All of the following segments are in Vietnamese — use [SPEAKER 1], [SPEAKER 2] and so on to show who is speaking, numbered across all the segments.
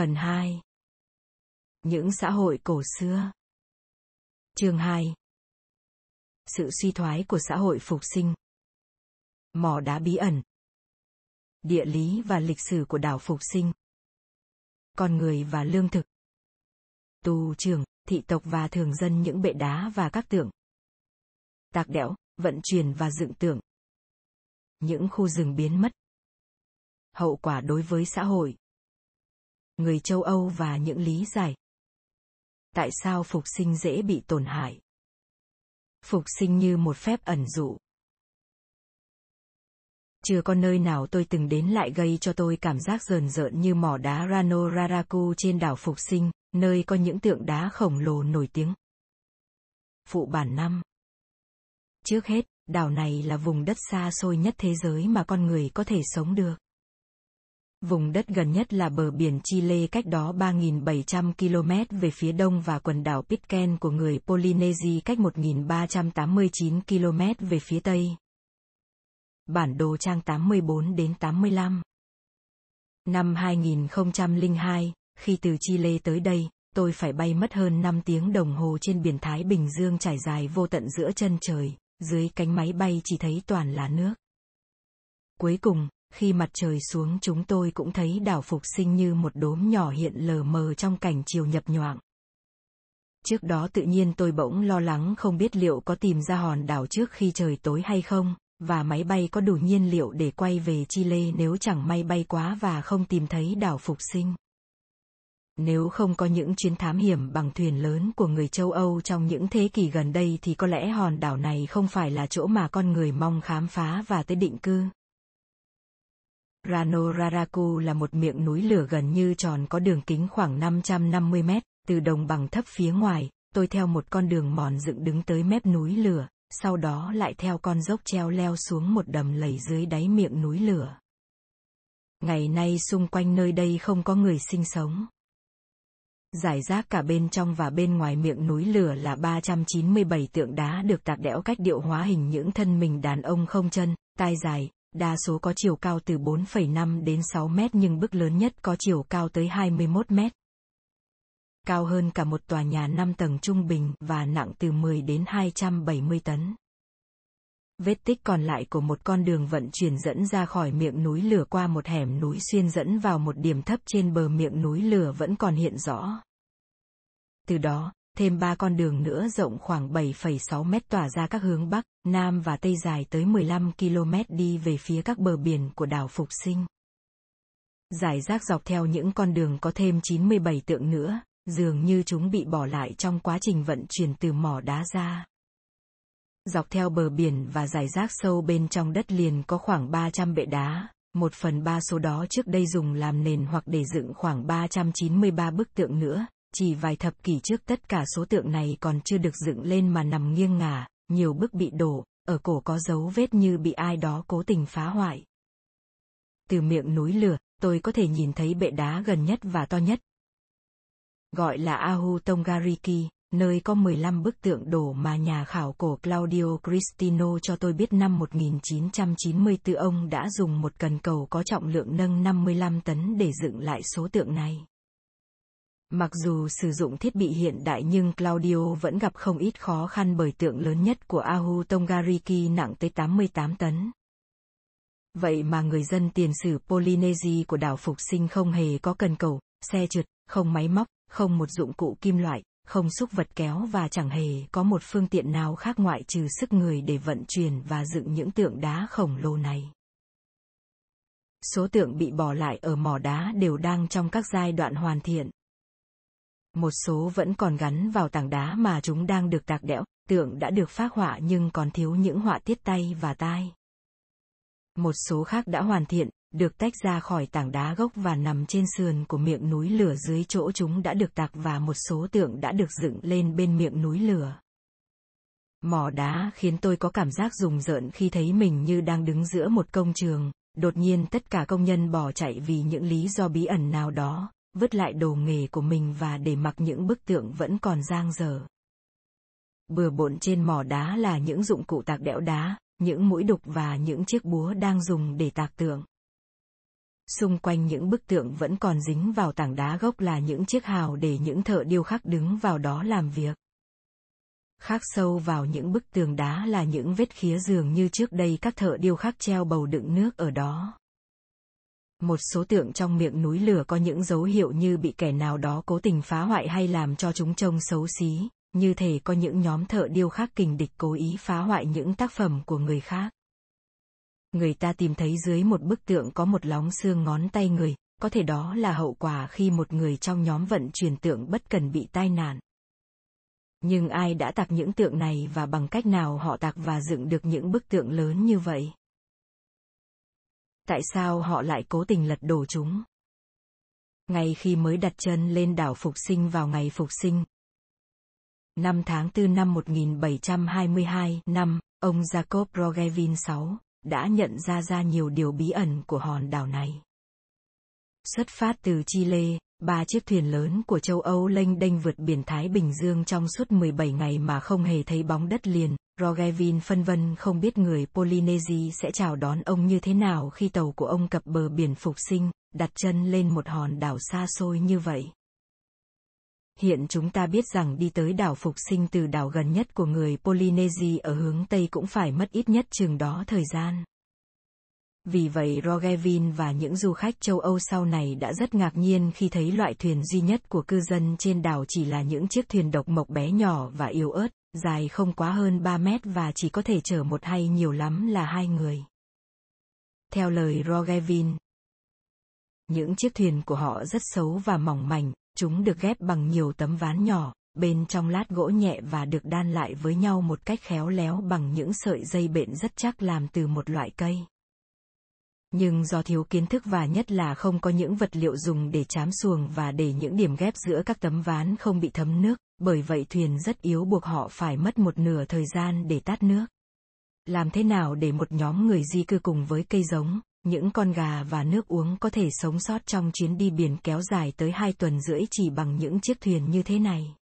[SPEAKER 1] Phần 2 Những xã hội cổ xưa. Chương 2 Sự suy thoái của xã hội phục sinh. Mỏ đá bí ẩn. Địa lý và lịch sử của đảo phục sinh. Con người và lương thực. Tù trưởng, thị tộc và thường dân những bệ đá và các tượng. Tạc đẽo, vận chuyển và dựng tượng. Những khu rừng biến mất. Hậu quả đối với xã hội người châu Âu và những lý giải. Tại sao phục sinh dễ bị tổn hại? Phục sinh như một phép ẩn dụ. Chưa có nơi nào tôi từng đến lại gây cho tôi cảm giác rờn rợn như mỏ đá Rano Raraku trên đảo Phục sinh, nơi có những tượng đá khổng lồ nổi tiếng. Phụ bản năm Trước hết, đảo này là vùng đất xa xôi nhất thế giới mà con người có thể sống được. Vùng đất gần nhất là bờ biển Chile cách đó 3.700 km về phía đông và quần đảo Pitcairn của người Polynesia cách 1.389 km về phía tây. Bản đồ trang 84 đến 85 Năm 2002, khi từ Chile tới đây, tôi phải bay mất hơn 5 tiếng đồng hồ trên biển Thái Bình Dương trải dài vô tận giữa chân trời, dưới cánh máy bay chỉ thấy toàn là nước. Cuối cùng, khi mặt trời xuống chúng tôi cũng thấy đảo phục sinh như một đốm nhỏ hiện lờ mờ trong cảnh chiều nhập nhoạng. Trước đó tự nhiên tôi bỗng lo lắng không biết liệu có tìm ra hòn đảo trước khi trời tối hay không, và máy bay có đủ nhiên liệu để quay về Chile nếu chẳng may bay quá và không tìm thấy đảo phục sinh. Nếu không có những chuyến thám hiểm bằng thuyền lớn của người châu Âu trong những thế kỷ gần đây thì có lẽ hòn đảo này không phải là chỗ mà con người mong khám phá và tới định cư. Rano Raraku là một miệng núi lửa gần như tròn có đường kính khoảng 550 mét, từ đồng bằng thấp phía ngoài, tôi theo một con đường mòn dựng đứng tới mép núi lửa, sau đó lại theo con dốc treo leo xuống một đầm lầy dưới đáy miệng núi lửa. Ngày nay xung quanh nơi đây không có người sinh sống. Giải rác cả bên trong và bên ngoài miệng núi lửa là 397 tượng đá được tạc đẽo cách điệu hóa hình những thân mình đàn ông không chân, tai dài, Đa số có chiều cao từ 4,5 đến 6 mét nhưng bức lớn nhất có chiều cao tới 21 mét. Cao hơn cả một tòa nhà 5 tầng trung bình và nặng từ 10 đến 270 tấn. Vết tích còn lại của một con đường vận chuyển dẫn ra khỏi miệng núi lửa qua một hẻm núi xuyên dẫn vào một điểm thấp trên bờ miệng núi lửa vẫn còn hiện rõ. Từ đó, thêm ba con đường nữa rộng khoảng 7,6 mét tỏa ra các hướng Bắc, Nam và Tây dài tới 15 km đi về phía các bờ biển của đảo Phục Sinh. Giải rác dọc theo những con đường có thêm 97 tượng nữa, dường như chúng bị bỏ lại trong quá trình vận chuyển từ mỏ đá ra. Dọc theo bờ biển và giải rác sâu bên trong đất liền có khoảng 300 bệ đá, một phần ba số đó trước đây dùng làm nền hoặc để dựng khoảng 393 bức tượng nữa, chỉ vài thập kỷ trước tất cả số tượng này còn chưa được dựng lên mà nằm nghiêng ngả, nhiều bức bị đổ, ở cổ có dấu vết như bị ai đó cố tình phá hoại. Từ miệng núi lửa, tôi có thể nhìn thấy bệ đá gần nhất và to nhất. Gọi là Ahu Tongariki, nơi có 15 bức tượng đổ mà nhà khảo cổ Claudio Cristino cho tôi biết năm 1994 ông đã dùng một cần cầu có trọng lượng nâng 55 tấn để dựng lại số tượng này. Mặc dù sử dụng thiết bị hiện đại nhưng Claudio vẫn gặp không ít khó khăn bởi tượng lớn nhất của Ahu Tongariki nặng tới 88 tấn. Vậy mà người dân tiền sử Polynesia của đảo Phục Sinh không hề có cần cầu, xe trượt, không máy móc, không một dụng cụ kim loại, không xúc vật kéo và chẳng hề có một phương tiện nào khác ngoại trừ sức người để vận chuyển và dựng những tượng đá khổng lồ này. Số tượng bị bỏ lại ở mỏ đá đều đang trong các giai đoạn hoàn thiện. Một số vẫn còn gắn vào tảng đá mà chúng đang được tạc đẽo, tượng đã được phác họa nhưng còn thiếu những họa tiết tay và tai. Một số khác đã hoàn thiện, được tách ra khỏi tảng đá gốc và nằm trên sườn của miệng núi lửa dưới chỗ chúng đã được tạc và một số tượng đã được dựng lên bên miệng núi lửa. Mỏ đá khiến tôi có cảm giác rùng rợn khi thấy mình như đang đứng giữa một công trường, đột nhiên tất cả công nhân bỏ chạy vì những lý do bí ẩn nào đó, vứt lại đồ nghề của mình và để mặc những bức tượng vẫn còn giang dở. Bừa bộn trên mỏ đá là những dụng cụ tạc đẽo đá, những mũi đục và những chiếc búa đang dùng để tạc tượng. xung quanh những bức tượng vẫn còn dính vào tảng đá gốc là những chiếc hào để những thợ điêu khắc đứng vào đó làm việc. Khắc sâu vào những bức tường đá là những vết khía dường như trước đây các thợ điêu khắc treo bầu đựng nước ở đó. Một số tượng trong miệng núi lửa có những dấu hiệu như bị kẻ nào đó cố tình phá hoại hay làm cho chúng trông xấu xí, như thể có những nhóm thợ điêu khắc kình địch cố ý phá hoại những tác phẩm của người khác. Người ta tìm thấy dưới một bức tượng có một lóng xương ngón tay người, có thể đó là hậu quả khi một người trong nhóm vận chuyển tượng bất cần bị tai nạn. Nhưng ai đã tạc những tượng này và bằng cách nào họ tạc và dựng được những bức tượng lớn như vậy? Tại sao họ lại cố tình lật đổ chúng? Ngay khi mới đặt chân lên đảo Phục Sinh vào ngày Phục Sinh, năm tháng 4 năm 1722 năm, ông Jacob Rogevin VI đã nhận ra ra nhiều điều bí ẩn của hòn đảo này. Xuất phát từ Chile, ba chiếc thuyền lớn của châu Âu lênh đênh vượt biển Thái Bình Dương trong suốt 17 ngày mà không hề thấy bóng đất liền. Rogevin phân vân không biết người Polynesia sẽ chào đón ông như thế nào khi tàu của ông cập bờ biển phục sinh, đặt chân lên một hòn đảo xa xôi như vậy. Hiện chúng ta biết rằng đi tới đảo Phục Sinh từ đảo gần nhất của người Polynesia ở hướng Tây cũng phải mất ít nhất chừng đó thời gian. Vì vậy Rogevin và những du khách châu Âu sau này đã rất ngạc nhiên khi thấy loại thuyền duy nhất của cư dân trên đảo chỉ là những chiếc thuyền độc mộc bé nhỏ và yếu ớt, dài không quá hơn 3 mét và chỉ có thể chở một hay nhiều lắm là hai người. Theo lời Rogevin, những chiếc thuyền của họ rất xấu và mỏng mảnh, chúng được ghép bằng nhiều tấm ván nhỏ, bên trong lát gỗ nhẹ và được đan lại với nhau một cách khéo léo bằng những sợi dây bện rất chắc làm từ một loại cây. Nhưng do thiếu kiến thức và nhất là không có những vật liệu dùng để chám xuồng và để những điểm ghép giữa các tấm ván không bị thấm nước, bởi vậy thuyền rất yếu buộc họ phải mất một nửa thời gian để tát nước. Làm thế nào để một nhóm người di cư cùng với cây giống, những con gà và nước uống có thể sống sót trong chuyến đi biển kéo dài tới hai tuần rưỡi chỉ bằng những chiếc thuyền như thế này.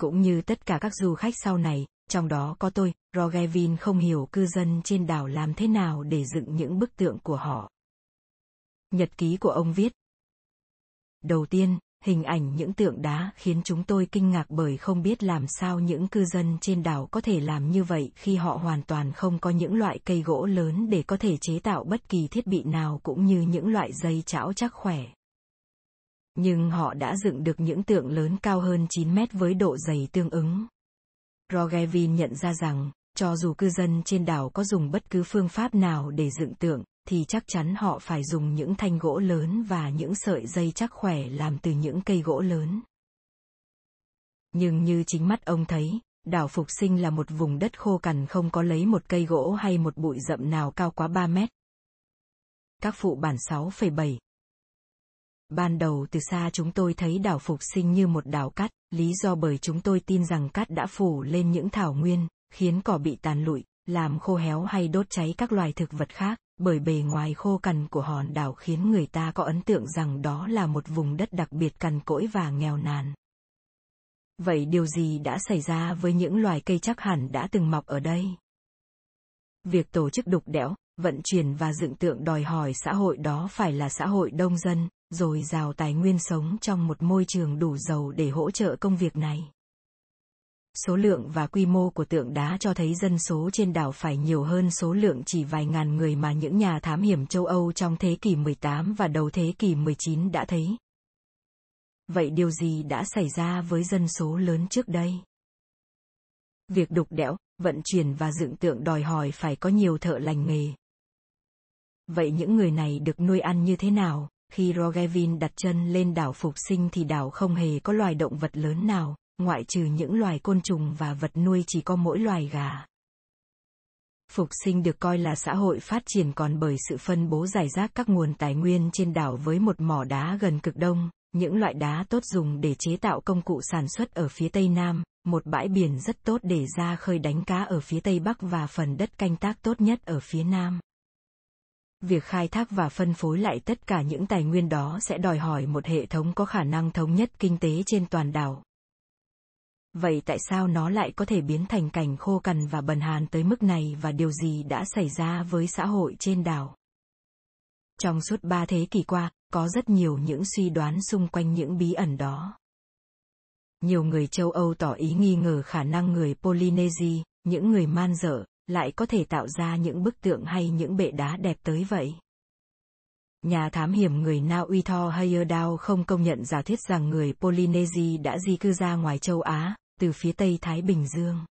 [SPEAKER 1] Cũng như tất cả các du khách sau này, trong đó có tôi, Rogevin không hiểu cư dân trên đảo làm thế nào để dựng những bức tượng của họ. Nhật ký của ông viết. Đầu tiên, hình ảnh những tượng đá khiến chúng tôi kinh ngạc bởi không biết làm sao những cư dân trên đảo có thể làm như vậy khi họ hoàn toàn không có những loại cây gỗ lớn để có thể chế tạo bất kỳ thiết bị nào cũng như những loại dây chảo chắc khỏe. Nhưng họ đã dựng được những tượng lớn cao hơn 9 mét với độ dày tương ứng. Rogevin nhận ra rằng, cho dù cư dân trên đảo có dùng bất cứ phương pháp nào để dựng tượng, thì chắc chắn họ phải dùng những thanh gỗ lớn và những sợi dây chắc khỏe làm từ những cây gỗ lớn. Nhưng như chính mắt ông thấy, đảo Phục Sinh là một vùng đất khô cằn không có lấy một cây gỗ hay một bụi rậm nào cao quá 3 mét. Các phụ bản 6,7 Ban đầu từ xa chúng tôi thấy đảo Phục Sinh như một đảo cát, lý do bởi chúng tôi tin rằng cát đã phủ lên những thảo nguyên, khiến cỏ bị tàn lụi, làm khô héo hay đốt cháy các loài thực vật khác, bởi bề ngoài khô cằn của hòn đảo khiến người ta có ấn tượng rằng đó là một vùng đất đặc biệt cằn cỗi và nghèo nàn. Vậy điều gì đã xảy ra với những loài cây chắc hẳn đã từng mọc ở đây? Việc tổ chức đục đẽo, vận chuyển và dựng tượng đòi hỏi xã hội đó phải là xã hội đông dân, rồi rào tài nguyên sống trong một môi trường đủ giàu để hỗ trợ công việc này. Số lượng và quy mô của tượng đá cho thấy dân số trên đảo phải nhiều hơn số lượng chỉ vài ngàn người mà những nhà thám hiểm châu Âu trong thế kỷ 18 và đầu thế kỷ 19 đã thấy. Vậy điều gì đã xảy ra với dân số lớn trước đây? Việc đục đẽo, vận chuyển và dựng tượng đòi hỏi phải có nhiều thợ lành nghề. Vậy những người này được nuôi ăn như thế nào? Khi Rogevin đặt chân lên đảo Phục Sinh thì đảo không hề có loài động vật lớn nào, ngoại trừ những loài côn trùng và vật nuôi chỉ có mỗi loài gà. Phục sinh được coi là xã hội phát triển còn bởi sự phân bố giải rác các nguồn tài nguyên trên đảo với một mỏ đá gần cực đông, những loại đá tốt dùng để chế tạo công cụ sản xuất ở phía tây nam, một bãi biển rất tốt để ra khơi đánh cá ở phía tây bắc và phần đất canh tác tốt nhất ở phía nam. Việc khai thác và phân phối lại tất cả những tài nguyên đó sẽ đòi hỏi một hệ thống có khả năng thống nhất kinh tế trên toàn đảo. Vậy tại sao nó lại có thể biến thành cảnh khô cằn và bần hàn tới mức này và điều gì đã xảy ra với xã hội trên đảo? Trong suốt ba thế kỷ qua, có rất nhiều những suy đoán xung quanh những bí ẩn đó. Nhiều người châu Âu tỏ ý nghi ngờ khả năng người Polynesia, những người man dợ, lại có thể tạo ra những bức tượng hay những bệ đá đẹp tới vậy. Nhà thám hiểm người Na Uy Thor Heyerdahl không công nhận giả thuyết rằng người Polynesia đã di cư ra ngoài châu Á, từ phía Tây Thái Bình Dương.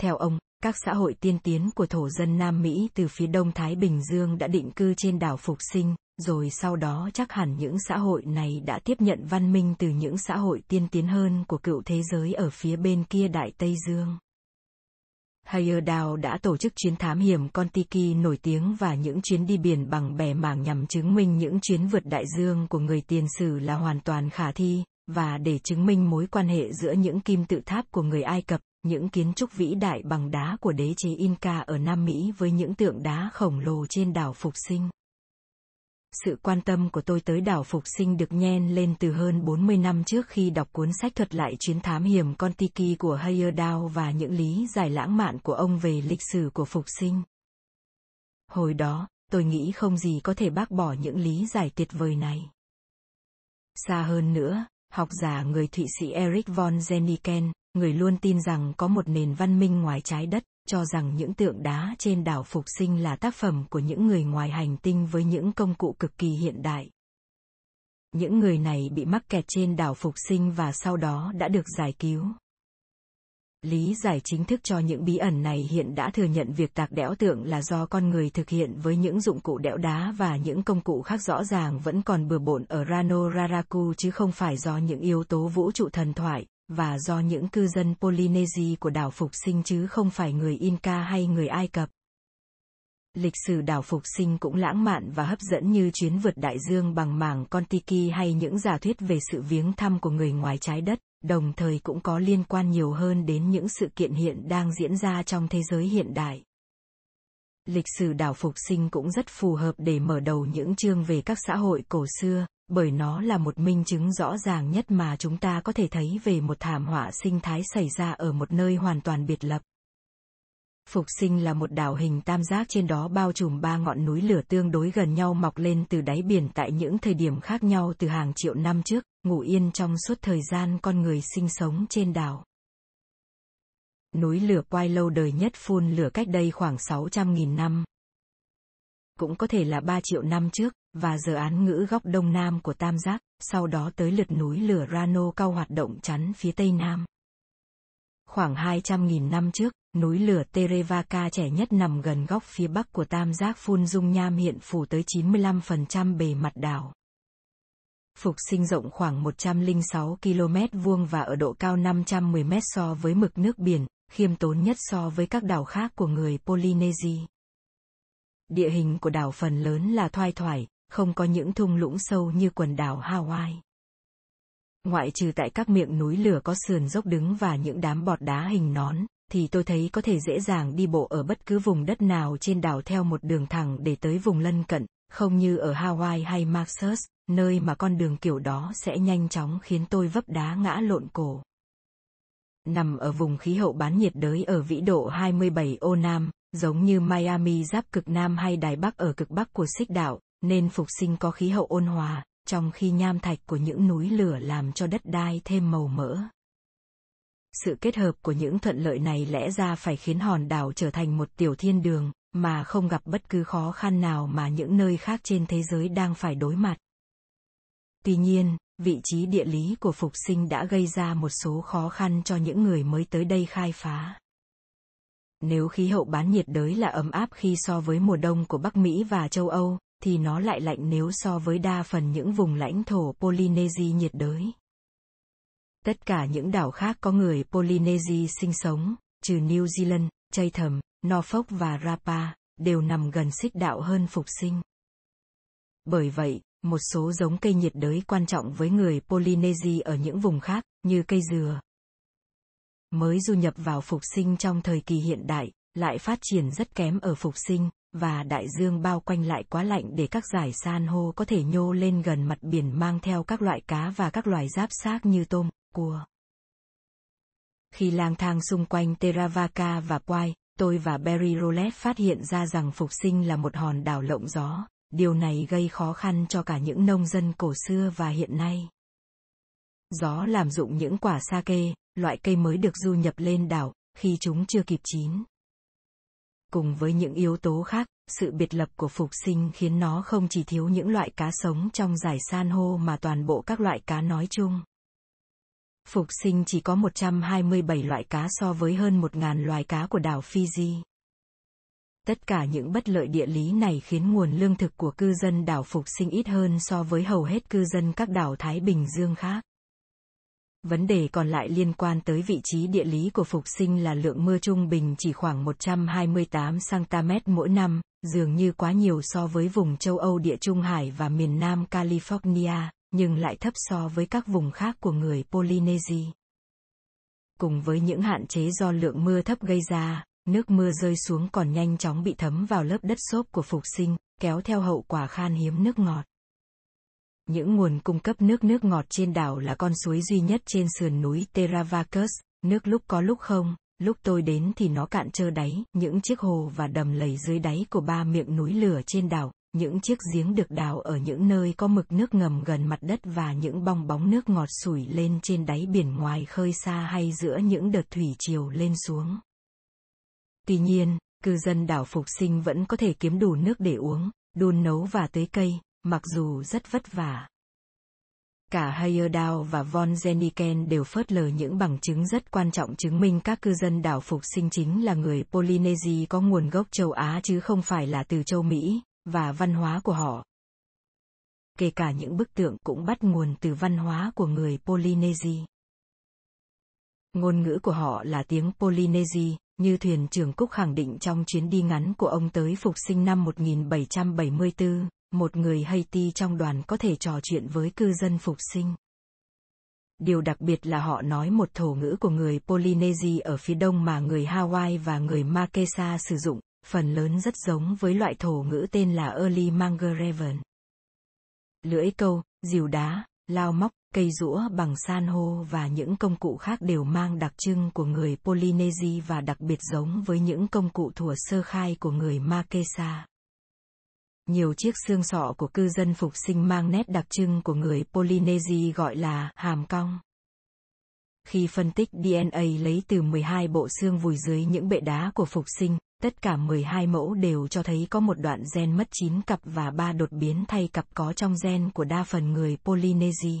[SPEAKER 1] Theo ông, các xã hội tiên tiến của thổ dân Nam Mỹ từ phía Đông Thái Bình Dương đã định cư trên đảo Phục Sinh, rồi sau đó chắc hẳn những xã hội này đã tiếp nhận văn minh từ những xã hội tiên tiến hơn của cựu thế giới ở phía bên kia Đại Tây Dương. Heyerdahl đã tổ chức chuyến thám hiểm con tiki nổi tiếng và những chuyến đi biển bằng bè mảng nhằm chứng minh những chuyến vượt đại dương của người tiền sử là hoàn toàn khả thi, và để chứng minh mối quan hệ giữa những kim tự tháp của người Ai Cập, những kiến trúc vĩ đại bằng đá của đế chế Inca ở Nam Mỹ với những tượng đá khổng lồ trên đảo Phục Sinh. Sự quan tâm của tôi tới đảo Phục Sinh được nhen lên từ hơn 40 năm trước khi đọc cuốn sách thuật lại chuyến thám hiểm con Tiki của Heyerdahl và những lý giải lãng mạn của ông về lịch sử của Phục Sinh. Hồi đó, tôi nghĩ không gì có thể bác bỏ những lý giải tuyệt vời này. Xa hơn nữa, học giả người Thụy Sĩ Eric von Zeniken, người luôn tin rằng có một nền văn minh ngoài trái đất, cho rằng những tượng đá trên đảo Phục Sinh là tác phẩm của những người ngoài hành tinh với những công cụ cực kỳ hiện đại. Những người này bị mắc kẹt trên đảo Phục Sinh và sau đó đã được giải cứu. Lý giải chính thức cho những bí ẩn này hiện đã thừa nhận việc tạc đẽo tượng là do con người thực hiện với những dụng cụ đẽo đá và những công cụ khác rõ ràng vẫn còn bừa bộn ở Rano Raraku chứ không phải do những yếu tố vũ trụ thần thoại, và do những cư dân Polynesia của đảo Phục Sinh chứ không phải người Inca hay người Ai Cập. Lịch sử đảo Phục Sinh cũng lãng mạn và hấp dẫn như chuyến vượt đại dương bằng mảng Kontiki hay những giả thuyết về sự viếng thăm của người ngoài trái đất, đồng thời cũng có liên quan nhiều hơn đến những sự kiện hiện đang diễn ra trong thế giới hiện đại. Lịch sử đảo Phục Sinh cũng rất phù hợp để mở đầu những chương về các xã hội cổ xưa, bởi nó là một minh chứng rõ ràng nhất mà chúng ta có thể thấy về một thảm họa sinh thái xảy ra ở một nơi hoàn toàn biệt lập. Phục sinh là một đảo hình tam giác trên đó bao trùm ba ngọn núi lửa tương đối gần nhau mọc lên từ đáy biển tại những thời điểm khác nhau từ hàng triệu năm trước, ngủ yên trong suốt thời gian con người sinh sống trên đảo. Núi lửa quay lâu đời nhất phun lửa cách đây khoảng 600.000 năm. Cũng có thể là 3 triệu năm trước, và giờ án ngữ góc đông nam của tam giác, sau đó tới lượt núi lửa Rano cao hoạt động chắn phía tây nam. Khoảng 200.000 năm trước, núi lửa Terevaka trẻ nhất nằm gần góc phía bắc của tam giác phun dung nham hiện phủ tới 95% bề mặt đảo. Phục sinh rộng khoảng 106 km vuông và ở độ cao 510 m so với mực nước biển, khiêm tốn nhất so với các đảo khác của người Polynesia. Địa hình của đảo phần lớn là thoai thoải, không có những thung lũng sâu như quần đảo Hawaii. Ngoại trừ tại các miệng núi lửa có sườn dốc đứng và những đám bọt đá hình nón, thì tôi thấy có thể dễ dàng đi bộ ở bất cứ vùng đất nào trên đảo theo một đường thẳng để tới vùng lân cận, không như ở Hawaii hay Marshall, nơi mà con đường kiểu đó sẽ nhanh chóng khiến tôi vấp đá ngã lộn cổ. Nằm ở vùng khí hậu bán nhiệt đới ở vĩ độ 27 ô Nam, giống như Miami giáp cực Nam hay Đài Bắc ở cực Bắc của xích đảo, nên phục sinh có khí hậu ôn hòa, trong khi nham thạch của những núi lửa làm cho đất đai thêm màu mỡ. Sự kết hợp của những thuận lợi này lẽ ra phải khiến hòn đảo trở thành một tiểu thiên đường, mà không gặp bất cứ khó khăn nào mà những nơi khác trên thế giới đang phải đối mặt. Tuy nhiên, vị trí địa lý của phục sinh đã gây ra một số khó khăn cho những người mới tới đây khai phá. Nếu khí hậu bán nhiệt đới là ấm áp khi so với mùa đông của Bắc Mỹ và châu Âu, thì nó lại lạnh nếu so với đa phần những vùng lãnh thổ Polynesia nhiệt đới. Tất cả những đảo khác có người Polynesia sinh sống, trừ New Zealand, Chatham, Norfolk và Rapa, đều nằm gần xích đạo hơn phục sinh. Bởi vậy, một số giống cây nhiệt đới quan trọng với người Polynesia ở những vùng khác, như cây dừa, mới du nhập vào phục sinh trong thời kỳ hiện đại, lại phát triển rất kém ở phục sinh, và đại dương bao quanh lại quá lạnh để các giải san hô có thể nhô lên gần mặt biển mang theo các loại cá và các loài giáp xác như tôm, cua. Khi lang thang xung quanh Teravaka và Quai, tôi và Barry Roulette phát hiện ra rằng Phục Sinh là một hòn đảo lộng gió, điều này gây khó khăn cho cả những nông dân cổ xưa và hiện nay. Gió làm dụng những quả sa kê, loại cây mới được du nhập lên đảo, khi chúng chưa kịp chín. Cùng với những yếu tố khác, sự biệt lập của phục sinh khiến nó không chỉ thiếu những loại cá sống trong giải san hô mà toàn bộ các loại cá nói chung. Phục sinh chỉ có 127 loại cá so với hơn 1.000 loài cá của đảo Fiji. Tất cả những bất lợi địa lý này khiến nguồn lương thực của cư dân đảo Phục sinh ít hơn so với hầu hết cư dân các đảo Thái Bình Dương khác. Vấn đề còn lại liên quan tới vị trí địa lý của Phục sinh là lượng mưa trung bình chỉ khoảng 128 cm mỗi năm, dường như quá nhiều so với vùng châu Âu địa Trung Hải và miền Nam California, nhưng lại thấp so với các vùng khác của người Polynesia. Cùng với những hạn chế do lượng mưa thấp gây ra, nước mưa rơi xuống còn nhanh chóng bị thấm vào lớp đất xốp của phục sinh, kéo theo hậu quả khan hiếm nước ngọt. Những nguồn cung cấp nước nước ngọt trên đảo là con suối duy nhất trên sườn núi Teravacus, nước lúc có lúc không, lúc tôi đến thì nó cạn trơ đáy, những chiếc hồ và đầm lầy dưới đáy của ba miệng núi lửa trên đảo, những chiếc giếng được đào ở những nơi có mực nước ngầm gần mặt đất và những bong bóng nước ngọt sủi lên trên đáy biển ngoài khơi xa hay giữa những đợt thủy triều lên xuống. Tuy nhiên, cư dân đảo Phục Sinh vẫn có thể kiếm đủ nước để uống, đun nấu và tưới cây, mặc dù rất vất vả. Cả Heyerdahl và von Zeniken đều phớt lờ những bằng chứng rất quan trọng chứng minh các cư dân đảo Phục Sinh chính là người Polynesia có nguồn gốc châu Á chứ không phải là từ châu Mỹ, và văn hóa của họ. Kể cả những bức tượng cũng bắt nguồn từ văn hóa của người Polynesia. Ngôn ngữ của họ là tiếng Polynesia, như thuyền trưởng Cúc khẳng định trong chuyến đi ngắn của ông tới Phục sinh năm 1774, một người Haiti trong đoàn có thể trò chuyện với cư dân Phục sinh. Điều đặc biệt là họ nói một thổ ngữ của người Polynesia ở phía đông mà người Hawaii và người Makesa sử dụng, phần lớn rất giống với loại thổ ngữ tên là Early Mangarevan. Lưỡi câu, dìu đá, lao móc, cây rũa bằng san hô và những công cụ khác đều mang đặc trưng của người Polynesia và đặc biệt giống với những công cụ thủa sơ khai của người Makesa. Nhiều chiếc xương sọ của cư dân phục sinh mang nét đặc trưng của người Polynesia gọi là hàm cong. Khi phân tích DNA lấy từ 12 bộ xương vùi dưới những bệ đá của phục sinh, tất cả 12 mẫu đều cho thấy có một đoạn gen mất 9 cặp và 3 đột biến thay cặp có trong gen của đa phần người Polynesia.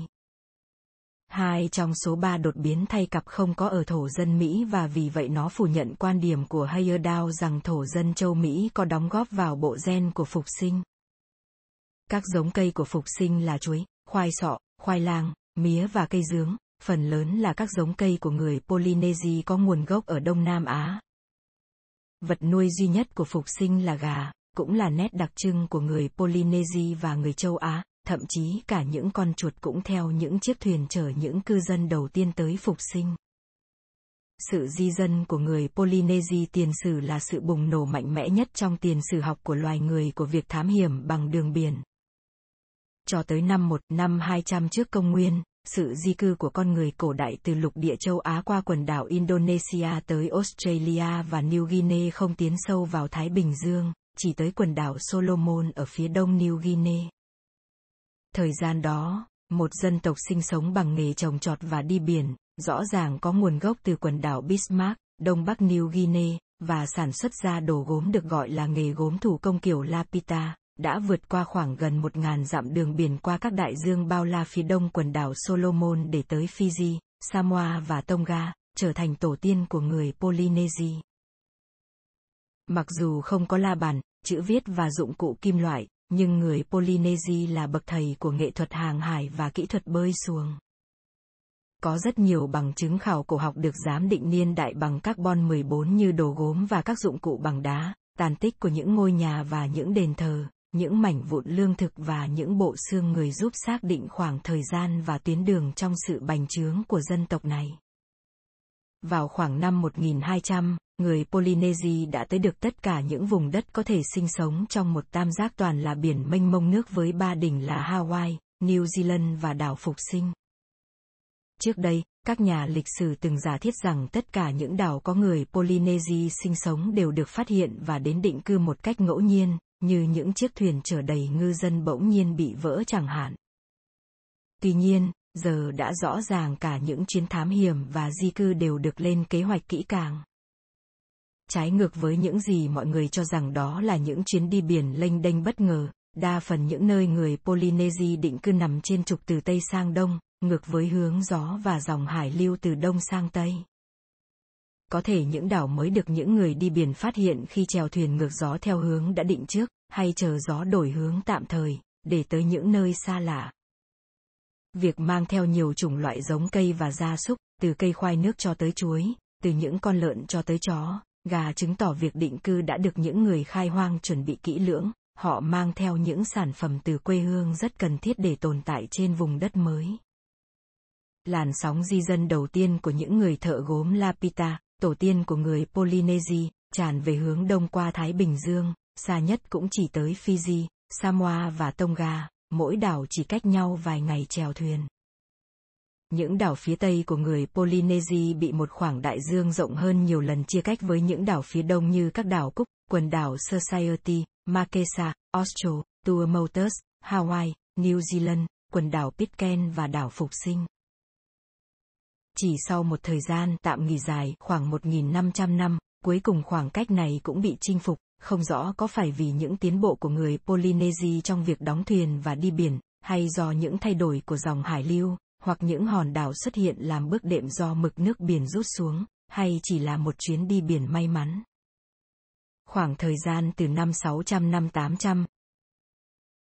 [SPEAKER 1] Hai trong số ba đột biến thay cặp không có ở thổ dân Mỹ và vì vậy nó phủ nhận quan điểm của Heyerdahl rằng thổ dân châu Mỹ có đóng góp vào bộ gen của phục sinh. Các giống cây của phục sinh là chuối, khoai sọ, khoai lang, mía và cây dướng, phần lớn là các giống cây của người Polynesia có nguồn gốc ở Đông Nam Á. Vật nuôi duy nhất của phục sinh là gà, cũng là nét đặc trưng của người Polynesia và người châu Á, thậm chí cả những con chuột cũng theo những chiếc thuyền chở những cư dân đầu tiên tới phục sinh. Sự di dân của người Polynesia tiền sử là sự bùng nổ mạnh mẽ nhất trong tiền sử học của loài người của việc thám hiểm bằng đường biển. Cho tới năm 1 năm 200 trước công nguyên, sự di cư của con người cổ đại từ lục địa châu Á qua quần đảo Indonesia tới Australia và New Guinea không tiến sâu vào Thái Bình Dương, chỉ tới quần đảo Solomon ở phía đông New Guinea. Thời gian đó, một dân tộc sinh sống bằng nghề trồng trọt và đi biển, rõ ràng có nguồn gốc từ quần đảo Bismarck, đông bắc New Guinea, và sản xuất ra đồ gốm được gọi là nghề gốm thủ công kiểu Lapita, đã vượt qua khoảng gần một ngàn dặm đường biển qua các đại dương bao la phía đông quần đảo Solomon để tới Fiji, Samoa và Tonga, trở thành tổ tiên của người Polynesia. Mặc dù không có la bàn, chữ viết và dụng cụ kim loại, nhưng người Polynesia là bậc thầy của nghệ thuật hàng hải và kỹ thuật bơi xuồng. Có rất nhiều bằng chứng khảo cổ học được giám định niên đại bằng carbon 14 như đồ gốm và các dụng cụ bằng đá, tàn tích của những ngôi nhà và những đền thờ, những mảnh vụn lương thực và những bộ xương người giúp xác định khoảng thời gian và tuyến đường trong sự bành trướng của dân tộc này. Vào khoảng năm 1200, người Polynesia đã tới được tất cả những vùng đất có thể sinh sống trong một tam giác toàn là biển mênh mông nước với ba đỉnh là Hawaii, New Zealand và đảo Phục Sinh. Trước đây, các nhà lịch sử từng giả thiết rằng tất cả những đảo có người Polynesia sinh sống đều được phát hiện và đến định cư một cách ngẫu nhiên, như những chiếc thuyền chở đầy ngư dân bỗng nhiên bị vỡ chẳng hạn. Tuy nhiên, giờ đã rõ ràng cả những chuyến thám hiểm và di cư đều được lên kế hoạch kỹ càng. Trái ngược với những gì mọi người cho rằng đó là những chuyến đi biển lênh đênh bất ngờ, đa phần những nơi người Polynesia định cư nằm trên trục từ Tây sang Đông, ngược với hướng gió và dòng hải lưu từ Đông sang Tây. Có thể những đảo mới được những người đi biển phát hiện khi chèo thuyền ngược gió theo hướng đã định trước, hay chờ gió đổi hướng tạm thời, để tới những nơi xa lạ. Việc mang theo nhiều chủng loại giống cây và gia súc, từ cây khoai nước cho tới chuối, từ những con lợn cho tới chó, gà chứng tỏ việc định cư đã được những người khai hoang chuẩn bị kỹ lưỡng, họ mang theo những sản phẩm từ quê hương rất cần thiết để tồn tại trên vùng đất mới. Làn sóng di dân đầu tiên của những người thợ gốm Lapita, tổ tiên của người Polynesia, tràn về hướng đông qua Thái Bình Dương, xa nhất cũng chỉ tới Fiji, Samoa và Tonga, mỗi đảo chỉ cách nhau vài ngày chèo thuyền. Những đảo phía tây của người Polynesia bị một khoảng đại dương rộng hơn nhiều lần chia cách với những đảo phía đông như các đảo Cook, quần đảo Society, Makesa, Austral, Tuamotus, Hawaii, New Zealand, quần đảo Pitcairn và đảo Phục Sinh. Chỉ sau một thời gian tạm nghỉ dài khoảng 1.500 năm, cuối cùng khoảng cách này cũng bị chinh phục, không rõ có phải vì những tiến bộ của người Polynesia trong việc đóng thuyền và đi biển, hay do những thay đổi của dòng hải lưu, hoặc những hòn đảo xuất hiện làm bước đệm do mực nước biển rút xuống, hay chỉ là một chuyến đi biển may mắn. Khoảng thời gian từ năm 600 năm 800,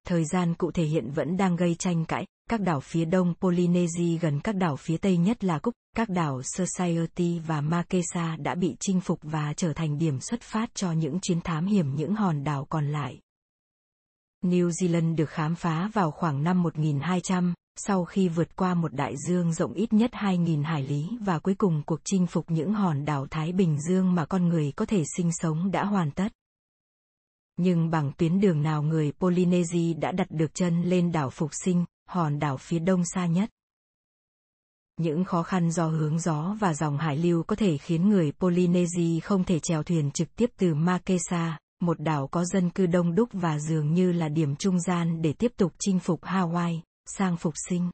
[SPEAKER 1] thời gian cụ thể hiện vẫn đang gây tranh cãi, các đảo phía đông Polynesia gần các đảo phía tây nhất là Cook, các đảo Society và Makesa đã bị chinh phục và trở thành điểm xuất phát cho những chuyến thám hiểm những hòn đảo còn lại. New Zealand được khám phá vào khoảng năm 1200, sau khi vượt qua một đại dương rộng ít nhất 2.000 hải lý và cuối cùng cuộc chinh phục những hòn đảo Thái Bình Dương mà con người có thể sinh sống đã hoàn tất. Nhưng bằng tuyến đường nào người Polynesia đã đặt được chân lên đảo Phục Sinh, hòn đảo phía đông xa nhất. Những khó khăn do hướng gió và dòng hải lưu có thể khiến người Polynesia không thể chèo thuyền trực tiếp từ Makesa, một đảo có dân cư đông đúc và dường như là điểm trung gian để tiếp tục chinh phục Hawaii, sang phục sinh.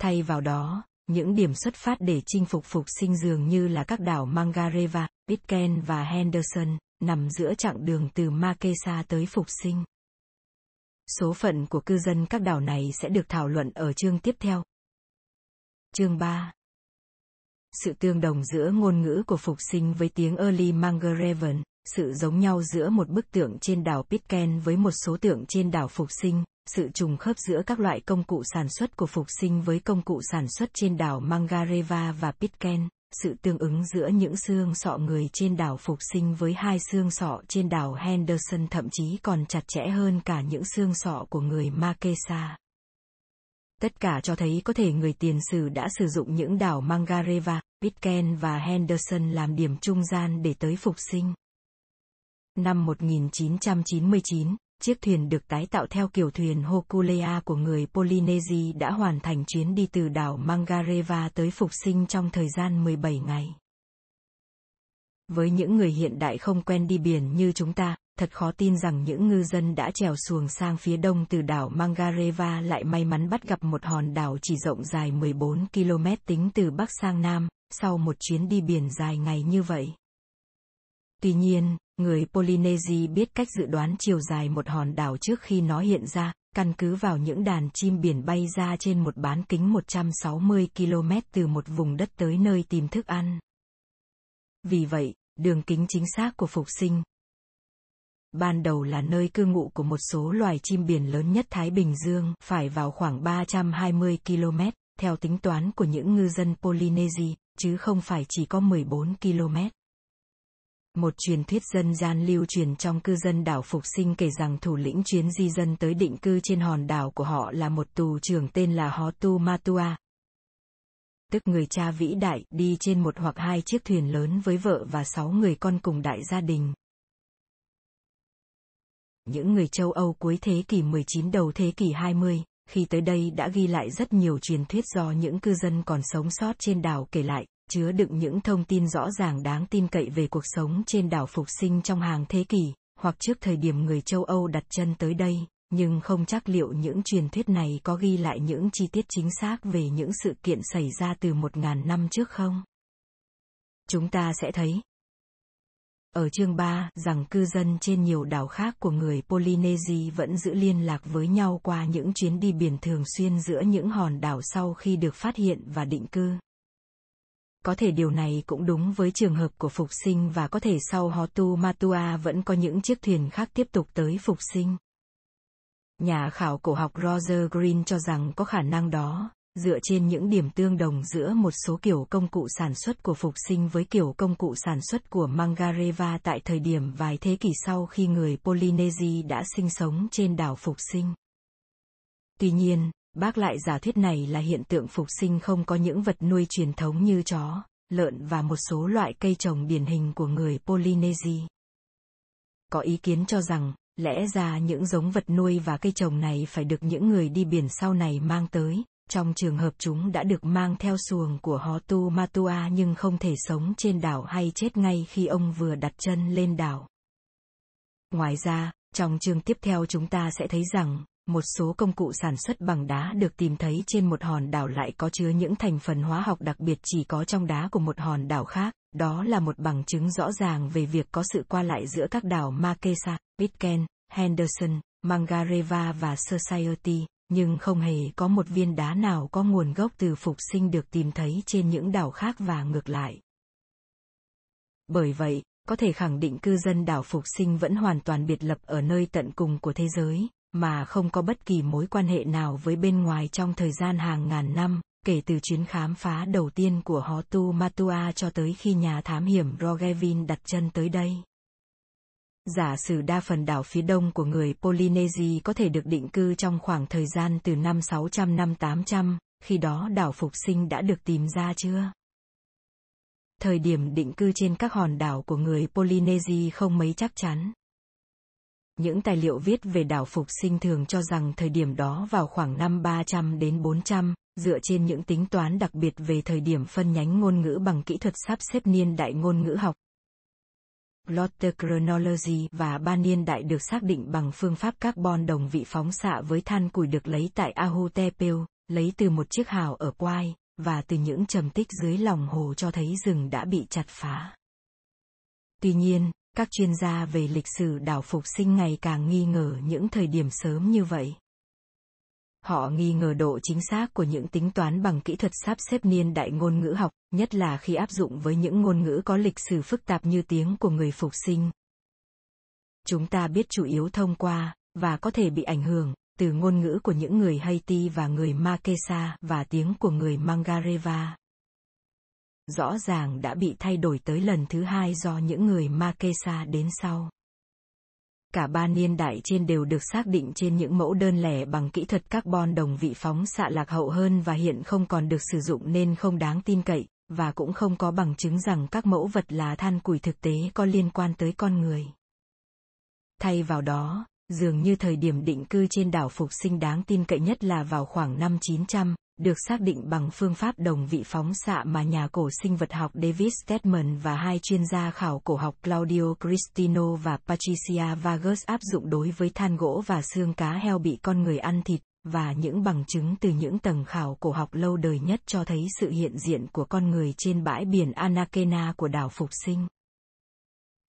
[SPEAKER 1] Thay vào đó, những điểm xuất phát để chinh phục phục sinh dường như là các đảo Mangareva, Pitcairn và Henderson, nằm giữa chặng đường từ Makesa tới phục sinh. Số phận của cư dân các đảo này sẽ được thảo luận ở chương tiếp theo. Chương 3 Sự tương đồng giữa ngôn ngữ của phục sinh với tiếng Early Mangarevan, sự giống nhau giữa một bức tượng trên đảo Pitcairn với một số tượng trên đảo phục sinh, sự trùng khớp giữa các loại công cụ sản xuất của phục sinh với công cụ sản xuất trên đảo Mangareva và Pitcairn, sự tương ứng giữa những xương sọ người trên đảo phục sinh với hai xương sọ trên đảo Henderson thậm chí còn chặt chẽ hơn cả những xương sọ của người Makesa. Tất cả cho thấy có thể người tiền sử đã sử dụng những đảo Mangareva, Pitcairn và Henderson làm điểm trung gian để tới phục sinh. Năm 1999, chiếc thuyền được tái tạo theo kiểu thuyền Hokulea của người Polynesia đã hoàn thành chuyến đi từ đảo Mangareva tới Phục Sinh trong thời gian 17 ngày. Với những người hiện đại không quen đi biển như chúng ta, thật khó tin rằng những ngư dân đã trèo xuồng sang phía đông từ đảo Mangareva lại may mắn bắt gặp một hòn đảo chỉ rộng dài 14 km tính từ Bắc sang Nam, sau một chuyến đi biển dài ngày như vậy. Tuy nhiên, người Polynesia biết cách dự đoán chiều dài một hòn đảo trước khi nó hiện ra, căn cứ vào những đàn chim biển bay ra trên một bán kính 160 km từ một vùng đất tới nơi tìm thức ăn. Vì vậy, đường kính chính xác của phục sinh ban đầu là nơi cư ngụ của một số loài chim biển lớn nhất Thái Bình Dương, phải vào khoảng 320 km, theo tính toán của những ngư dân Polynesia, chứ không phải chỉ có 14 km. Một truyền thuyết dân gian lưu truyền trong cư dân đảo Phục Sinh kể rằng thủ lĩnh chuyến di dân tới định cư trên hòn đảo của họ là một tù trưởng tên là Hotu Matua. Tức người cha vĩ đại đi trên một hoặc hai chiếc thuyền lớn với vợ và sáu người con cùng đại gia đình. Những người châu Âu cuối thế kỷ 19 đầu thế kỷ 20, khi tới đây đã ghi lại rất nhiều truyền thuyết do những cư dân còn sống sót trên đảo kể lại, chứa đựng những thông tin rõ ràng đáng tin cậy về cuộc sống trên đảo Phục Sinh trong hàng thế kỷ, hoặc trước thời điểm người châu Âu đặt chân tới đây, nhưng không chắc liệu những truyền thuyết này có ghi lại những chi tiết chính xác về những sự kiện xảy ra từ một ngàn năm trước không? Chúng ta sẽ thấy. Ở chương 3, rằng cư dân trên nhiều đảo khác của người Polynesia vẫn giữ liên lạc với nhau qua những chuyến đi biển thường xuyên giữa những hòn đảo sau khi được phát hiện và định cư. Có thể điều này cũng đúng với trường hợp của phục sinh và có thể sau Hotu Matua vẫn có những chiếc thuyền khác tiếp tục tới phục sinh. Nhà khảo cổ học Roger Green cho rằng có khả năng đó, dựa trên những điểm tương đồng giữa một số kiểu công cụ sản xuất của phục sinh với kiểu công cụ sản xuất của Mangareva tại thời điểm vài thế kỷ sau khi người Polynesia đã sinh sống trên đảo phục sinh. Tuy nhiên, bác lại giả thuyết này là hiện tượng phục sinh không có những vật nuôi truyền thống như chó, lợn và một số loại cây trồng điển hình của người Polynesia. Có ý kiến cho rằng, lẽ ra những giống vật nuôi và cây trồng này phải được những người đi biển sau này mang tới, trong trường hợp chúng đã được mang theo xuồng của hó tu Matua nhưng không thể sống trên đảo hay chết ngay khi ông vừa đặt chân lên đảo. Ngoài ra, trong chương tiếp theo chúng ta sẽ thấy rằng, một số công cụ sản xuất bằng đá được tìm thấy trên một hòn đảo lại có chứa những thành phần hóa học đặc biệt chỉ có trong đá của một hòn đảo khác, đó là một bằng chứng rõ ràng về việc có sự qua lại giữa các đảo Marquesa, Pitcairn, Henderson, Mangareva và Society, nhưng không hề có một viên đá nào có nguồn gốc từ phục sinh được tìm thấy trên những đảo khác và ngược lại. Bởi vậy, có thể khẳng định cư dân đảo phục sinh vẫn hoàn toàn biệt lập ở nơi tận cùng của thế giới, mà không có bất kỳ mối quan hệ nào với bên ngoài trong thời gian hàng ngàn năm, kể từ chuyến khám phá đầu tiên của Hotu Matua cho tới khi nhà thám hiểm Rogevin đặt chân tới đây. Giả sử đa phần đảo phía đông của người Polynesia có thể được định cư trong khoảng thời gian từ năm 600 năm 800, khi đó đảo phục sinh đã được tìm ra chưa? Thời điểm định cư trên các hòn đảo của người Polynesia không mấy chắc chắn. Những tài liệu viết về đảo Phục Sinh thường cho rằng thời điểm đó vào khoảng năm 300 đến 400, dựa trên những tính toán đặc biệt về thời điểm phân nhánh ngôn ngữ bằng kỹ thuật sắp xếp niên đại ngôn ngữ học. Plotter Chronology và ba niên đại được xác định bằng phương pháp carbon đồng vị phóng xạ với than củi được lấy tại Ahotepel, lấy từ một chiếc hào ở Quai, và từ những trầm tích dưới lòng hồ cho thấy rừng đã bị chặt phá. Tuy nhiên, các chuyên gia về lịch sử đảo phục sinh ngày càng nghi ngờ những thời điểm sớm như vậy. Họ nghi ngờ độ chính xác của những tính toán bằng kỹ thuật sắp xếp niên đại ngôn ngữ học, nhất là khi áp dụng với những ngôn ngữ có lịch sử phức tạp như tiếng của người phục sinh. Chúng ta biết chủ yếu thông qua, và có thể bị ảnh hưởng, từ ngôn ngữ của những người Haiti và người Makesa và tiếng của người Mangareva rõ ràng đã bị thay đổi tới lần thứ hai do những người Makesa đến sau. Cả ba niên đại trên đều được xác định trên những mẫu đơn lẻ bằng kỹ thuật carbon đồng vị phóng xạ lạc hậu hơn và hiện không còn được sử dụng nên không đáng tin cậy, và cũng không có bằng chứng rằng các mẫu vật là than củi thực tế có liên quan tới con người. Thay vào đó, dường như thời điểm định cư trên đảo phục sinh đáng tin cậy nhất là vào khoảng năm 900, được xác định bằng phương pháp đồng vị phóng xạ mà nhà cổ sinh vật học David Stedman và hai chuyên gia khảo cổ học Claudio Cristino và Patricia Vargas áp dụng đối với than gỗ và xương cá heo bị con người ăn thịt, và những bằng chứng từ những tầng khảo cổ học lâu đời nhất cho thấy sự hiện diện của con người trên bãi biển Anakena của đảo Phục Sinh.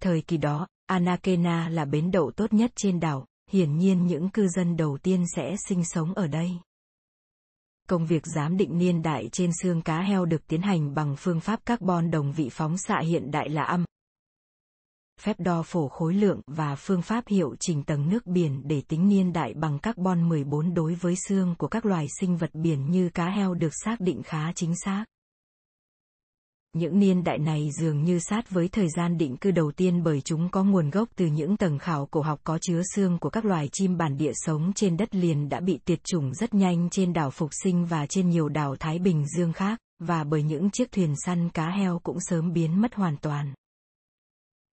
[SPEAKER 1] Thời kỳ đó, Anakena là bến đậu tốt nhất trên đảo, hiển nhiên những cư dân đầu tiên sẽ sinh sống ở đây. Công việc giám định niên đại trên xương cá heo được tiến hành bằng phương pháp carbon đồng vị phóng xạ hiện đại là âm. Phép đo phổ khối lượng và phương pháp hiệu chỉnh tầng nước biển để tính niên đại bằng carbon 14 đối với xương của các loài sinh vật biển như cá heo được xác định khá chính xác. Những niên đại này dường như sát với thời gian định cư đầu tiên bởi chúng có nguồn gốc từ những tầng khảo cổ học có chứa xương của các loài chim bản địa sống trên đất liền đã bị tuyệt chủng rất nhanh trên đảo Phục Sinh và trên nhiều đảo Thái Bình Dương khác, và bởi những chiếc thuyền săn cá heo cũng sớm biến mất hoàn toàn.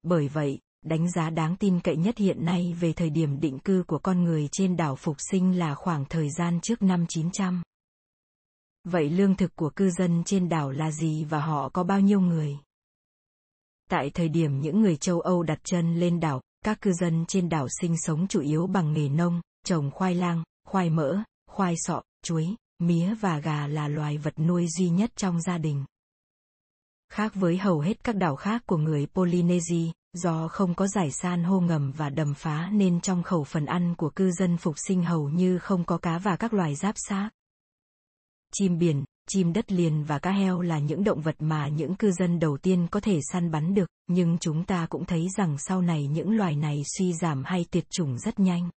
[SPEAKER 1] Bởi vậy, đánh giá đáng tin cậy nhất hiện nay về thời điểm định cư của con người trên đảo Phục Sinh là khoảng thời gian trước năm 900. Vậy lương thực của cư dân trên đảo là gì và họ có bao nhiêu người? Tại thời điểm những người châu Âu đặt chân lên đảo, Các cư dân trên đảo sinh sống chủ yếu bằng nghề nông, trồng khoai lang, khoai mỡ, khoai sọ, chuối, mía và gà là loài vật nuôi duy nhất trong gia đình. Khác với hầu hết các đảo khác của người Polynesia, do không có giải san hô ngầm và đầm phá nên trong khẩu phần ăn của cư dân phục sinh hầu như không có cá và các loài giáp xác. Chim biển, chim đất liền và cá heo là những động vật mà những cư dân đầu tiên có thể săn bắn được, nhưng chúng ta cũng thấy rằng sau này những loài này suy giảm hay tuyệt chủng rất nhanh.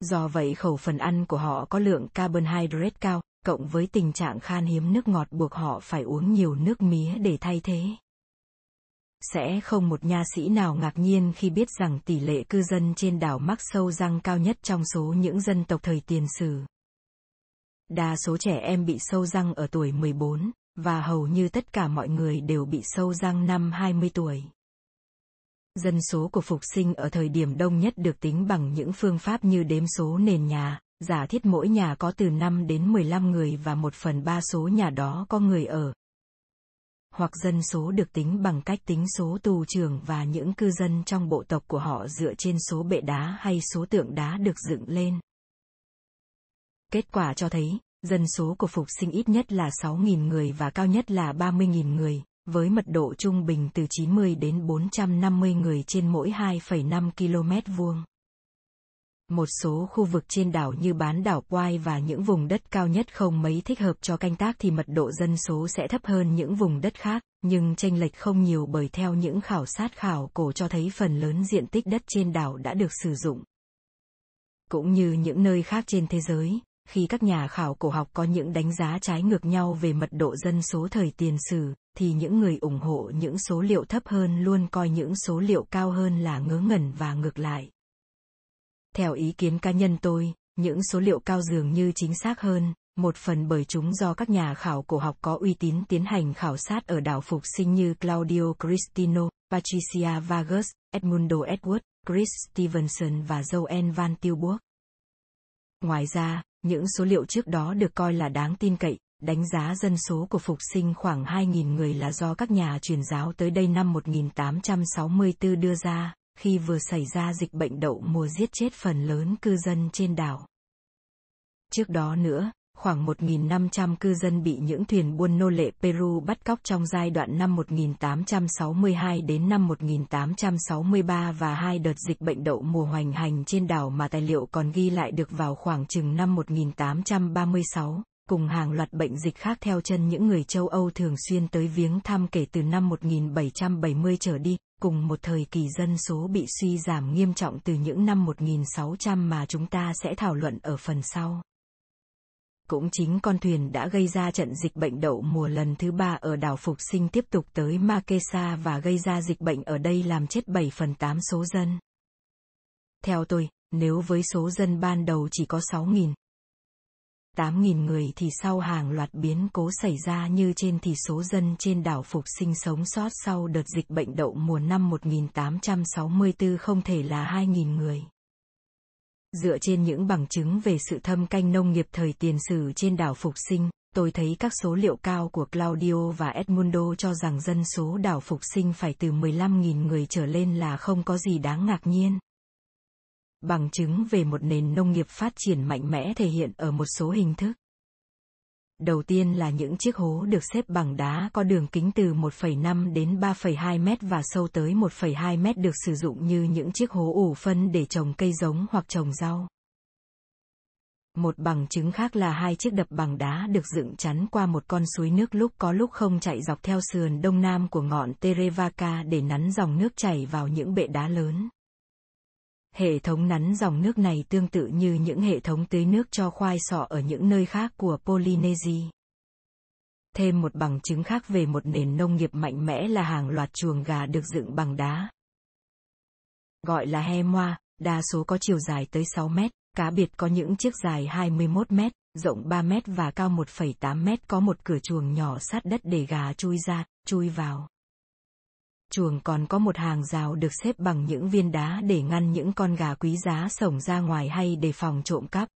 [SPEAKER 1] Do vậy khẩu phần ăn của họ có lượng carbohydrate cao, cộng với tình trạng khan hiếm nước ngọt buộc họ phải uống nhiều nước mía để thay thế. Sẽ không một nha sĩ nào ngạc nhiên khi biết rằng tỷ lệ cư dân trên đảo mắc sâu răng cao nhất trong số những dân tộc thời tiền sử. Đa số trẻ em bị sâu răng ở tuổi 14, và hầu như tất cả mọi người đều bị sâu răng năm 20 tuổi. Dân số của phục sinh ở thời điểm đông nhất được tính bằng những phương pháp như đếm số nền nhà, giả thiết mỗi nhà có từ 5 đến 15 người và một phần ba số nhà đó có người ở. Hoặc dân số được tính bằng cách tính số tù trưởng và những cư dân trong bộ tộc của họ dựa trên số bệ đá hay số tượng đá được dựng lên. Kết quả cho thấy, dân số của phục sinh ít nhất là 6.000 người và cao nhất là 30.000 người, với mật độ trung bình từ 90 đến 450 người trên mỗi 2,5 km vuông. Một số khu vực trên đảo như bán đảo Quai và những vùng đất cao nhất không mấy thích hợp cho canh tác thì mật độ dân số sẽ thấp hơn những vùng đất khác, nhưng chênh lệch không nhiều bởi theo những khảo sát khảo cổ cho thấy phần lớn diện tích đất trên đảo đã được sử dụng. Cũng như những nơi khác trên thế giới, khi các nhà khảo cổ học có những đánh giá trái ngược nhau về mật độ dân số thời tiền sử, thì những người ủng hộ những số liệu thấp hơn luôn coi những số liệu cao hơn là ngớ ngẩn và ngược lại. Theo ý kiến cá nhân tôi, những số liệu cao dường như chính xác hơn, một phần bởi chúng do các nhà khảo cổ học có uy tín tiến hành khảo sát ở đảo phục sinh như Claudio Cristino, Patricia Vargas, Edmundo Edward, Chris Stevenson và Joel Van Tilburg. Ngoài ra, những số liệu trước đó được coi là đáng tin cậy, đánh giá dân số của phục sinh khoảng 2.000 người là do các nhà truyền giáo tới đây năm 1864 đưa ra, khi vừa xảy ra dịch bệnh đậu mùa giết chết phần lớn cư dân trên đảo. Trước đó nữa, khoảng 1.500 cư dân bị những thuyền buôn nô lệ Peru bắt cóc trong giai đoạn năm 1862 đến năm 1863 và hai đợt dịch bệnh đậu mùa hoành hành trên đảo mà tài liệu còn ghi lại được vào khoảng chừng năm 1836, cùng hàng loạt bệnh dịch khác theo chân những người châu Âu thường xuyên tới viếng thăm kể từ năm 1770 trở đi, cùng một thời kỳ dân số bị suy giảm nghiêm trọng từ những năm 1600 mà chúng ta sẽ thảo luận ở phần sau. Cũng chính con thuyền đã gây ra trận dịch bệnh đậu mùa lần thứ ba ở đảo Phục Sinh tiếp tục tới Makesa và gây ra dịch bệnh ở đây làm chết 7 phần 8 số dân. Theo tôi, nếu với số dân ban đầu chỉ có 6.000, 8.000 người thì sau hàng loạt biến cố xảy ra như trên thì số dân trên đảo Phục Sinh sống sót sau đợt dịch bệnh đậu mùa năm 1864 không thể là 2.000 người. Dựa trên những bằng chứng về sự thâm canh nông nghiệp thời tiền sử trên đảo Phục Sinh, tôi thấy các số liệu cao của Claudio và Edmundo cho rằng dân số đảo Phục Sinh phải từ 15.000 người trở lên là không có gì đáng ngạc nhiên. Bằng chứng về một nền nông nghiệp phát triển mạnh mẽ thể hiện ở một số hình thức. Đầu tiên là những chiếc hố được xếp bằng đá có đường kính từ 1,5 đến 3,2 mét và sâu tới 1,2 mét được sử dụng như những chiếc hố ủ phân để trồng cây giống hoặc trồng rau. Một bằng chứng khác là hai chiếc đập bằng đá được dựng chắn qua một con suối nước lúc có lúc không chạy dọc theo sườn đông nam của ngọn Terevaka để nắn dòng nước chảy vào những bệ đá lớn. Hệ thống nắn dòng nước này tương tự như những hệ thống tưới nước cho khoai sọ ở những nơi khác của Polynesia. Thêm một bằng chứng khác về một nền nông nghiệp mạnh mẽ là hàng loạt chuồng gà được dựng bằng đá. Gọi là he moa, đa số có chiều dài tới 6 mét, cá biệt có những chiếc dài 21 mét, rộng 3 mét và cao 1,8 mét có một cửa chuồng nhỏ sát đất để gà chui ra, chui vào chuồng còn có một hàng rào được xếp bằng những viên đá để ngăn những con gà quý giá sổng ra ngoài hay đề phòng trộm cắp.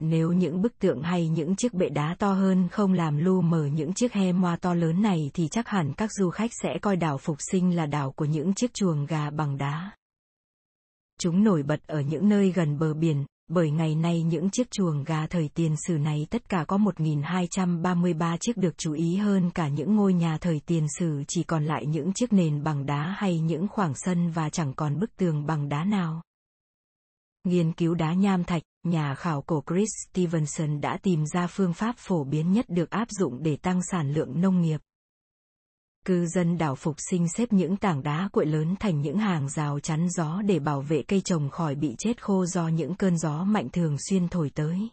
[SPEAKER 1] Nếu những bức tượng hay những chiếc bệ đá to hơn không làm lu mờ những chiếc he moa to lớn này thì chắc hẳn các du khách sẽ coi đảo Phục Sinh là đảo của những chiếc chuồng gà bằng đá. Chúng nổi bật ở những nơi gần bờ biển, bởi ngày nay những chiếc chuồng gà thời tiền sử này tất cả có 1.233 chiếc được chú ý hơn cả những ngôi nhà thời tiền sử chỉ còn lại những chiếc nền bằng đá hay những khoảng sân và chẳng còn bức tường bằng đá nào. Nghiên cứu đá nham thạch, nhà khảo cổ Chris Stevenson đã tìm ra phương pháp phổ biến nhất được áp dụng để tăng sản lượng nông nghiệp. Cư dân đảo Phục Sinh xếp những tảng đá cuội lớn thành những hàng rào chắn gió để bảo vệ cây trồng khỏi bị chết khô do những cơn gió mạnh thường xuyên thổi tới.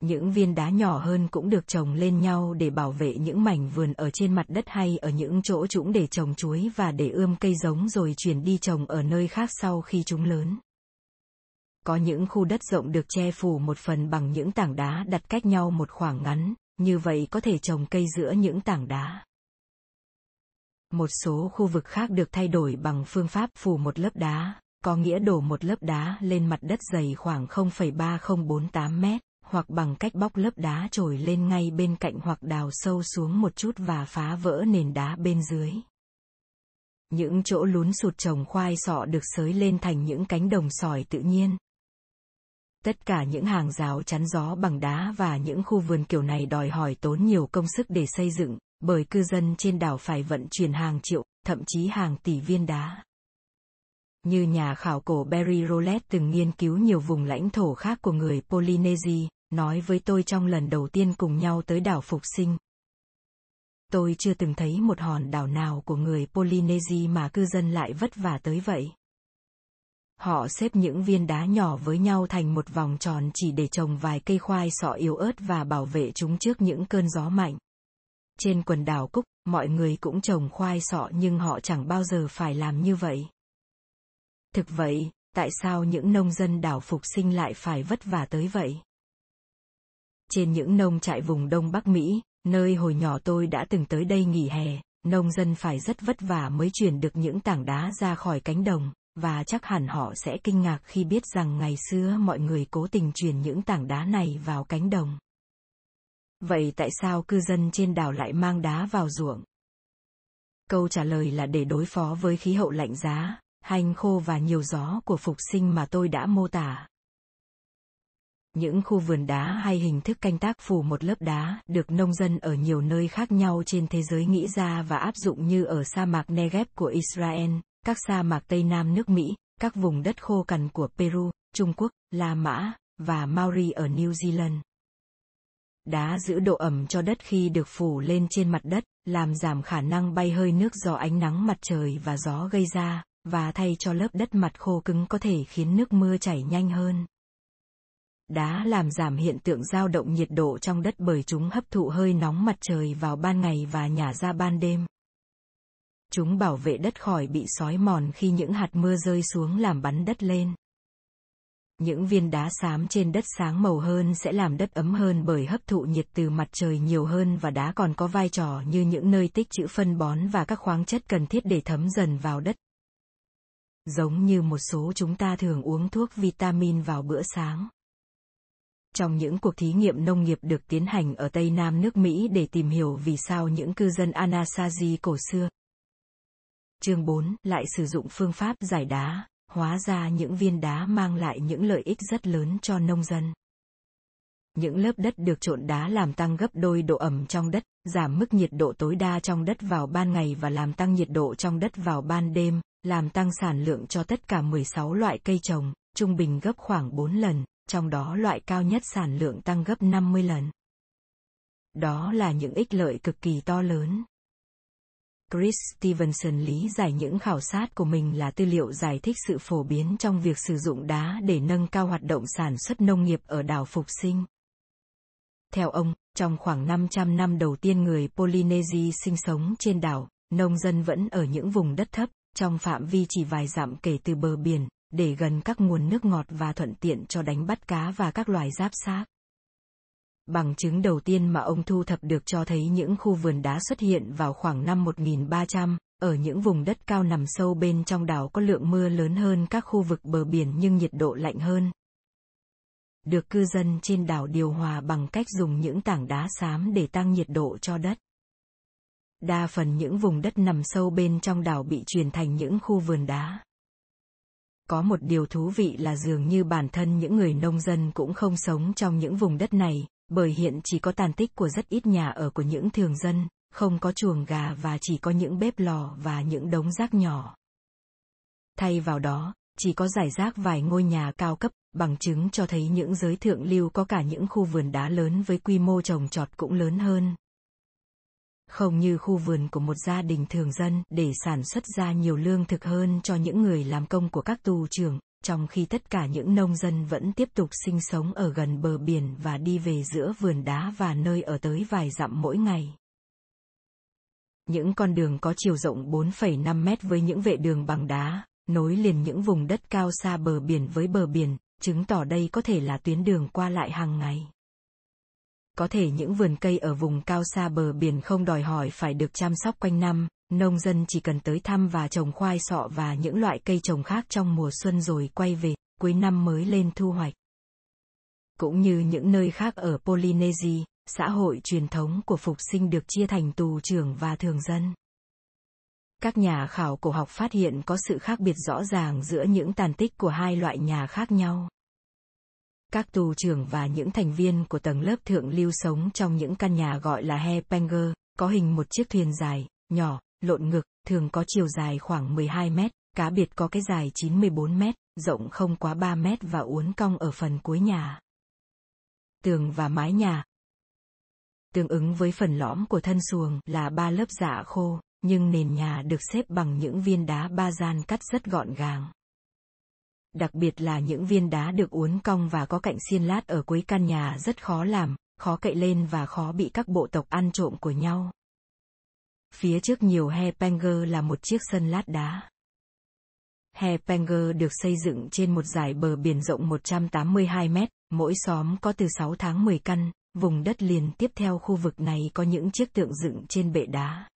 [SPEAKER 1] Những viên đá nhỏ hơn cũng được trồng lên nhau để bảo vệ những mảnh vườn ở trên mặt đất hay ở những chỗ trũng để trồng chuối và để ươm cây giống rồi chuyển đi trồng ở nơi khác sau khi chúng lớn. Có những khu đất rộng được che phủ một phần bằng những tảng đá đặt cách nhau một khoảng ngắn, như vậy có thể trồng cây giữa những tảng đá. Một số khu vực khác được thay đổi bằng phương pháp phủ một lớp đá, có nghĩa đổ một lớp đá lên mặt đất dày khoảng 0,3048 mét, hoặc bằng cách bóc lớp đá trồi lên ngay bên cạnh hoặc đào sâu xuống một chút và phá vỡ nền đá bên dưới. Những chỗ lún sụt trồng khoai sọ được xới lên thành những cánh đồng sỏi tự nhiên. Tất cả những hàng rào chắn gió bằng đá và những khu vườn kiểu này đòi hỏi tốn nhiều công sức để xây dựng, bởi cư dân trên đảo phải vận chuyển hàng triệu, thậm chí hàng tỷ viên đá. Như nhà khảo cổ Barry Rollet từng nghiên cứu nhiều vùng lãnh thổ khác của người Polynesia, nói với tôi trong lần đầu tiên cùng nhau tới đảo Phục Sinh. Tôi chưa từng thấy một hòn đảo nào của người Polynesia mà cư dân lại vất vả tới vậy. Họ xếp những viên đá nhỏ với nhau thành một vòng tròn chỉ để trồng vài cây khoai sọ yếu ớt và bảo vệ chúng trước những cơn gió mạnh. Trên quần đảo Cúc, mọi người cũng trồng khoai sọ nhưng họ chẳng bao giờ phải làm như vậy. Thực vậy, tại sao những nông dân đảo Phục Sinh lại phải vất vả tới vậy? Trên những nông trại vùng Đông Bắc Mỹ, nơi hồi nhỏ tôi đã từng tới đây nghỉ hè, nông dân phải rất vất vả mới chuyển được những tảng đá ra khỏi cánh đồng, và chắc hẳn họ sẽ kinh ngạc khi biết rằng ngày xưa mọi người cố tình chuyển những tảng đá này vào cánh đồng. Vậy tại sao cư dân trên đảo lại mang đá vào ruộng? Câu trả lời là để đối phó với khí hậu lạnh giá, hanh khô và nhiều gió của phục sinh mà tôi đã mô tả. Những khu vườn đá hay hình thức canh tác phủ một lớp đá được nông dân ở nhiều nơi khác nhau trên thế giới nghĩ ra và áp dụng như ở sa mạc Negev của Israel, các sa mạc Tây Nam nước Mỹ, các vùng đất khô cằn của Peru, Trung Quốc, La Mã, và Maori ở New Zealand. Đá giữ độ ẩm cho đất khi được phủ lên trên mặt đất, làm giảm khả năng bay hơi nước do ánh nắng mặt trời và gió gây ra, và thay cho lớp đất mặt khô cứng có thể khiến nước mưa chảy nhanh hơn. Đá làm giảm hiện tượng dao động nhiệt độ trong đất bởi chúng hấp thụ hơi nóng mặt trời vào ban ngày và nhả ra ban đêm. Chúng bảo vệ đất khỏi bị sói mòn khi những hạt mưa rơi xuống làm bắn đất lên. Những viên đá xám trên đất sáng màu hơn sẽ làm đất ấm hơn bởi hấp thụ nhiệt từ mặt trời nhiều hơn và đá còn có vai trò như những nơi tích trữ phân bón và các khoáng chất cần thiết để thấm dần vào đất. Giống như một số chúng ta thường uống thuốc vitamin vào bữa sáng. Trong những cuộc thí nghiệm nông nghiệp được tiến hành ở Tây Nam nước Mỹ để tìm hiểu vì sao những cư dân Anasazi cổ xưa, Chương 4 lại sử dụng phương pháp giải đá, hóa ra những viên đá mang lại những lợi ích rất lớn cho nông dân. Những lớp đất được trộn đá làm tăng gấp đôi độ ẩm trong đất, giảm mức nhiệt độ tối đa trong đất vào ban ngày và làm tăng nhiệt độ trong đất vào ban đêm, làm tăng sản lượng cho tất cả 16 loại cây trồng, trung bình gấp khoảng 4 lần, trong đó loại cao nhất sản lượng tăng gấp 50 lần. Đó là những ích lợi cực kỳ to lớn. Chris Stevenson lý giải những khảo sát của mình là tư liệu giải thích sự phổ biến trong việc sử dụng đá để nâng cao hoạt động sản xuất nông nghiệp ở đảo Phục Sinh. Theo ông, trong khoảng 500 năm đầu tiên người Polynesia sinh sống trên đảo, nông dân vẫn ở những vùng đất thấp, trong phạm vi chỉ vài dặm kể từ bờ biển, để gần các nguồn nước ngọt và thuận tiện cho đánh bắt cá và các loài giáp xác. Bằng chứng đầu tiên mà ông thu thập được cho thấy những khu vườn đá xuất hiện vào khoảng năm 1300, ở những vùng đất cao nằm sâu bên trong đảo có lượng mưa lớn hơn các khu vực bờ biển nhưng nhiệt độ lạnh hơn. được cư dân trên đảo điều hòa bằng cách dùng những tảng đá xám để tăng nhiệt độ cho đất. Đa phần những vùng đất nằm sâu bên trong đảo bị chuyển thành những khu vườn đá. Có một điều thú vị là dường như bản thân những người nông dân cũng không sống trong những vùng đất này, bởi hiện chỉ có tàn tích của rất ít nhà ở của những thường dân, không có chuồng gà và chỉ có những bếp lò và những đống rác nhỏ. Thay vào đó, chỉ có giải rác vài ngôi nhà cao cấp, bằng chứng cho thấy những giới thượng lưu có cả những khu vườn đá lớn với quy mô trồng trọt cũng lớn hơn. Không như khu vườn của một gia đình thường dân để sản xuất ra nhiều lương thực hơn cho những người làm công của các tù trưởng, trong khi tất cả những nông dân vẫn tiếp tục sinh sống ở gần bờ biển và đi về giữa vườn đá và nơi ở tới vài dặm mỗi ngày. Những con đường có chiều rộng 4,5 mét với những vệ đường bằng đá, nối liền những vùng đất cao xa bờ biển với bờ biển, chứng tỏ đây có thể là tuyến đường qua lại hàng ngày. Có thể những vườn cây ở vùng cao xa bờ biển không đòi hỏi phải được chăm sóc quanh năm, nông dân chỉ cần tới thăm và trồng khoai sọ và những loại cây trồng khác trong mùa xuân rồi quay về, cuối năm mới lên thu hoạch. Cũng như những nơi khác ở Polynesia, xã hội truyền thống của phục sinh được chia thành tù trưởng và thường dân. Các nhà khảo cổ học phát hiện có sự khác biệt rõ ràng giữa những tàn tích của hai loại nhà khác nhau. Các tù trưởng và những thành viên của tầng lớp thượng lưu sống trong những căn nhà gọi là Hepenger, có hình một chiếc thuyền dài, nhỏ, lộn ngực, thường có chiều dài khoảng 12 mét, cá biệt có cái dài 94 mét, rộng không quá 3 mét và uốn cong ở phần cuối nhà. Tường và mái nhà, tương ứng với phần lõm của thân xuồng là ba lớp dạ khô, nhưng nền nhà được xếp bằng những viên đá ba gian cắt rất gọn gàng. Đặc biệt là những viên đá được uốn cong và có cạnh xiên lát ở cuối căn nhà rất khó làm, khó cậy lên và khó bị các bộ tộc ăn trộm của nhau. Phía trước nhiều Hepenger là một chiếc sân lát đá. Hepenger được xây dựng trên một dải bờ biển rộng 182 mét, mỗi xóm có từ 6 tháng 10 căn, vùng đất liền tiếp theo khu vực này có những chiếc tượng dựng trên bệ đá.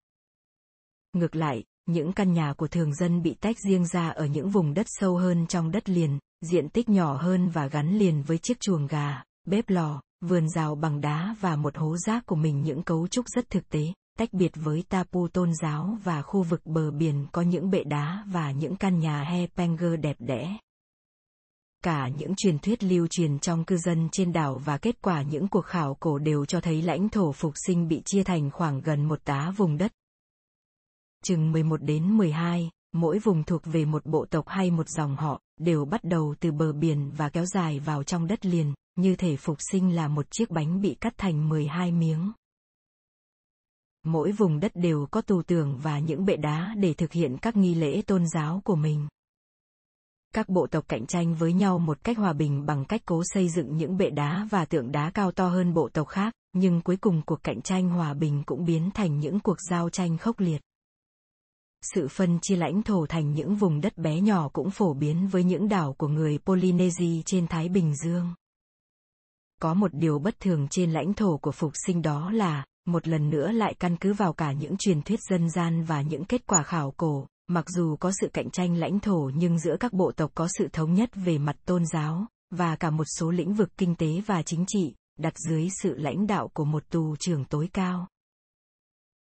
[SPEAKER 1] Ngược lại, những căn nhà của thường dân bị tách riêng ra ở những vùng đất sâu hơn trong đất liền, diện tích nhỏ hơn và gắn liền với chiếc chuồng gà, bếp lò, vườn rào bằng đá và một hố rác của mình những cấu trúc rất thực tế, tách biệt với tapu tôn giáo và khu vực bờ biển có những bệ đá và những căn nhà he Penger đẹp đẽ. Cả những truyền thuyết lưu truyền trong cư dân trên đảo và kết quả những cuộc khảo cổ đều cho thấy lãnh thổ phục sinh bị chia thành khoảng gần một tá vùng đất, chừng 11 đến 12, mỗi vùng thuộc về một bộ tộc hay một dòng họ, đều bắt đầu từ bờ biển và kéo dài vào trong đất liền, như thể phục sinh là một chiếc bánh bị cắt thành 12 miếng. Mỗi vùng đất đều có tù tưởng và những bệ đá để thực hiện các nghi lễ tôn giáo của mình. Các bộ tộc cạnh tranh với nhau một cách hòa bình bằng cách cố xây dựng những bệ đá và tượng đá cao to hơn bộ tộc khác, nhưng cuối cùng cuộc cạnh tranh hòa bình cũng biến thành những cuộc giao tranh khốc liệt sự phân chia lãnh thổ thành những vùng đất bé nhỏ cũng phổ biến với những đảo của người Polynesia trên Thái Bình Dương. Có một điều bất thường trên lãnh thổ của phục sinh đó là, một lần nữa lại căn cứ vào cả những truyền thuyết dân gian và những kết quả khảo cổ, mặc dù có sự cạnh tranh lãnh thổ nhưng giữa các bộ tộc có sự thống nhất về mặt tôn giáo, và cả một số lĩnh vực kinh tế và chính trị, đặt dưới sự lãnh đạo của một tù trưởng tối cao.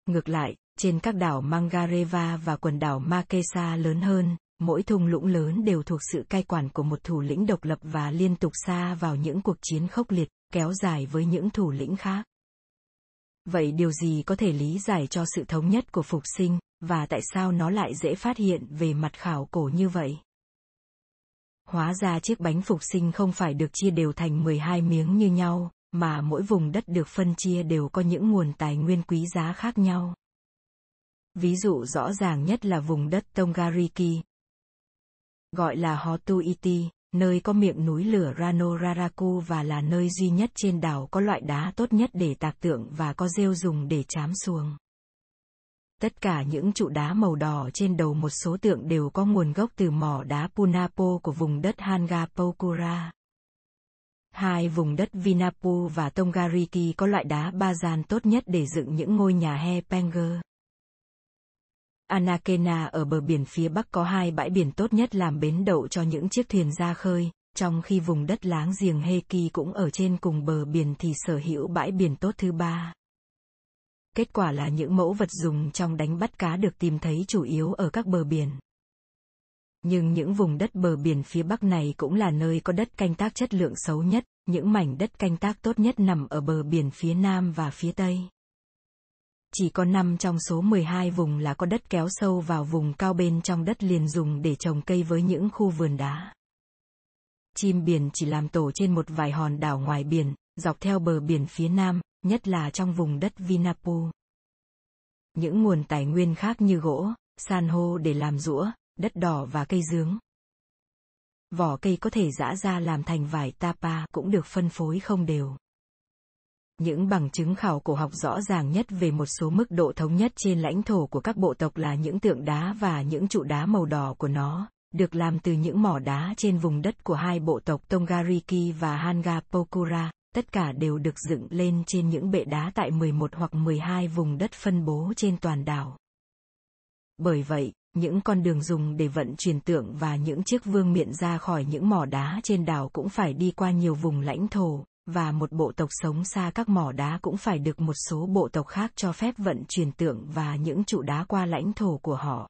[SPEAKER 1] Ngược lại, trên các đảo Mangareva và quần đảo makesa lớn hơn, mỗi thung lũng lớn đều thuộc sự cai quản của một thủ lĩnh độc lập và liên tục xa vào những cuộc chiến khốc liệt, kéo dài với những thủ lĩnh khác. Vậy điều gì có thể lý giải cho sự thống nhất của phục sinh, và tại sao nó lại dễ phát hiện về mặt khảo cổ như vậy? Hóa ra chiếc bánh phục sinh không phải được chia đều thành 12 miếng như nhau, mà mỗi vùng đất được phân chia đều có những nguồn tài nguyên quý giá khác nhau. Ví dụ rõ ràng nhất là vùng đất Tongariki. Gọi là Hotuiti, nơi có miệng núi lửa Rano Raraku và là nơi duy nhất trên đảo có loại đá tốt nhất để tạc tượng và có rêu dùng để chám xuồng. Tất cả những trụ đá màu đỏ trên đầu một số tượng đều có nguồn gốc từ mỏ đá Punapo của vùng đất Hanga Pokura. Hai vùng đất Vinapu và Tongariki có loại đá bazan tốt nhất để dựng những ngôi nhà Hepenger. Anakena ở bờ biển phía bắc có hai bãi biển tốt nhất làm bến đậu cho những chiếc thuyền ra khơi, trong khi vùng đất láng giềng Heki cũng ở trên cùng bờ biển thì sở hữu bãi biển tốt thứ ba. Kết quả là những mẫu vật dùng trong đánh bắt cá được tìm thấy chủ yếu ở các bờ biển. Nhưng những vùng đất bờ biển phía bắc này cũng là nơi có đất canh tác chất lượng xấu nhất, những mảnh đất canh tác tốt nhất nằm ở bờ biển phía nam và phía tây. Chỉ có 5 trong số 12 vùng là có đất kéo sâu vào vùng cao bên trong đất liền dùng để trồng cây với những khu vườn đá. Chim biển chỉ làm tổ trên một vài hòn đảo ngoài biển, dọc theo bờ biển phía nam, nhất là trong vùng đất Vinapu. Những nguồn tài nguyên khác như gỗ, san hô để làm rũa, đất đỏ và cây dướng. Vỏ cây có thể giã ra làm thành vải tapa cũng được phân phối không đều. Những bằng chứng khảo cổ học rõ ràng nhất về một số mức độ thống nhất trên lãnh thổ của các bộ tộc là những tượng đá và những trụ đá màu đỏ của nó, được làm từ những mỏ đá trên vùng đất của hai bộ tộc Tongariki và Hangapokura, tất cả đều được dựng lên trên những bệ đá tại 11 hoặc 12 vùng đất phân bố trên toàn đảo. Bởi vậy, những con đường dùng để vận chuyển tượng và những chiếc vương miện ra khỏi những mỏ đá trên đảo cũng phải đi qua nhiều vùng lãnh thổ, và một bộ tộc sống xa các mỏ đá cũng phải được một số bộ tộc khác cho phép vận chuyển tượng và những trụ đá qua lãnh thổ của họ.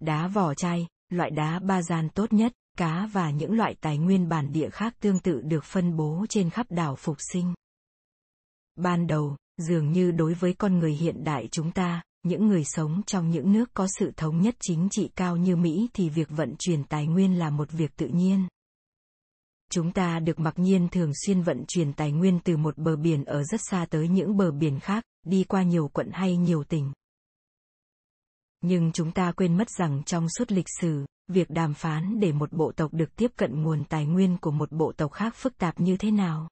[SPEAKER 1] Đá vỏ chai, loại đá ba gian tốt nhất, cá và những loại tài nguyên bản địa khác tương tự được phân bố trên khắp đảo Phục Sinh. Ban đầu, dường như đối với con người hiện đại chúng ta, những người sống trong những nước có sự thống nhất chính trị cao như Mỹ thì việc vận chuyển tài nguyên là một việc tự nhiên. Chúng ta được mặc nhiên thường xuyên vận chuyển tài nguyên từ một bờ biển ở rất xa tới những bờ biển khác, đi qua nhiều quận hay nhiều tỉnh. Nhưng chúng ta quên mất rằng trong suốt lịch sử, việc đàm phán để một bộ tộc được tiếp cận nguồn tài nguyên của một bộ tộc khác phức tạp như thế nào.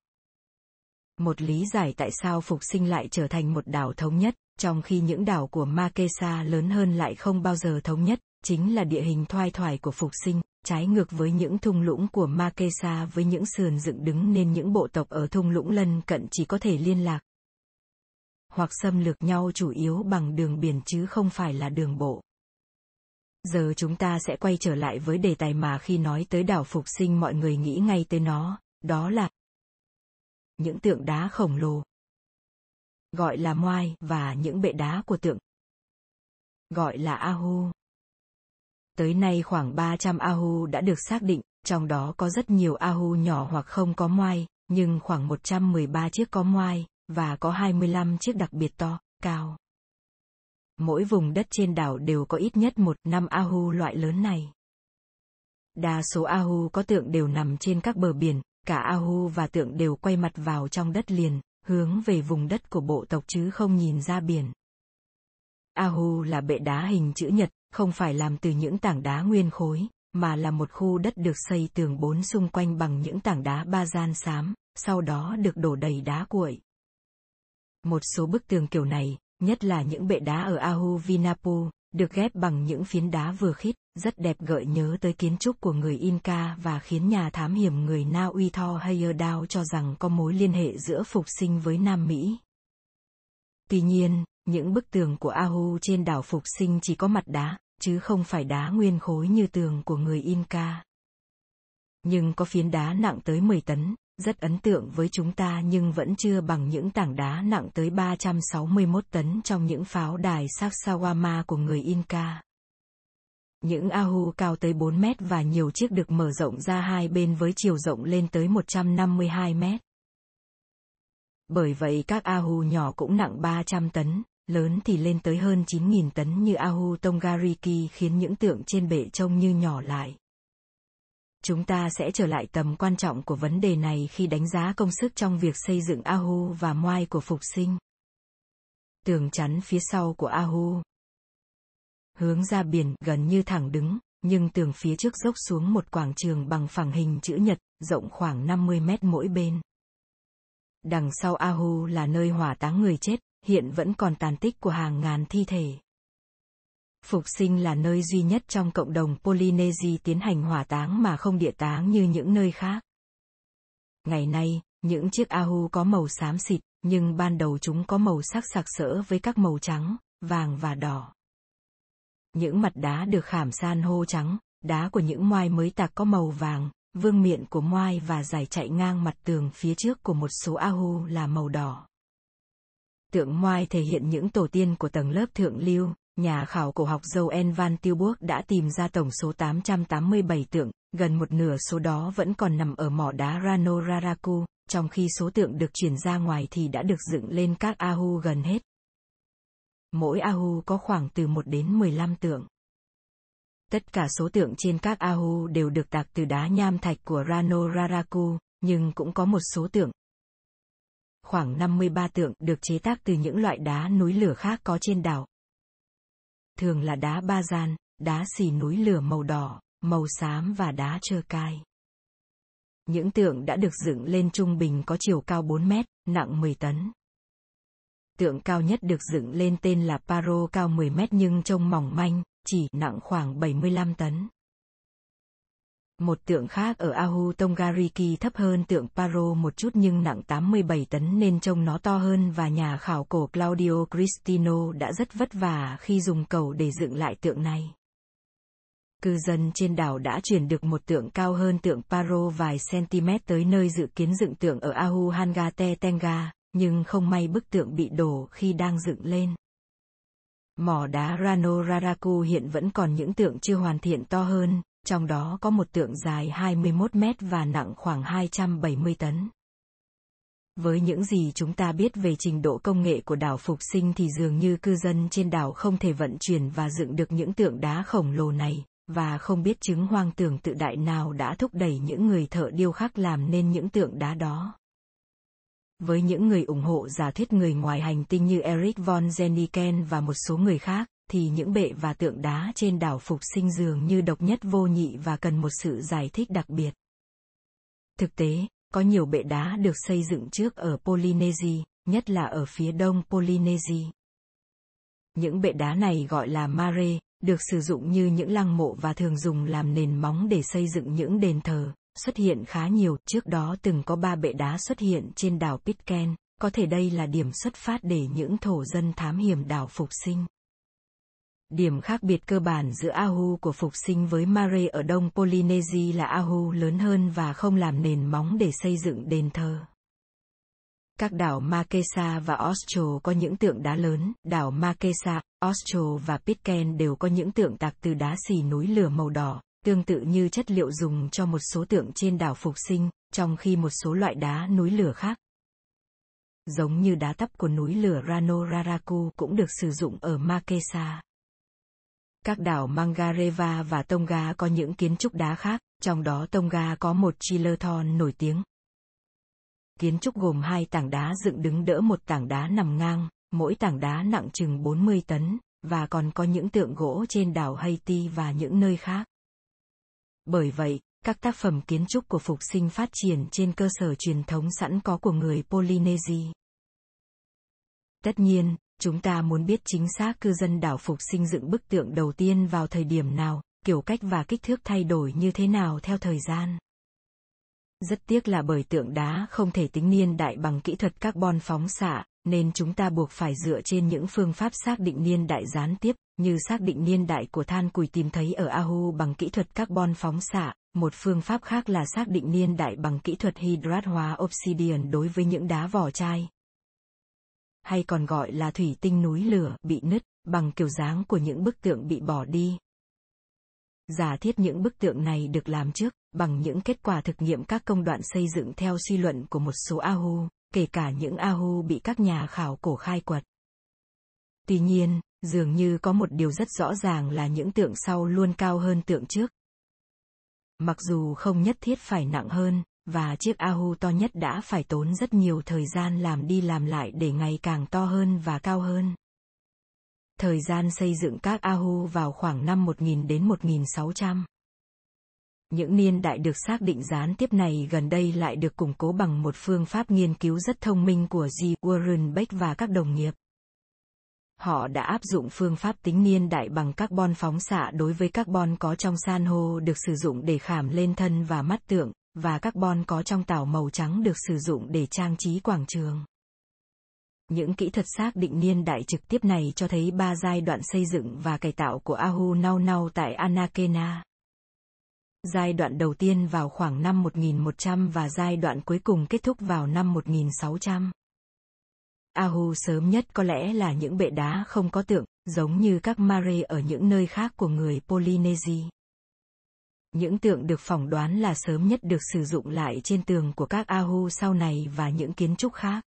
[SPEAKER 1] Một lý giải tại sao phục sinh lại trở thành một đảo thống nhất, trong khi những đảo của Makesa lớn hơn lại không bao giờ thống nhất, chính là địa hình thoai thoải của phục sinh, trái ngược với những thung lũng của Makesa với những sườn dựng đứng nên những bộ tộc ở thung lũng lân cận chỉ có thể liên lạc hoặc xâm lược nhau chủ yếu bằng đường biển chứ không phải là đường bộ. Giờ chúng ta sẽ quay trở lại với đề tài mà khi nói tới đảo phục sinh mọi người nghĩ ngay tới nó, đó là những tượng đá khổng lồ, gọi là moai và những bệ đá của tượng, gọi là Ahu. Tới nay khoảng 300 Ahu đã được xác định, trong đó có rất nhiều Ahu nhỏ hoặc không có moai, nhưng khoảng 113 chiếc có moai, và có 25 chiếc đặc biệt to, cao. Mỗi vùng đất trên đảo đều có ít nhất một năm Ahu loại lớn này. Đa số Ahu có tượng đều nằm trên các bờ biển, cả Ahu và tượng đều quay mặt vào trong đất liền, hướng về vùng đất của bộ tộc chứ không nhìn ra biển. Ahu là bệ đá hình chữ nhật, không phải làm từ những tảng đá nguyên khối, mà là một khu đất được xây tường bốn xung quanh bằng những tảng đá ba gian xám, sau đó được đổ đầy đá cuội. Một số bức tường kiểu này, nhất là những bệ đá ở Ahu Vinapu, được ghép bằng những phiến đá vừa khít, rất đẹp gợi nhớ tới kiến trúc của người Inca và khiến nhà thám hiểm người Na Uy Thor Heyerdahl cho rằng có mối liên hệ giữa phục sinh với Nam Mỹ. Tuy nhiên, những bức tường của Ahu trên đảo Phục Sinh chỉ có mặt đá, chứ không phải đá nguyên khối như tường của người Inca. Nhưng có phiến đá nặng tới 10 tấn, rất ấn tượng với chúng ta nhưng vẫn chưa bằng những tảng đá nặng tới 361 tấn trong những pháo đài Sacsawama của người Inca. Những Ahu cao tới 4 mét và nhiều chiếc được mở rộng ra hai bên với chiều rộng lên tới 152 mét. Bởi vậy các Ahu nhỏ cũng nặng 300 tấn, lớn thì lên tới hơn 9.000 tấn như Ahu Tongariki khiến những tượng trên bệ trông như nhỏ lại. Chúng ta sẽ trở lại tầm quan trọng của vấn đề này khi đánh giá công sức trong việc xây dựng Ahu và Moai của phục sinh. Tường chắn phía sau của Ahu. Hướng ra biển gần như thẳng đứng, nhưng tường phía trước dốc xuống một quảng trường bằng phẳng hình chữ nhật, rộng khoảng 50 mét mỗi bên. Đằng sau Ahu là nơi hỏa táng người chết, hiện vẫn còn tàn tích của hàng ngàn thi thể. Phục sinh là nơi duy nhất trong cộng đồng Polynesia tiến hành hỏa táng mà không địa táng như những nơi khác. Ngày nay, những chiếc Ahu có màu xám xịt, nhưng ban đầu chúng có màu sắc sặc sỡ với các màu trắng, vàng và đỏ. Những mặt đá được khảm san hô trắng, đá của những moai mới tạc có màu vàng, vương miện của moai và giải chạy ngang mặt tường phía trước của một số Ahu là màu đỏ. Tượng moai thể hiện những tổ tiên của tầng lớp thượng lưu, nhà khảo cổ học Joel Van Tilburg đã tìm ra tổng số 887 tượng, gần một nửa số đó vẫn còn nằm ở mỏ đá Rano Raraku, trong khi số tượng được chuyển ra ngoài thì đã được dựng lên các Ahu gần hết. Mỗi Ahu có khoảng từ 1 đến 15 tượng. Tất cả số tượng trên các Ahu đều được tạc từ đá nham thạch của Rano Raraku, nhưng cũng có một số tượng. Khoảng 53 tượng được chế tác từ những loại đá núi lửa khác có trên đảo. Thường là đá ba gian, đá xì núi lửa màu đỏ, màu xám và đá trơ cai. Những tượng đã được dựng lên trung bình có chiều cao 4 mét, nặng 10 tấn. Tượng cao nhất được dựng lên tên là Paro cao 10 mét nhưng trông mỏng manh, chỉ nặng khoảng 75 tấn. Một tượng khác ở Ahu Tongariki thấp hơn tượng Paro một chút nhưng nặng 87 tấn nên trông nó to hơn và nhà khảo cổ Claudio Cristino đã rất vất vả khi dùng cầu để dựng lại tượng này. Cư dân trên đảo đã chuyển được một tượng cao hơn tượng Paro vài cm tới nơi dự kiến dựng tượng ở Ahu Hangate Tenga, nhưng không may bức tượng bị đổ khi đang dựng lên. Mỏ đá Rano Raraku hiện vẫn còn những tượng chưa hoàn thiện to hơn, trong đó có một tượng dài 21 mét và nặng khoảng 270 tấn. Với những gì chúng ta biết về trình độ công nghệ của đảo Phục Sinh thì dường như cư dân trên đảo không thể vận chuyển và dựng được những tượng đá khổng lồ này, và không biết chứng hoang tưởng tự đại nào đã thúc đẩy những người thợ điêu khắc làm nên những tượng đá đó. Với những người ủng hộ giả thuyết người ngoài hành tinh như Eric von Zeniken và một số người khác, thì những bệ và tượng đá trên đảo Phục Sinh dường như độc nhất vô nhị và cần một sự giải thích đặc biệt. Thực tế, có nhiều bệ đá được xây dựng trước ở Polynesia, nhất là ở phía đông Polynesia. Những bệ đá này gọi là mare, được sử dụng như những lăng mộ và thường dùng làm nền móng để xây dựng những đền thờ, xuất hiện khá nhiều, trước đó từng có ba bệ đá xuất hiện trên đảo Pitcairn, có thể đây là điểm xuất phát để những thổ dân thám hiểm đảo phục sinh. Điểm khác biệt cơ bản giữa Ahu của phục sinh với Mare ở đông Polynesia là Ahu lớn hơn và không làm nền móng để xây dựng đền thờ. Các đảo Makesa và Austro có những tượng đá lớn, đảo Makesa, Austro và Pitcairn đều có những tượng tạc từ đá xì núi lửa màu đỏ, tương tự như chất liệu dùng cho một số tượng trên đảo Phục Sinh, trong khi một số loại đá núi lửa khác. Giống như đá tắp của núi lửa Rano Raraku cũng được sử dụng ở Makesa. Các đảo Mangareva và Tonga có những kiến trúc đá khác, trong đó Tonga có một chilerton nổi tiếng. Kiến trúc gồm hai tảng đá dựng đứng đỡ một tảng đá nằm ngang, mỗi tảng đá nặng chừng 40 tấn, và còn có những tượng gỗ trên đảo Haiti và những nơi khác. Bởi vậy, các tác phẩm kiến trúc của phục sinh phát triển trên cơ sở truyền thống sẵn có của người Polynesia. Tất nhiên, chúng ta muốn biết chính xác cư dân đảo phục sinh dựng bức tượng đầu tiên vào thời điểm nào, kiểu cách và kích thước thay đổi như thế nào theo thời gian. Rất tiếc là bởi tượng đá không thể tính niên đại bằng kỹ thuật carbon phóng xạ, nên chúng ta buộc phải dựa trên những phương pháp xác định niên đại gián tiếp, như xác định niên đại của than củi tìm thấy ở Ahu bằng kỹ thuật carbon phóng xạ, một phương pháp khác là xác định niên đại bằng kỹ thuật hydrat hóa obsidian đối với những đá vỏ chai. Hay còn gọi là thủy tinh núi lửa bị nứt, bằng kiểu dáng của những bức tượng bị bỏ đi. Giả thiết những bức tượng này được làm trước, bằng những kết quả thực nghiệm các công đoạn xây dựng theo suy luận của một số Ahu, kể cả những Ahu bị các nhà khảo cổ khai quật. Tuy nhiên, dường như có một điều rất rõ ràng là những tượng sau luôn cao hơn tượng trước. Mặc dù không nhất thiết phải nặng hơn, và chiếc Ahu to nhất đã phải tốn rất nhiều thời gian làm đi làm lại để ngày càng to hơn và cao hơn. Thời gian xây dựng các Ahu vào khoảng năm 1000 đến 1600. Những niên đại được xác định gián tiếp này gần đây lại được củng cố bằng một phương pháp nghiên cứu rất thông minh của G. Warren Beck và các đồng nghiệp. Họ đã áp dụng phương pháp tính niên đại bằng carbon phóng xạ đối với carbon có trong san hô được sử dụng để khảm lên thân và mắt tượng, và carbon có trong tảo màu trắng được sử dụng để trang trí quảng trường. Những kỹ thuật xác định niên đại trực tiếp này cho thấy ba giai đoạn xây dựng và cải tạo của Ahu Nau Nau tại Anakena. giai đoạn đầu tiên vào khoảng năm 1100 và giai đoạn cuối cùng kết thúc vào năm 1600. Ahu sớm nhất có lẽ là những bệ đá không có tượng, giống như các mare ở những nơi khác của người Polynesia. Những tượng được phỏng đoán là sớm nhất được sử dụng lại trên tường của các Ahu sau này và những kiến trúc khác.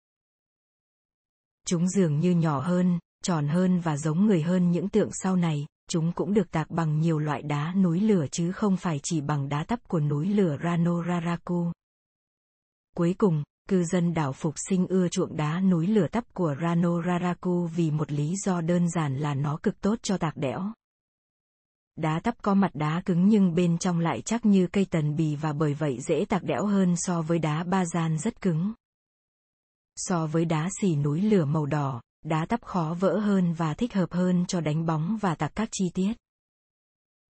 [SPEAKER 1] Chúng dường như nhỏ hơn, tròn hơn và giống người hơn những tượng sau này, chúng cũng được tạc bằng nhiều loại đá núi lửa chứ không phải chỉ bằng đá tắp của núi lửa Rano Raraku. Cuối cùng, cư dân đảo Phục Sinh ưa chuộng đá núi lửa tắp của Rano Raraku vì một lý do đơn giản là nó cực tốt cho tạc đẽo. Đá tắp có mặt đá cứng nhưng bên trong lại chắc như cây tần bì và bởi vậy dễ tạc đẽo hơn so với đá ba gian rất cứng. So với đá xì núi lửa màu đỏ, đá tắp khó vỡ hơn và thích hợp hơn cho đánh bóng và tạc các chi tiết.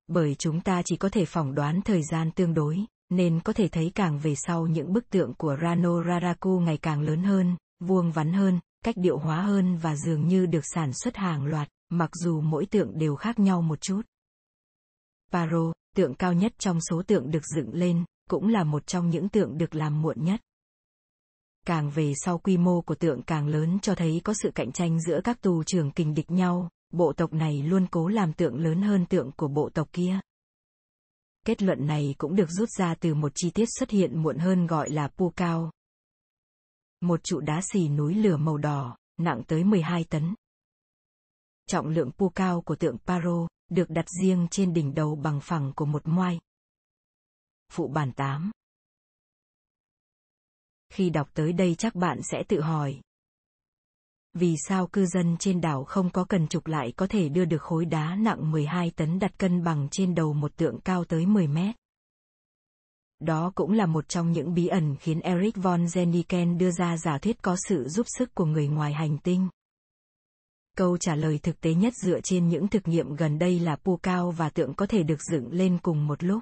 [SPEAKER 1] Bởi chúng ta chỉ có thể phỏng đoán thời gian tương đối, nên có thể thấy càng về sau những bức tượng của Rano Raraku ngày càng lớn hơn, vuông vắn hơn, cách điệu hóa hơn và dường như được sản xuất hàng loạt, mặc dù mỗi tượng đều khác nhau một chút. Paro, tượng cao nhất trong số tượng được dựng lên, cũng là một trong những tượng được làm muộn nhất. Càng về sau quy mô của tượng càng lớn cho thấy có sự cạnh tranh giữa các tù trưởng kình địch nhau, bộ tộc này luôn cố làm tượng lớn hơn tượng của bộ tộc kia. Kết luận này cũng được rút ra từ một chi tiết xuất hiện muộn hơn gọi là pu cao. Một trụ đá xì núi lửa màu đỏ, nặng tới 12 tấn. Trọng lượng pu cao của tượng Paro, được đặt riêng trên đỉnh đầu bằng phẳng của một moai. Phụ bản 8 Khi đọc tới đây chắc bạn sẽ tự hỏi. Vì sao cư dân trên đảo không có cần trục lại có thể đưa được khối đá nặng 12 tấn đặt cân bằng trên đầu một tượng cao tới 10 mét? Đó cũng là một trong những bí ẩn khiến Eric von Zeniken đưa ra giả thuyết có sự giúp sức của người ngoài hành tinh. Câu trả lời thực tế nhất dựa trên những thực nghiệm gần đây là pu cao và tượng có thể được dựng lên cùng một lúc.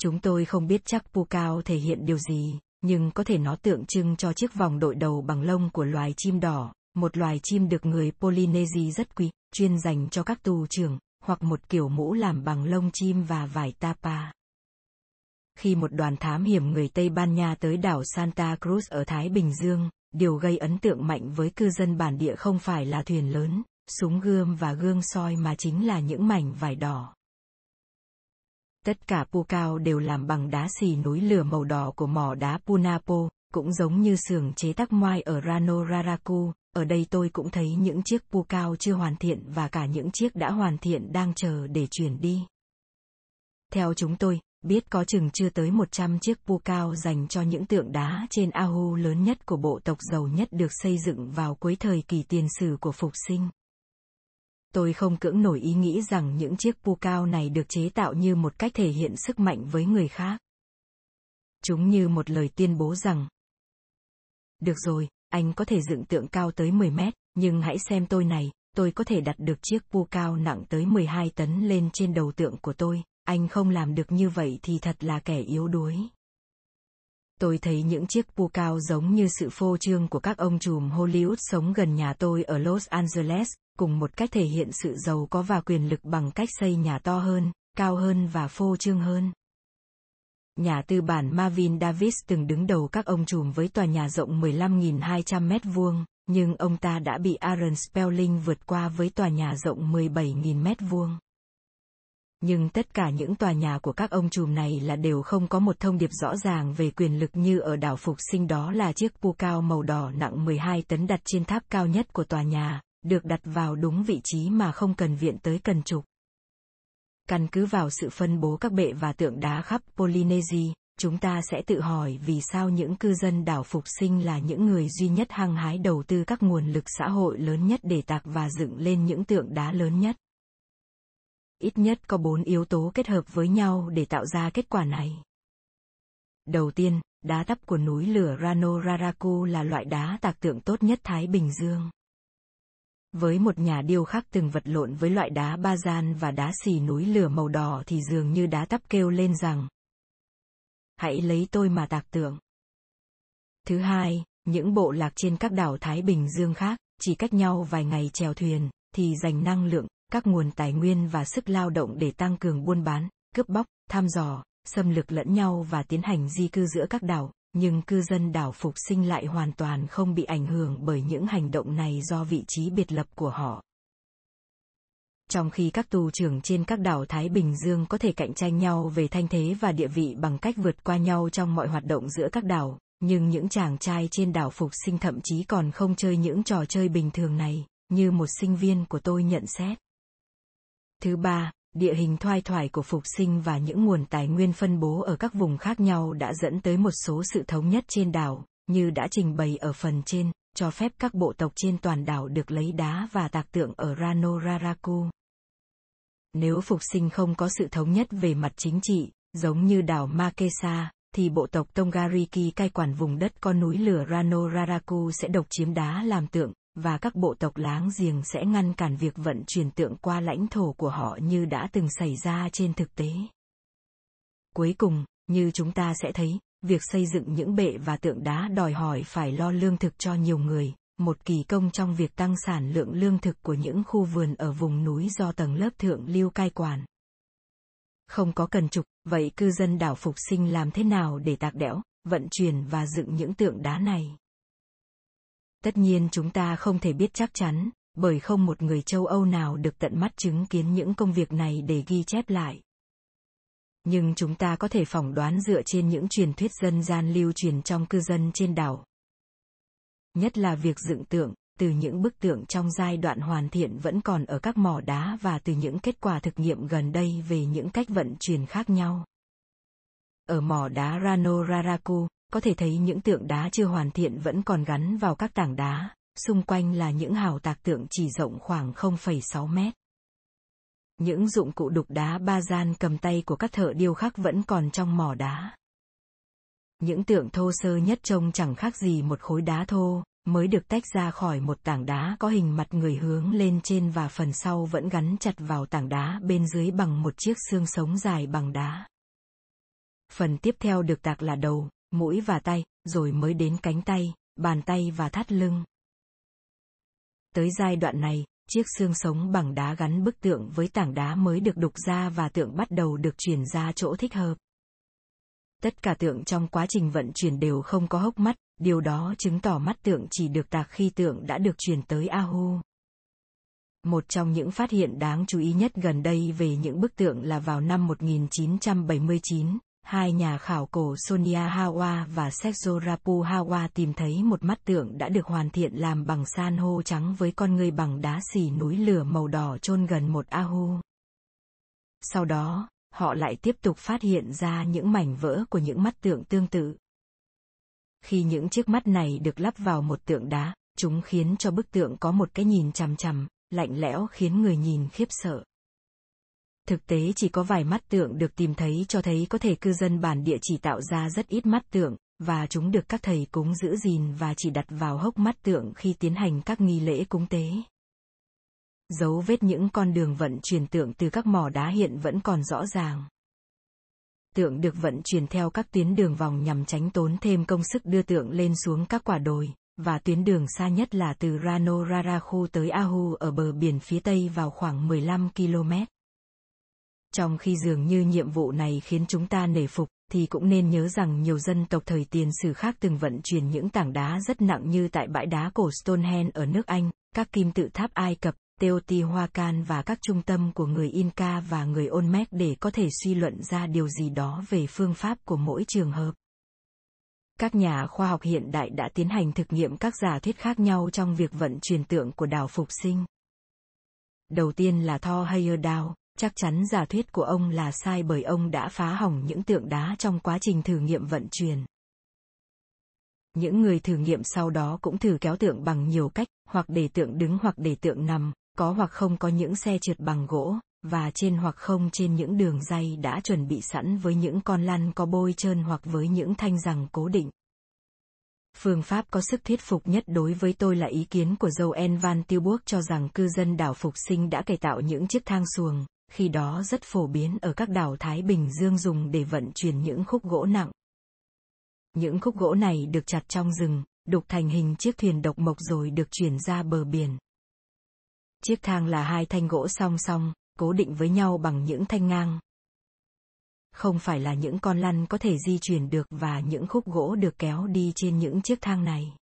[SPEAKER 1] Chúng tôi không biết chắc pu cao thể hiện điều gì, nhưng có thể nó tượng trưng cho chiếc vòng đội đầu bằng lông của loài chim đỏ, một loài chim được người Polynesia rất quý, chuyên dành cho các tù trưởng, hoặc một kiểu mũ làm bằng lông chim và vải tapa. Khi một đoàn thám hiểm người Tây Ban Nha tới đảo Santa Cruz ở Thái Bình Dương, điều gây ấn tượng mạnh với cư dân bản địa không phải là thuyền lớn, súng gươm và gương soi mà chính là những mảnh vải đỏ. Tất cả pu cao đều làm bằng đá xì núi lửa màu đỏ của mỏ đá Punapo, cũng giống như xưởng chế tác moai ở Rano Raraku, ở đây tôi cũng thấy những chiếc pu cao chưa hoàn thiện và cả những chiếc đã hoàn thiện đang chờ để chuyển đi. Theo chúng tôi, biết có chừng chưa tới 100 chiếc pu cao dành cho những tượng đá trên Ahu lớn nhất của bộ tộc giàu nhất được xây dựng vào cuối thời kỳ tiền sử của phục sinh. Tôi không cưỡng nổi ý nghĩ rằng những chiếc pu cao này được chế tạo như một cách thể hiện sức mạnh với người khác. Chúng như một lời tuyên bố rằng Được rồi, anh có thể dựng tượng cao tới 10 mét, nhưng hãy xem tôi này, tôi có thể đặt được chiếc pu cao nặng tới 12 tấn lên trên đầu tượng của tôi, anh không làm được như vậy thì thật là kẻ yếu đuối. Tôi thấy những chiếc pu cao giống như sự phô trương của các ông trùm Hollywood sống gần nhà tôi ở Los Angeles, cùng một cách thể hiện sự giàu có và quyền lực bằng cách xây nhà to hơn, cao hơn và phô trương hơn. Nhà tư bản Marvin Davis từng đứng đầu các ông trùm với tòa nhà rộng 15.200 mét vuông, nhưng ông ta đã bị Aaron Spelling vượt qua với tòa nhà rộng 17.000 mét vuông nhưng tất cả những tòa nhà của các ông trùm này là đều không có một thông điệp rõ ràng về quyền lực như ở đảo Phục Sinh đó là chiếc pu cao màu đỏ nặng 12 tấn đặt trên tháp cao nhất của tòa nhà, được đặt vào đúng vị trí mà không cần viện tới cần trục. Căn cứ vào sự phân bố các bệ và tượng đá khắp Polynesia, chúng ta sẽ tự hỏi vì sao những cư dân đảo Phục Sinh là những người duy nhất hăng hái đầu tư các nguồn lực xã hội lớn nhất để tạc và dựng lên những tượng đá lớn nhất ít nhất có bốn yếu tố kết hợp với nhau để tạo ra kết quả này. Đầu tiên, đá tắp của núi lửa Rano Raraku là loại đá tạc tượng tốt nhất Thái Bình Dương. Với một nhà điêu khắc từng vật lộn với loại đá ba gian và đá xì núi lửa màu đỏ thì dường như đá tắp kêu lên rằng Hãy lấy tôi mà tạc tượng. Thứ hai, những bộ lạc trên các đảo Thái Bình Dương khác, chỉ cách nhau vài ngày chèo thuyền, thì dành năng lượng, các nguồn tài nguyên và sức lao động để tăng cường buôn bán, cướp bóc, thăm dò, xâm lược lẫn nhau và tiến hành di cư giữa các đảo, nhưng cư dân đảo Phục Sinh lại hoàn toàn không bị ảnh hưởng bởi những hành động này do vị trí biệt lập của họ. Trong khi các tù trưởng trên các đảo Thái Bình Dương có thể cạnh tranh nhau về thanh thế và địa vị bằng cách vượt qua nhau trong mọi hoạt động giữa các đảo, nhưng những chàng trai trên đảo Phục Sinh thậm chí còn không chơi những trò chơi bình thường này, như một sinh viên của tôi nhận xét. Thứ ba, địa hình thoai thoải của Phục Sinh và những nguồn tài nguyên phân bố ở các vùng khác nhau đã dẫn tới một số sự thống nhất trên đảo, như đã trình bày ở phần trên, cho phép các bộ tộc trên toàn đảo được lấy đá và tạc tượng ở Rano Raraku. Nếu Phục Sinh không có sự thống nhất về mặt chính trị, giống như đảo Makesa, thì bộ tộc Tongariki cai quản vùng đất có núi lửa Rano Raraku sẽ độc chiếm đá làm tượng, và các bộ tộc láng giềng sẽ ngăn cản việc vận chuyển tượng qua lãnh thổ của họ như đã từng xảy ra trên thực tế. Cuối cùng, như chúng ta sẽ thấy, việc xây dựng những bệ và tượng đá đòi hỏi phải lo lương thực cho nhiều người, một kỳ công trong việc tăng sản lượng lương thực của những khu vườn ở vùng núi do tầng lớp thượng lưu cai quản. Không có cần trục, vậy cư dân đảo Phục Sinh làm thế nào để tạc đẽo, vận chuyển và dựng những tượng đá này? Tất nhiên chúng ta không thể biết chắc chắn, bởi không một người châu Âu nào được tận mắt chứng kiến những công việc này để ghi chép lại. Nhưng chúng ta có thể phỏng đoán dựa trên những truyền thuyết dân gian lưu truyền trong cư dân trên đảo. Nhất là việc dựng tượng, từ những bức tượng trong giai đoạn hoàn thiện vẫn còn ở các mỏ đá và từ những kết quả thực nghiệm gần đây về những cách vận chuyển khác nhau. Ở mỏ đá Rano Raraku, có thể thấy những tượng đá chưa hoàn thiện vẫn còn gắn vào các tảng đá, xung quanh là những hào tạc tượng chỉ rộng khoảng 0,6 mét. Những dụng cụ đục đá ba gian cầm tay của các thợ điêu khắc vẫn còn trong mỏ đá. Những tượng thô sơ nhất trông chẳng khác gì một khối đá thô, mới được tách ra khỏi một tảng đá có hình mặt người hướng lên trên và phần sau vẫn gắn chặt vào tảng đá bên dưới bằng một chiếc xương sống dài bằng đá. Phần tiếp theo được tạc là đầu, mũi và tay, rồi mới đến cánh tay, bàn tay và thắt lưng. Tới giai đoạn này, chiếc xương sống bằng đá gắn bức tượng với tảng đá mới được đục ra và tượng bắt đầu được chuyển ra chỗ thích hợp. Tất cả tượng trong quá trình vận chuyển đều không có hốc mắt, điều đó chứng tỏ mắt tượng chỉ được tạc khi tượng đã được chuyển tới Ahu. Một trong những phát hiện đáng chú ý nhất gần đây về những bức tượng là vào năm 1979, hai nhà khảo cổ Sonia Hawa và Sergio Rapu Hawa tìm thấy một mắt tượng đã được hoàn thiện làm bằng san hô trắng với con người bằng đá xỉ núi lửa màu đỏ chôn gần một Ahu. Sau đó, họ lại tiếp tục phát hiện ra những mảnh vỡ của những mắt tượng tương tự. Khi những chiếc mắt này được lắp vào một tượng đá, chúng khiến cho bức tượng có một cái nhìn chằm chằm, lạnh lẽo khiến người nhìn khiếp sợ. Thực tế chỉ có vài mắt tượng được tìm thấy cho thấy có thể cư dân bản địa chỉ tạo ra rất ít mắt tượng, và chúng được các thầy cúng giữ gìn và chỉ đặt vào hốc mắt tượng khi tiến hành các nghi lễ cúng tế. Dấu vết những con đường vận chuyển tượng từ các mỏ đá hiện vẫn còn rõ ràng. Tượng được vận chuyển theo các tuyến đường vòng nhằm tránh tốn thêm công sức đưa tượng lên xuống các quả đồi, và tuyến đường xa nhất là từ Rano Raraku tới Ahu ở bờ biển phía tây vào khoảng 15 km. Trong khi dường như nhiệm vụ này khiến chúng ta nể phục, thì cũng nên nhớ rằng nhiều dân tộc thời tiền sử khác từng vận chuyển những tảng đá rất nặng như tại bãi đá cổ Stonehenge ở nước Anh, các kim tự tháp Ai Cập, Teotihuacan và các trung tâm của người Inca và người Olmec để có thể suy luận ra điều gì đó về phương pháp của mỗi trường hợp. Các nhà khoa học hiện đại đã tiến hành thực nghiệm các giả thuyết khác nhau trong việc vận chuyển tượng của đảo Phục Sinh. Đầu tiên là Thor Heyerdahl, chắc chắn giả thuyết của ông là sai bởi ông đã phá hỏng những tượng đá trong quá trình thử nghiệm vận chuyển. Những người thử nghiệm sau đó cũng thử kéo tượng bằng nhiều cách, hoặc để tượng đứng hoặc để tượng nằm, có hoặc không có những xe trượt bằng gỗ, và trên hoặc không trên những đường dây đã chuẩn bị sẵn với những con lăn có bôi trơn hoặc với những thanh rằng cố định. Phương pháp có sức thuyết phục nhất đối với tôi là ý kiến của Joel Van Tilburg cho rằng cư dân đảo Phục Sinh đã cải tạo những chiếc thang xuồng, khi đó rất phổ biến ở các đảo Thái Bình Dương dùng để vận chuyển những khúc gỗ nặng. Những khúc gỗ này được chặt trong rừng, đục thành hình chiếc thuyền độc mộc rồi được chuyển ra bờ biển. Chiếc thang là hai thanh gỗ song song, cố định với nhau bằng những thanh ngang. không phải là những con lăn có thể di chuyển được và những khúc gỗ được kéo đi trên những chiếc thang này.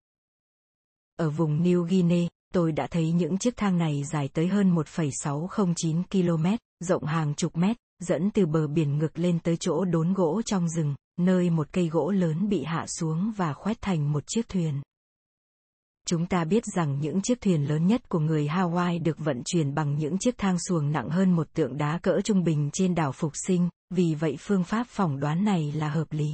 [SPEAKER 1] Ở vùng New Guinea, tôi đã thấy những chiếc thang này dài tới hơn 1,609 km, rộng hàng chục mét, dẫn từ bờ biển ngược lên tới chỗ đốn gỗ trong rừng, nơi một cây gỗ lớn bị hạ xuống và khoét thành một chiếc thuyền. Chúng ta biết rằng những chiếc thuyền lớn nhất của người Hawaii được vận chuyển bằng những chiếc thang xuồng nặng hơn một tượng đá cỡ trung bình trên đảo Phục Sinh, vì vậy phương pháp phỏng đoán này là hợp lý.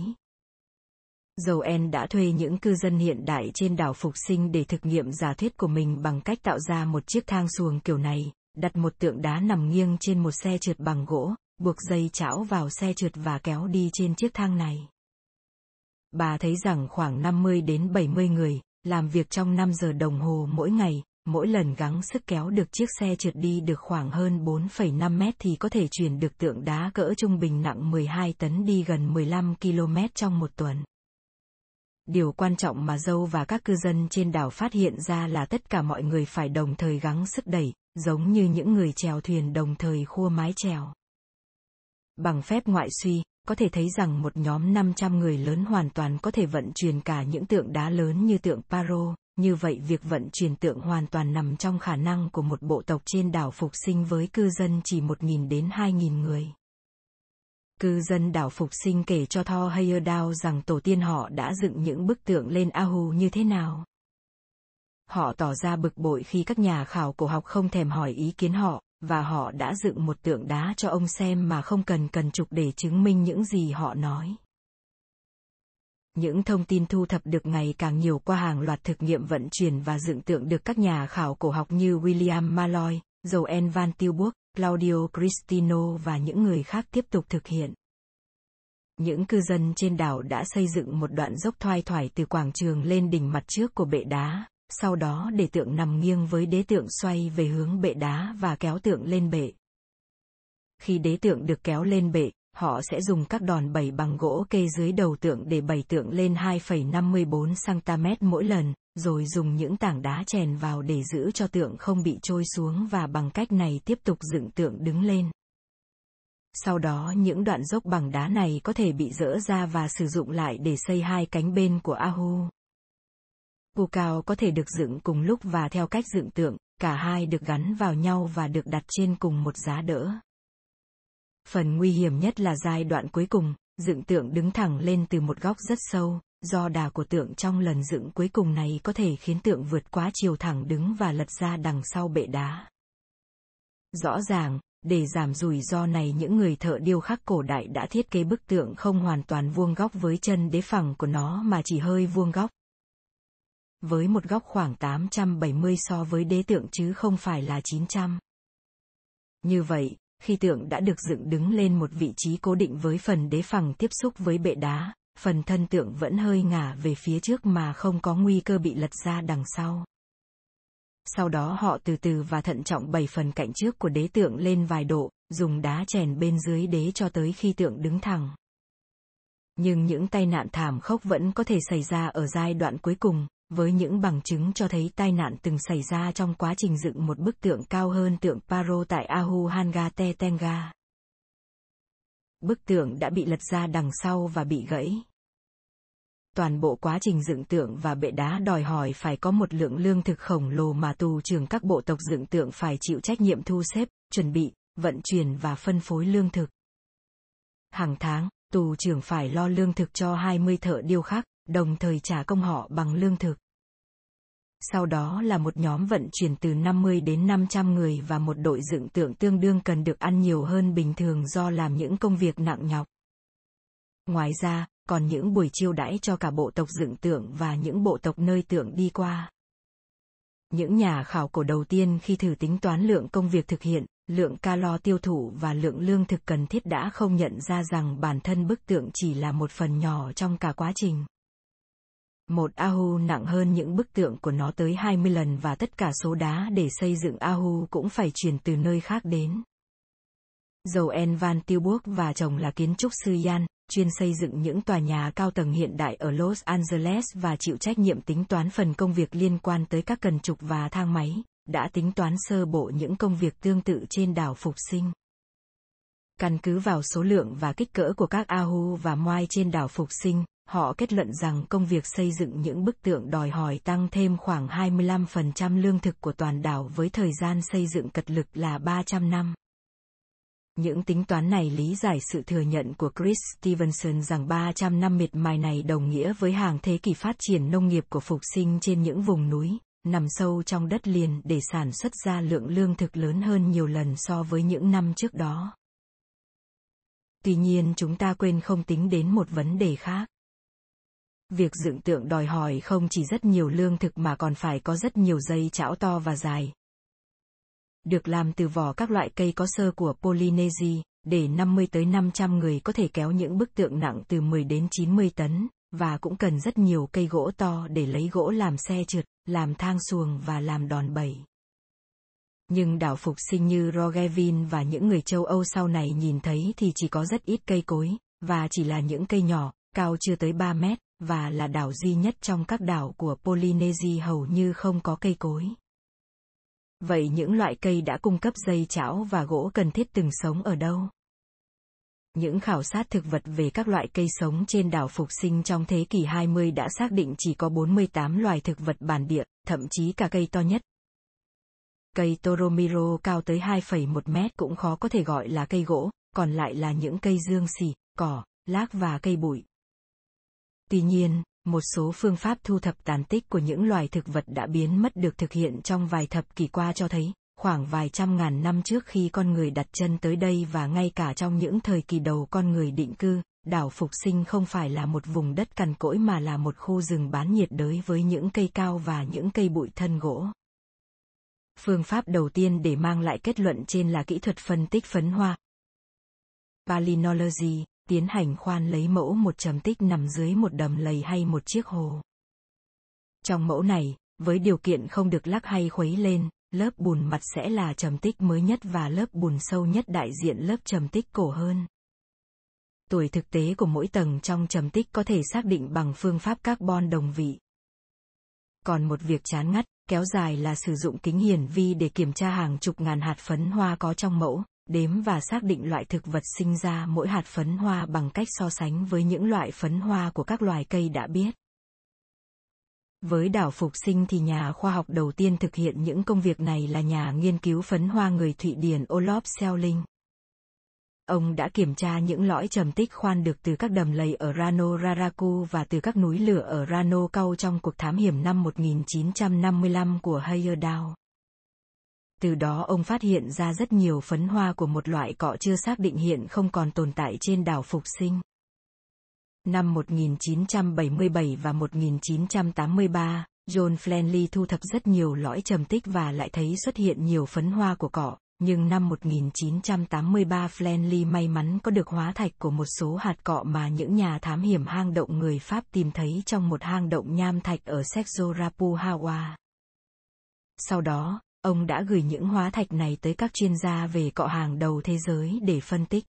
[SPEAKER 1] Joel đã thuê những cư dân hiện đại trên đảo Phục Sinh để thực nghiệm giả thuyết của mình bằng cách tạo ra một chiếc thang xuồng kiểu này, đặt một tượng đá nằm nghiêng trên một xe trượt bằng gỗ, buộc dây chảo vào xe trượt và kéo đi trên chiếc thang này. Bà thấy rằng khoảng 50 đến 70 người, làm việc trong 5 giờ đồng hồ mỗi ngày, mỗi lần gắng sức kéo được chiếc xe trượt đi được khoảng hơn 4,5 mét thì có thể chuyển được tượng đá cỡ trung bình nặng 12 tấn đi gần 15 km trong một tuần. Điều quan trọng mà dâu và các cư dân trên đảo phát hiện ra là tất cả mọi người phải đồng thời gắng sức đẩy, giống như những người chèo thuyền đồng thời khua mái chèo. Bằng phép ngoại suy, có thể thấy rằng một nhóm 500 người lớn hoàn toàn có thể vận chuyển cả những tượng đá lớn như tượng Paro, như vậy việc vận chuyển tượng hoàn toàn nằm trong khả năng của một bộ tộc trên đảo phục sinh với cư dân chỉ 1.000 đến 2.000 người. Cư dân đảo Phục Sinh kể cho Thor Heyerdahl rằng tổ tiên họ đã dựng những bức tượng lên Ahu như thế nào. Họ tỏ ra bực bội khi các nhà khảo cổ học không thèm hỏi ý kiến họ, và họ đã dựng một tượng đá cho ông xem mà không cần cần trục để chứng minh những gì họ nói. Những thông tin thu thập được ngày càng nhiều qua hàng loạt thực nghiệm vận chuyển và dựng tượng được các nhà khảo cổ học như William Malloy, Joel Van Tilburg, Claudio Cristino và những người khác tiếp tục thực hiện. Những cư dân trên đảo đã xây dựng một đoạn dốc thoai thoải từ quảng trường lên đỉnh mặt trước của bệ đá, sau đó để tượng nằm nghiêng với đế tượng xoay về hướng bệ đá và kéo tượng lên bệ. Khi đế tượng được kéo lên bệ, họ sẽ dùng các đòn bẩy bằng gỗ kê dưới đầu tượng để bẩy tượng lên 2,54 cm mỗi lần, rồi dùng những tảng đá chèn vào để giữ cho tượng không bị trôi xuống và bằng cách này tiếp tục dựng tượng đứng lên. Sau đó những đoạn dốc bằng đá này có thể bị dỡ ra và sử dụng lại để xây hai cánh bên của Ahu. Pukao có thể được dựng cùng lúc và theo cách dựng tượng, cả hai được gắn vào nhau và được đặt trên cùng một giá đỡ. Phần nguy hiểm nhất là giai đoạn cuối cùng, dựng tượng đứng thẳng lên từ một góc rất sâu, do đà của tượng trong lần dựng cuối cùng này có thể khiến tượng vượt quá chiều thẳng đứng và lật ra đằng sau bệ đá. Rõ ràng, để giảm rủi ro này những người thợ điêu khắc cổ đại đã thiết kế bức tượng không hoàn toàn vuông góc với chân đế phẳng của nó mà chỉ hơi vuông góc. Với một góc khoảng 870 so với đế tượng chứ không phải là 900. Như vậy, khi tượng đã được dựng đứng lên một vị trí cố định với phần đế phẳng tiếp xúc với bệ đá, phần thân tượng vẫn hơi ngả về phía trước mà không có nguy cơ bị lật ra đằng sau. Sau đó họ từ từ và thận trọng bày phần cạnh trước của đế tượng lên vài độ, dùng đá chèn bên dưới đế cho tới khi tượng đứng thẳng. Nhưng những tai nạn thảm khốc vẫn có thể xảy ra ở giai đoạn cuối cùng, với những bằng chứng cho thấy tai nạn từng xảy ra trong quá trình dựng một bức tượng cao hơn tượng Paro tại Ahu Hanga Tenga. Bức tượng đã bị lật ra đằng sau và bị gãy. Toàn bộ quá trình dựng tượng và bệ đá đòi hỏi phải có một lượng lương thực khổng lồ mà tù trưởng các bộ tộc dựng tượng phải chịu trách nhiệm thu xếp, chuẩn bị, vận chuyển và phân phối lương thực. Hàng tháng, tù trưởng phải lo lương thực cho 20 thợ điêu khắc, đồng thời trả công họ bằng lương thực. Sau đó là một nhóm vận chuyển từ 50 đến 500 người và một đội dựng tượng tương đương cần được ăn nhiều hơn bình thường do làm những công việc nặng nhọc. Ngoài ra, còn những buổi chiêu đãi cho cả bộ tộc dựng tượng và những bộ tộc nơi tượng đi qua. Những nhà khảo cổ đầu tiên khi thử tính toán lượng công việc thực hiện, lượng calo tiêu thụ và lượng lương thực cần thiết đã không nhận ra rằng bản thân bức tượng chỉ là một phần nhỏ trong cả quá trình. Một Ahu nặng hơn những bức tượng của nó tới 20 lần và tất cả số đá để xây dựng Ahu cũng phải chuyển từ nơi khác đến. Joanne Van Tilburg và chồng là kiến trúc sư Yan, chuyên xây dựng những tòa nhà cao tầng hiện đại ở Los Angeles và chịu trách nhiệm tính toán phần công việc liên quan tới các cần trục và thang máy, đã tính toán sơ bộ những công việc tương tự trên đảo Phục Sinh. Căn cứ vào số lượng và kích cỡ của các Ahu và Moai trên đảo Phục Sinh, họ kết luận rằng công việc xây dựng những bức tượng đòi hỏi tăng thêm khoảng 25% lương thực của toàn đảo với thời gian xây dựng cật lực là 300 năm. Những tính toán này lý giải sự thừa nhận của Chris Stevenson rằng 300 năm miệt mài này đồng nghĩa với hàng thế kỷ phát triển nông nghiệp của phục sinh trên những vùng núi, nằm sâu trong đất liền để sản xuất ra lượng lương thực lớn hơn nhiều lần so với những năm trước đó. Tuy nhiên chúng ta quên không tính đến một vấn đề khác. Việc dựng tượng đòi hỏi không chỉ rất nhiều lương thực mà còn phải có rất nhiều dây chảo to và dài. Được làm từ vỏ các loại cây có sơ của Polynesia, để 50 tới 500 người có thể kéo những bức tượng nặng từ 10 đến 90 tấn, và cũng cần rất nhiều cây gỗ to để lấy gỗ làm xe trượt, làm thang xuồng và làm đòn bẩy. Nhưng đảo phục sinh như Rogevin và những người châu Âu sau này nhìn thấy thì chỉ có rất ít cây cối, và chỉ là những cây nhỏ, cao chưa tới 3 mét, và là đảo duy nhất trong các đảo của Polynesia hầu như không có cây cối. Vậy những loại cây đã cung cấp dây chảo và gỗ cần thiết từng sống ở đâu? Những khảo sát thực vật về các loại cây sống trên đảo Phục Sinh trong thế kỷ 20 đã xác định chỉ có 48 loài thực vật bản địa, thậm chí cả cây to nhất. Cây Toromiro cao tới 2,1 mét cũng khó có thể gọi là cây gỗ, còn lại là những cây dương xỉ, cỏ, lác và cây bụi. Tuy nhiên, một số phương pháp thu thập tàn tích của những loài thực vật đã biến mất được thực hiện trong vài thập kỷ qua cho thấy, khoảng vài trăm ngàn năm trước khi con người đặt chân tới đây và ngay cả trong những thời kỳ đầu con người định cư, đảo Phục Sinh không phải là một vùng đất cằn cỗi mà là một khu rừng bán nhiệt đới với những cây cao và những cây bụi thân gỗ. Phương pháp đầu tiên để mang lại kết luận trên là kỹ thuật phân tích phấn hoa. Palynology, tiến hành khoan lấy mẫu một trầm tích nằm dưới một đầm lầy hay một chiếc hồ. Trong mẫu này, với điều kiện không được lắc hay khuấy lên, lớp bùn mặt sẽ là trầm tích mới nhất và lớp bùn sâu nhất đại diện lớp trầm tích cổ hơn. Tuổi thực tế của mỗi tầng trong trầm tích có thể xác định bằng phương pháp carbon đồng vị. Còn một việc chán ngắt, kéo dài là sử dụng kính hiển vi để kiểm tra hàng chục ngàn hạt phấn hoa có trong mẫu, đếm và xác định loại thực vật sinh ra mỗi hạt phấn hoa bằng cách so sánh với những loại phấn hoa của các loài cây đã biết. Với đảo Phục Sinh thì nhà khoa học đầu tiên thực hiện những công việc này là nhà nghiên cứu phấn hoa người Thụy Điển Olof Selling. Ông đã kiểm tra những lõi trầm tích khoan được từ các đầm lầy ở Rano Raraku và từ các núi lửa ở Rano Kau trong cuộc thám hiểm năm 1955 của Heyerdahl. Từ đó ông phát hiện ra rất nhiều phấn hoa của một loại cọ chưa xác định hiện không còn tồn tại trên đảo Phục Sinh. Năm 1977 và 1983, John Flanley thu thập rất nhiều lõi trầm tích và lại thấy xuất hiện nhiều phấn hoa của cỏ, nhưng năm 1983 Flanley may mắn có được hóa thạch của một số hạt cọ mà những nhà thám hiểm hang động người Pháp tìm thấy trong một hang động nham thạch ở Sekzorapu Hawa. Sau đó, ông đã gửi những hóa thạch này tới các chuyên gia về cọ hàng đầu thế giới để phân tích.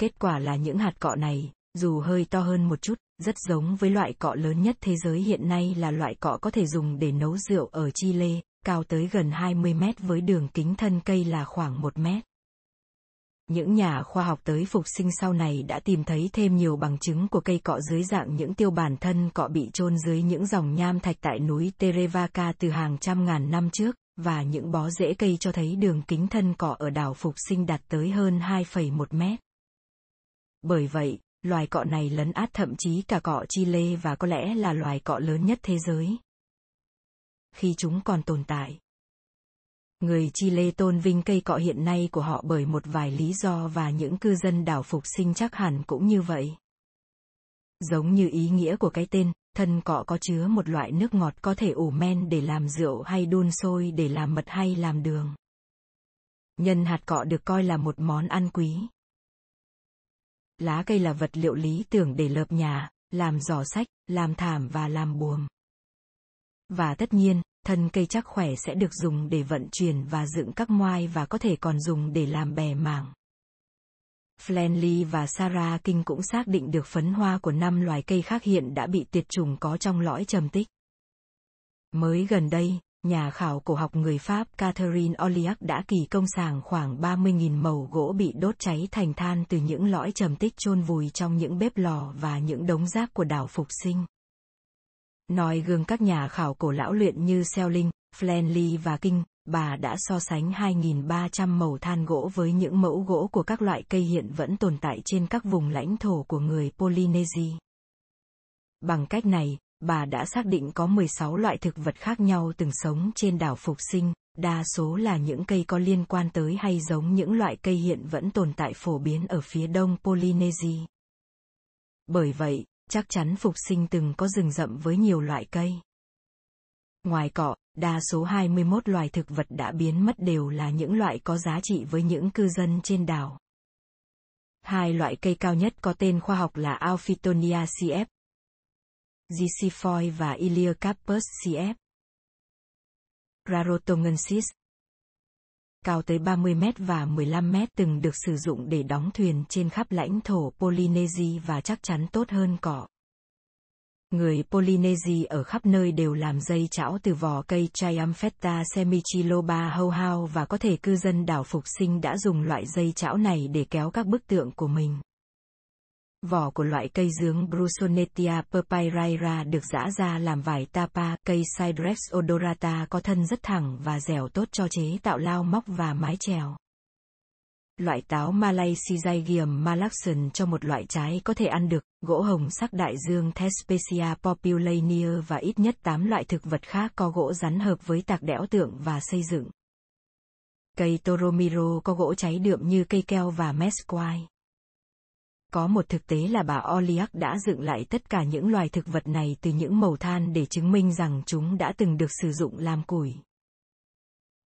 [SPEAKER 1] Kết quả là những hạt cọ này, dù hơi to hơn một chút, rất giống với loại cọ lớn nhất thế giới hiện nay là loại cọ có thể dùng để nấu rượu ở Chile, cao tới gần 20 mét với đường kính thân cây là khoảng 1 mét. Những nhà khoa học tới phục sinh sau này đã tìm thấy thêm nhiều bằng chứng của cây cọ dưới dạng những tiêu bản thân cọ bị chôn dưới những dòng nham thạch tại núi Terevaka từ hàng trăm ngàn năm trước, và những bó rễ cây cho thấy đường kính thân cọ ở đảo phục sinh đạt tới hơn 2,1 mét. Bởi vậy, loài cọ này lấn át thậm chí cả cọ Chile và có lẽ là loài cọ lớn nhất thế giới. Khi chúng còn tồn tại. Người Chile tôn vinh cây cọ hiện nay của họ bởi một vài lý do và những cư dân đảo phục sinh chắc hẳn cũng như vậy. Giống như ý nghĩa của cái tên, thân cọ có chứa một loại nước ngọt có thể ủ men để làm rượu hay đun sôi để làm mật hay làm đường. Nhân hạt cọ được coi là một món ăn quý. Lá cây là vật liệu lý tưởng để lợp nhà, làm giỏ sách, làm thảm và làm buồm. Và tất nhiên, thân cây chắc khỏe sẽ được dùng để vận chuyển và dựng các moai và có thể còn dùng để làm bè mảng. Flanley và Sarah King cũng xác định được phấn hoa của năm loài cây khác hiện đã bị tuyệt chủng có trong lõi trầm tích. Mới gần đây, nhà khảo cổ học người Pháp Catherine Oliac đã kỳ công sàng khoảng 30.000 mẩu gỗ bị đốt cháy thành than từ những lõi trầm tích chôn vùi trong những bếp lò và những đống rác của đảo Phục Sinh. Nói gương các nhà khảo cổ lão luyện như Selling, Flanley và King, bà đã so sánh 2.300 mẩu than gỗ với những mẫu gỗ của các loại cây hiện vẫn tồn tại trên các vùng lãnh thổ của người Polynesia. Bằng cách này, bà đã xác định có 16 loại thực vật khác nhau từng sống trên đảo Phục Sinh, đa số là những cây có liên quan tới hay giống những loại cây hiện vẫn tồn tại phổ biến ở phía đông Polynesia. Bởi vậy, chắc chắn Phục Sinh từng có rừng rậm với nhiều loại cây. Ngoài cỏ, đa số 21 loài thực vật đã biến mất đều là những loại có giá trị với những cư dân trên đảo. Hai loại cây cao nhất có tên khoa học là Alphitonia cf. Gicifoy và Iliocarpus cf. Rarotongensis cao tới 30 mét và 15 mét từng được sử dụng để đóng thuyền trên khắp lãnh thổ Polynesia và chắc chắn tốt hơn cỏ. Người Polynesia ở khắp nơi đều làm dây chảo từ vỏ cây Triamphetta semichiloba hâu hao và có thể cư dân đảo Phục Sinh đã dùng loại dây chảo này để kéo các bức tượng của mình. Vỏ của loại cây dướng Brusonetia papyrira được giã ra làm vải tapa, cây Cydrex odorata có thân rất thẳng và dẻo tốt cho chế tạo lao móc và mái chèo. Loại táo Malay Syzygium malaxon cho một loại trái có thể ăn được, gỗ hồng sắc đại dương Thespecia populania và ít nhất 8 loại thực vật khác có gỗ rắn hợp với tạc đẽo tượng và xây dựng. Cây Toromiro có gỗ cháy đượm như cây keo và mesquite. Có một thực tế là bà Oliak đã dựng lại tất cả những loài thực vật này từ những màu than để chứng minh rằng chúng đã từng được sử dụng làm củi.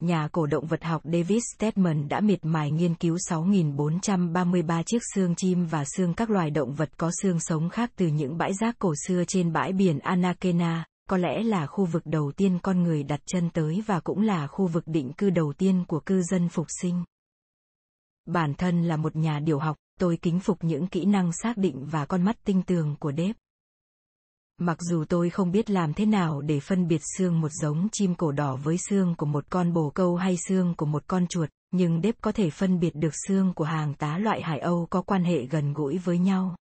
[SPEAKER 1] Nhà cổ động vật học David Stedman đã miệt mài nghiên cứu 6.433 chiếc xương chim và xương các loài động vật có xương sống khác từ những bãi rác cổ xưa trên bãi biển Anakena, có lẽ là khu vực đầu tiên con người đặt chân tới và cũng là khu vực định cư đầu tiên của cư dân phục sinh. Bản thân là một nhà điều học, tôi kính phục những kỹ năng xác định và con mắt tinh tường của Dave. Mặc dù tôi không biết làm thế nào để phân biệt xương một giống chim cổ đỏ với xương của một con bồ câu hay xương của một con chuột, nhưng Dave có thể phân biệt được xương của hàng tá loại hải âu có quan hệ gần gũi với nhau.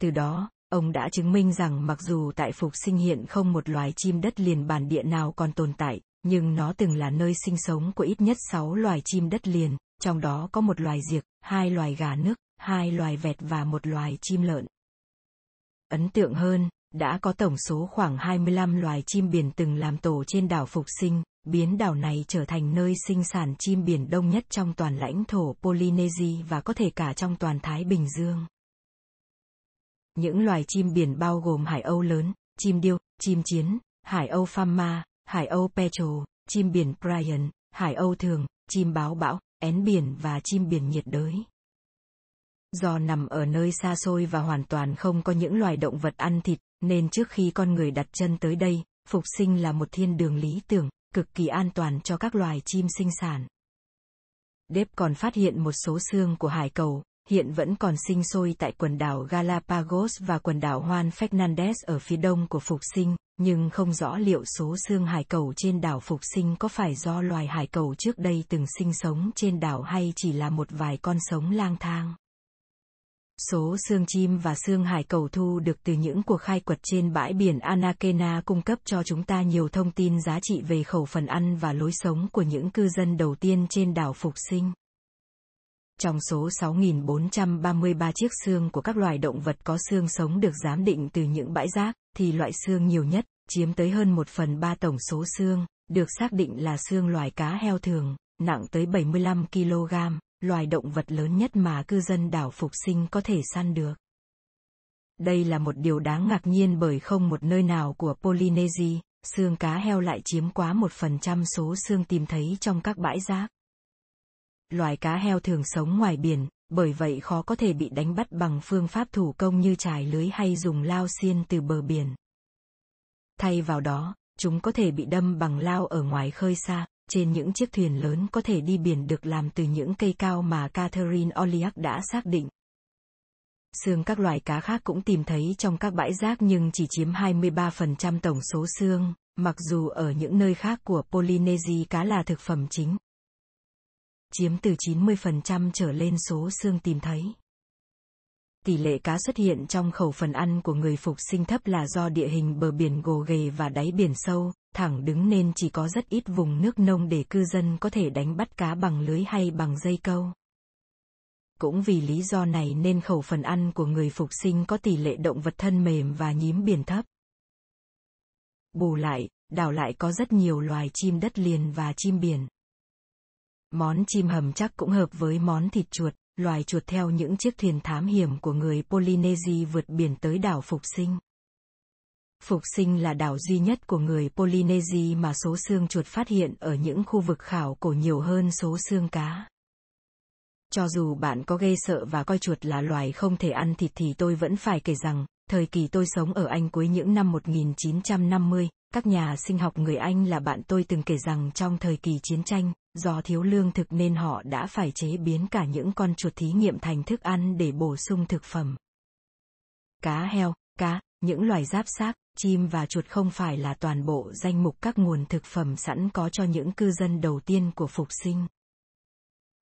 [SPEAKER 1] Từ đó, ông đã chứng minh rằng mặc dù tại Phục Sinh hiện không một loài chim đất liền bản địa nào còn tồn tại, nhưng nó từng là nơi sinh sống của ít nhất 6 loài chim đất liền, trong đó có một loài diệc, hai loài gà nước, hai loài vẹt và một loài chim lợn. Ấn tượng hơn, đã có tổng số khoảng 25 loài chim biển từng làm tổ trên đảo Phục Sinh, biến đảo này trở thành nơi sinh sản chim biển đông nhất trong toàn lãnh thổ Polynesia và có thể cả trong toàn Thái Bình Dương. Những loài chim biển bao gồm hải âu lớn, chim điêu, chim chiến, hải âu Fama, hải âu Petrel, chim biển Brian, hải âu thường, chim báo bão, én biển và chim biển nhiệt đới. Do nằm ở nơi xa xôi và hoàn toàn không có những loài động vật ăn thịt, nên trước khi con người đặt chân tới đây, phục sinh là một thiên đường lý tưởng, cực kỳ an toàn cho các loài chim sinh sản. Đếp còn phát hiện một số xương của hải cầu, hiện vẫn còn sinh sôi tại quần đảo Galapagos và quần đảo Juan Fernandez ở phía đông của Phục Sinh, nhưng không rõ liệu số xương hải cầu trên đảo Phục Sinh có phải do loài hải cầu trước đây từng sinh sống trên đảo hay chỉ là một vài con sống lang thang. Số xương chim và xương hải cầu thu được từ những cuộc khai quật trên bãi biển Anakena cung cấp cho chúng ta nhiều thông tin giá trị về khẩu phần ăn và lối sống của những cư dân đầu tiên trên đảo Phục Sinh. Trong số 6.433 chiếc xương của các loài động vật có xương sống được giám định từ những bãi rác, thì loại xương nhiều nhất, chiếm tới hơn một phần ba tổng số xương, được xác định là xương loài cá heo thường, nặng tới 75 kg, loài động vật lớn nhất mà cư dân đảo Phục Sinh có thể săn được. Đây là một điều đáng ngạc nhiên bởi không một nơi nào của Polynesia, xương cá heo lại chiếm quá một phần trăm số xương tìm thấy trong các bãi rác. Loài cá heo thường sống ngoài biển, bởi vậy khó có thể bị đánh bắt bằng phương pháp thủ công như trải lưới hay dùng lao xiên từ bờ biển. Thay vào đó, chúng có thể bị đâm bằng lao ở ngoài khơi xa, trên những chiếc thuyền lớn có thể đi biển được làm từ những cây cao mà Catherine Oliak đã xác định. Xương các loài cá khác cũng tìm thấy trong các bãi rác nhưng chỉ chiếm 23% tổng số xương, Mặc dù ở những nơi khác của Polynesia cá là thực phẩm chính. Chiếm từ 90% trở lên số xương tìm thấy. Tỷ lệ cá xuất hiện trong khẩu phần ăn của người phục sinh thấp là do địa hình bờ biển gồ ghề và đáy biển sâu, thẳng đứng nên chỉ có rất ít vùng nước nông để cư dân có thể đánh bắt cá bằng lưới hay bằng dây câu. Cũng vì lý do này nên khẩu phần ăn của người phục sinh có tỷ lệ động vật thân mềm và nhím biển thấp. Bù lại, đảo lại có rất nhiều loài chim đất liền và chim biển. Món chim hầm chắc cũng hợp với món thịt chuột, loài chuột theo những chiếc thuyền thám hiểm của người Polynesia vượt biển tới đảo Phục Sinh. Phục Sinh là đảo duy nhất của người Polynesia mà số xương chuột phát hiện ở những khu vực khảo cổ nhiều hơn số xương cá. Cho dù bạn có ghê sợ và coi chuột là loài không thể ăn thịt thì tôi vẫn phải kể rằng, thời kỳ tôi sống ở Anh cuối những năm 1950, các nhà sinh học người Anh là bạn tôi từng kể rằng trong thời kỳ chiến tranh, do thiếu lương thực nên họ đã phải chế biến cả những con chuột thí nghiệm thành thức ăn để bổ sung thực phẩm. Cá heo, cá, những loài giáp xác, chim và chuột không phải là toàn bộ danh mục các nguồn thực phẩm sẵn có cho những cư dân đầu tiên của phục sinh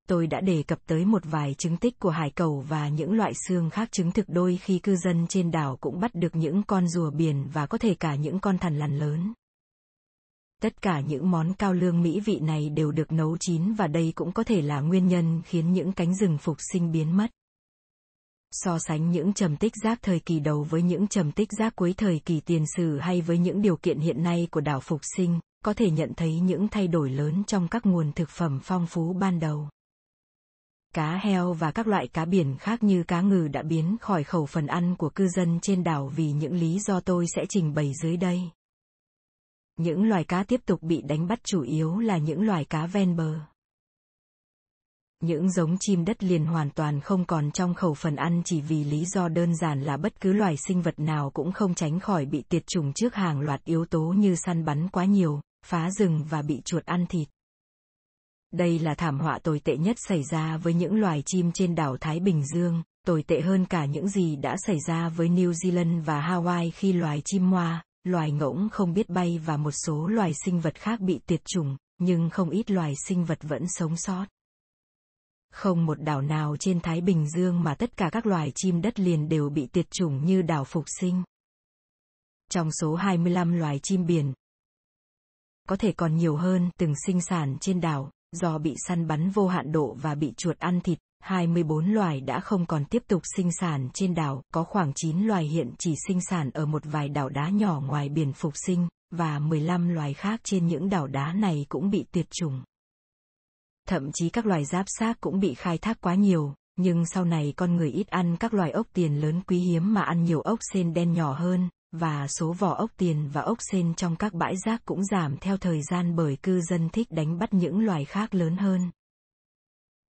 [SPEAKER 1] tôi đã đề cập tới một vài chứng tích của hải cầu và những loại xương khác chứng thực đôi khi cư dân trên đảo cũng bắt được những con rùa biển và có thể cả những con thằn lằn lớn. Tất cả những món cao lương mỹ vị này đều được nấu chín và đây cũng có thể là nguyên nhân khiến những cánh rừng phục sinh biến mất. So sánh những trầm tích rác thời kỳ đầu với những trầm tích rác cuối thời kỳ tiền sử hay với những điều kiện hiện nay của đảo phục sinh, có thể nhận thấy những thay đổi lớn trong các nguồn thực phẩm phong phú ban đầu cá heo và các loại cá biển khác như cá ngừ đã biến khỏi khẩu phần ăn của cư dân trên đảo vì những lý do tôi sẽ trình bày dưới đây. Những loài cá tiếp tục bị đánh bắt chủ yếu là những loài cá ven bờ. Những giống chim đất liền hoàn toàn không còn trong khẩu phần ăn chỉ vì lý do đơn giản là bất cứ loài sinh vật nào cũng không tránh khỏi bị tiệt chủng trước hàng loạt yếu tố như săn bắn quá nhiều, phá rừng và bị chuột ăn thịt. Đây là thảm họa tồi tệ nhất xảy ra với những loài chim trên đảo Thái Bình Dương, tồi tệ hơn cả những gì đã xảy ra với New Zealand và Hawaii khi loài chim hoa, loài ngỗng không biết bay và một số loài sinh vật khác bị tuyệt chủng, nhưng không ít loài sinh vật vẫn sống sót. Không một đảo nào trên Thái Bình Dương mà tất cả các loài chim đất liền đều bị tuyệt chủng như đảo Phục Sinh. Trong số 25 loài chim biển, có thể còn nhiều hơn từng sinh sản trên đảo, Do bị săn bắn vô hạn độ và bị chuột ăn thịt, 24 loài đã không còn tiếp tục sinh sản trên đảo, có khoảng 9 loài hiện chỉ sinh sản ở một vài đảo đá nhỏ ngoài biển phục sinh, và 15 loài khác trên những đảo đá này cũng bị tuyệt chủng. Thậm chí các loài giáp xác cũng bị khai thác quá nhiều, nhưng sau này con người ít ăn các loài ốc tiền lớn quý hiếm mà ăn nhiều ốc sên đen nhỏ hơn, và số vỏ ốc tiền và ốc sên trong các bãi rác cũng giảm theo thời gian bởi cư dân thích đánh bắt những loài khác lớn hơn.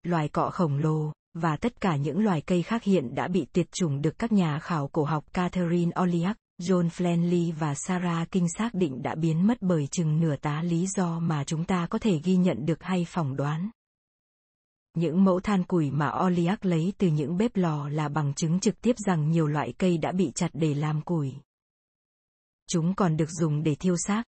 [SPEAKER 1] Loài cọ khổng lồ, và tất cả những loài cây khác hiện đã bị tuyệt chủng được các nhà khảo cổ học Catherine Oliak, John Flanley và Sarah King xác định đã biến mất bởi chừng nửa tá lý do mà chúng ta có thể ghi nhận được hay phỏng đoán. Những mẫu than củi mà Oliak lấy từ những bếp lò là bằng chứng trực tiếp rằng nhiều loại cây đã bị chặt để làm củi chúng còn được dùng để thiêu xác.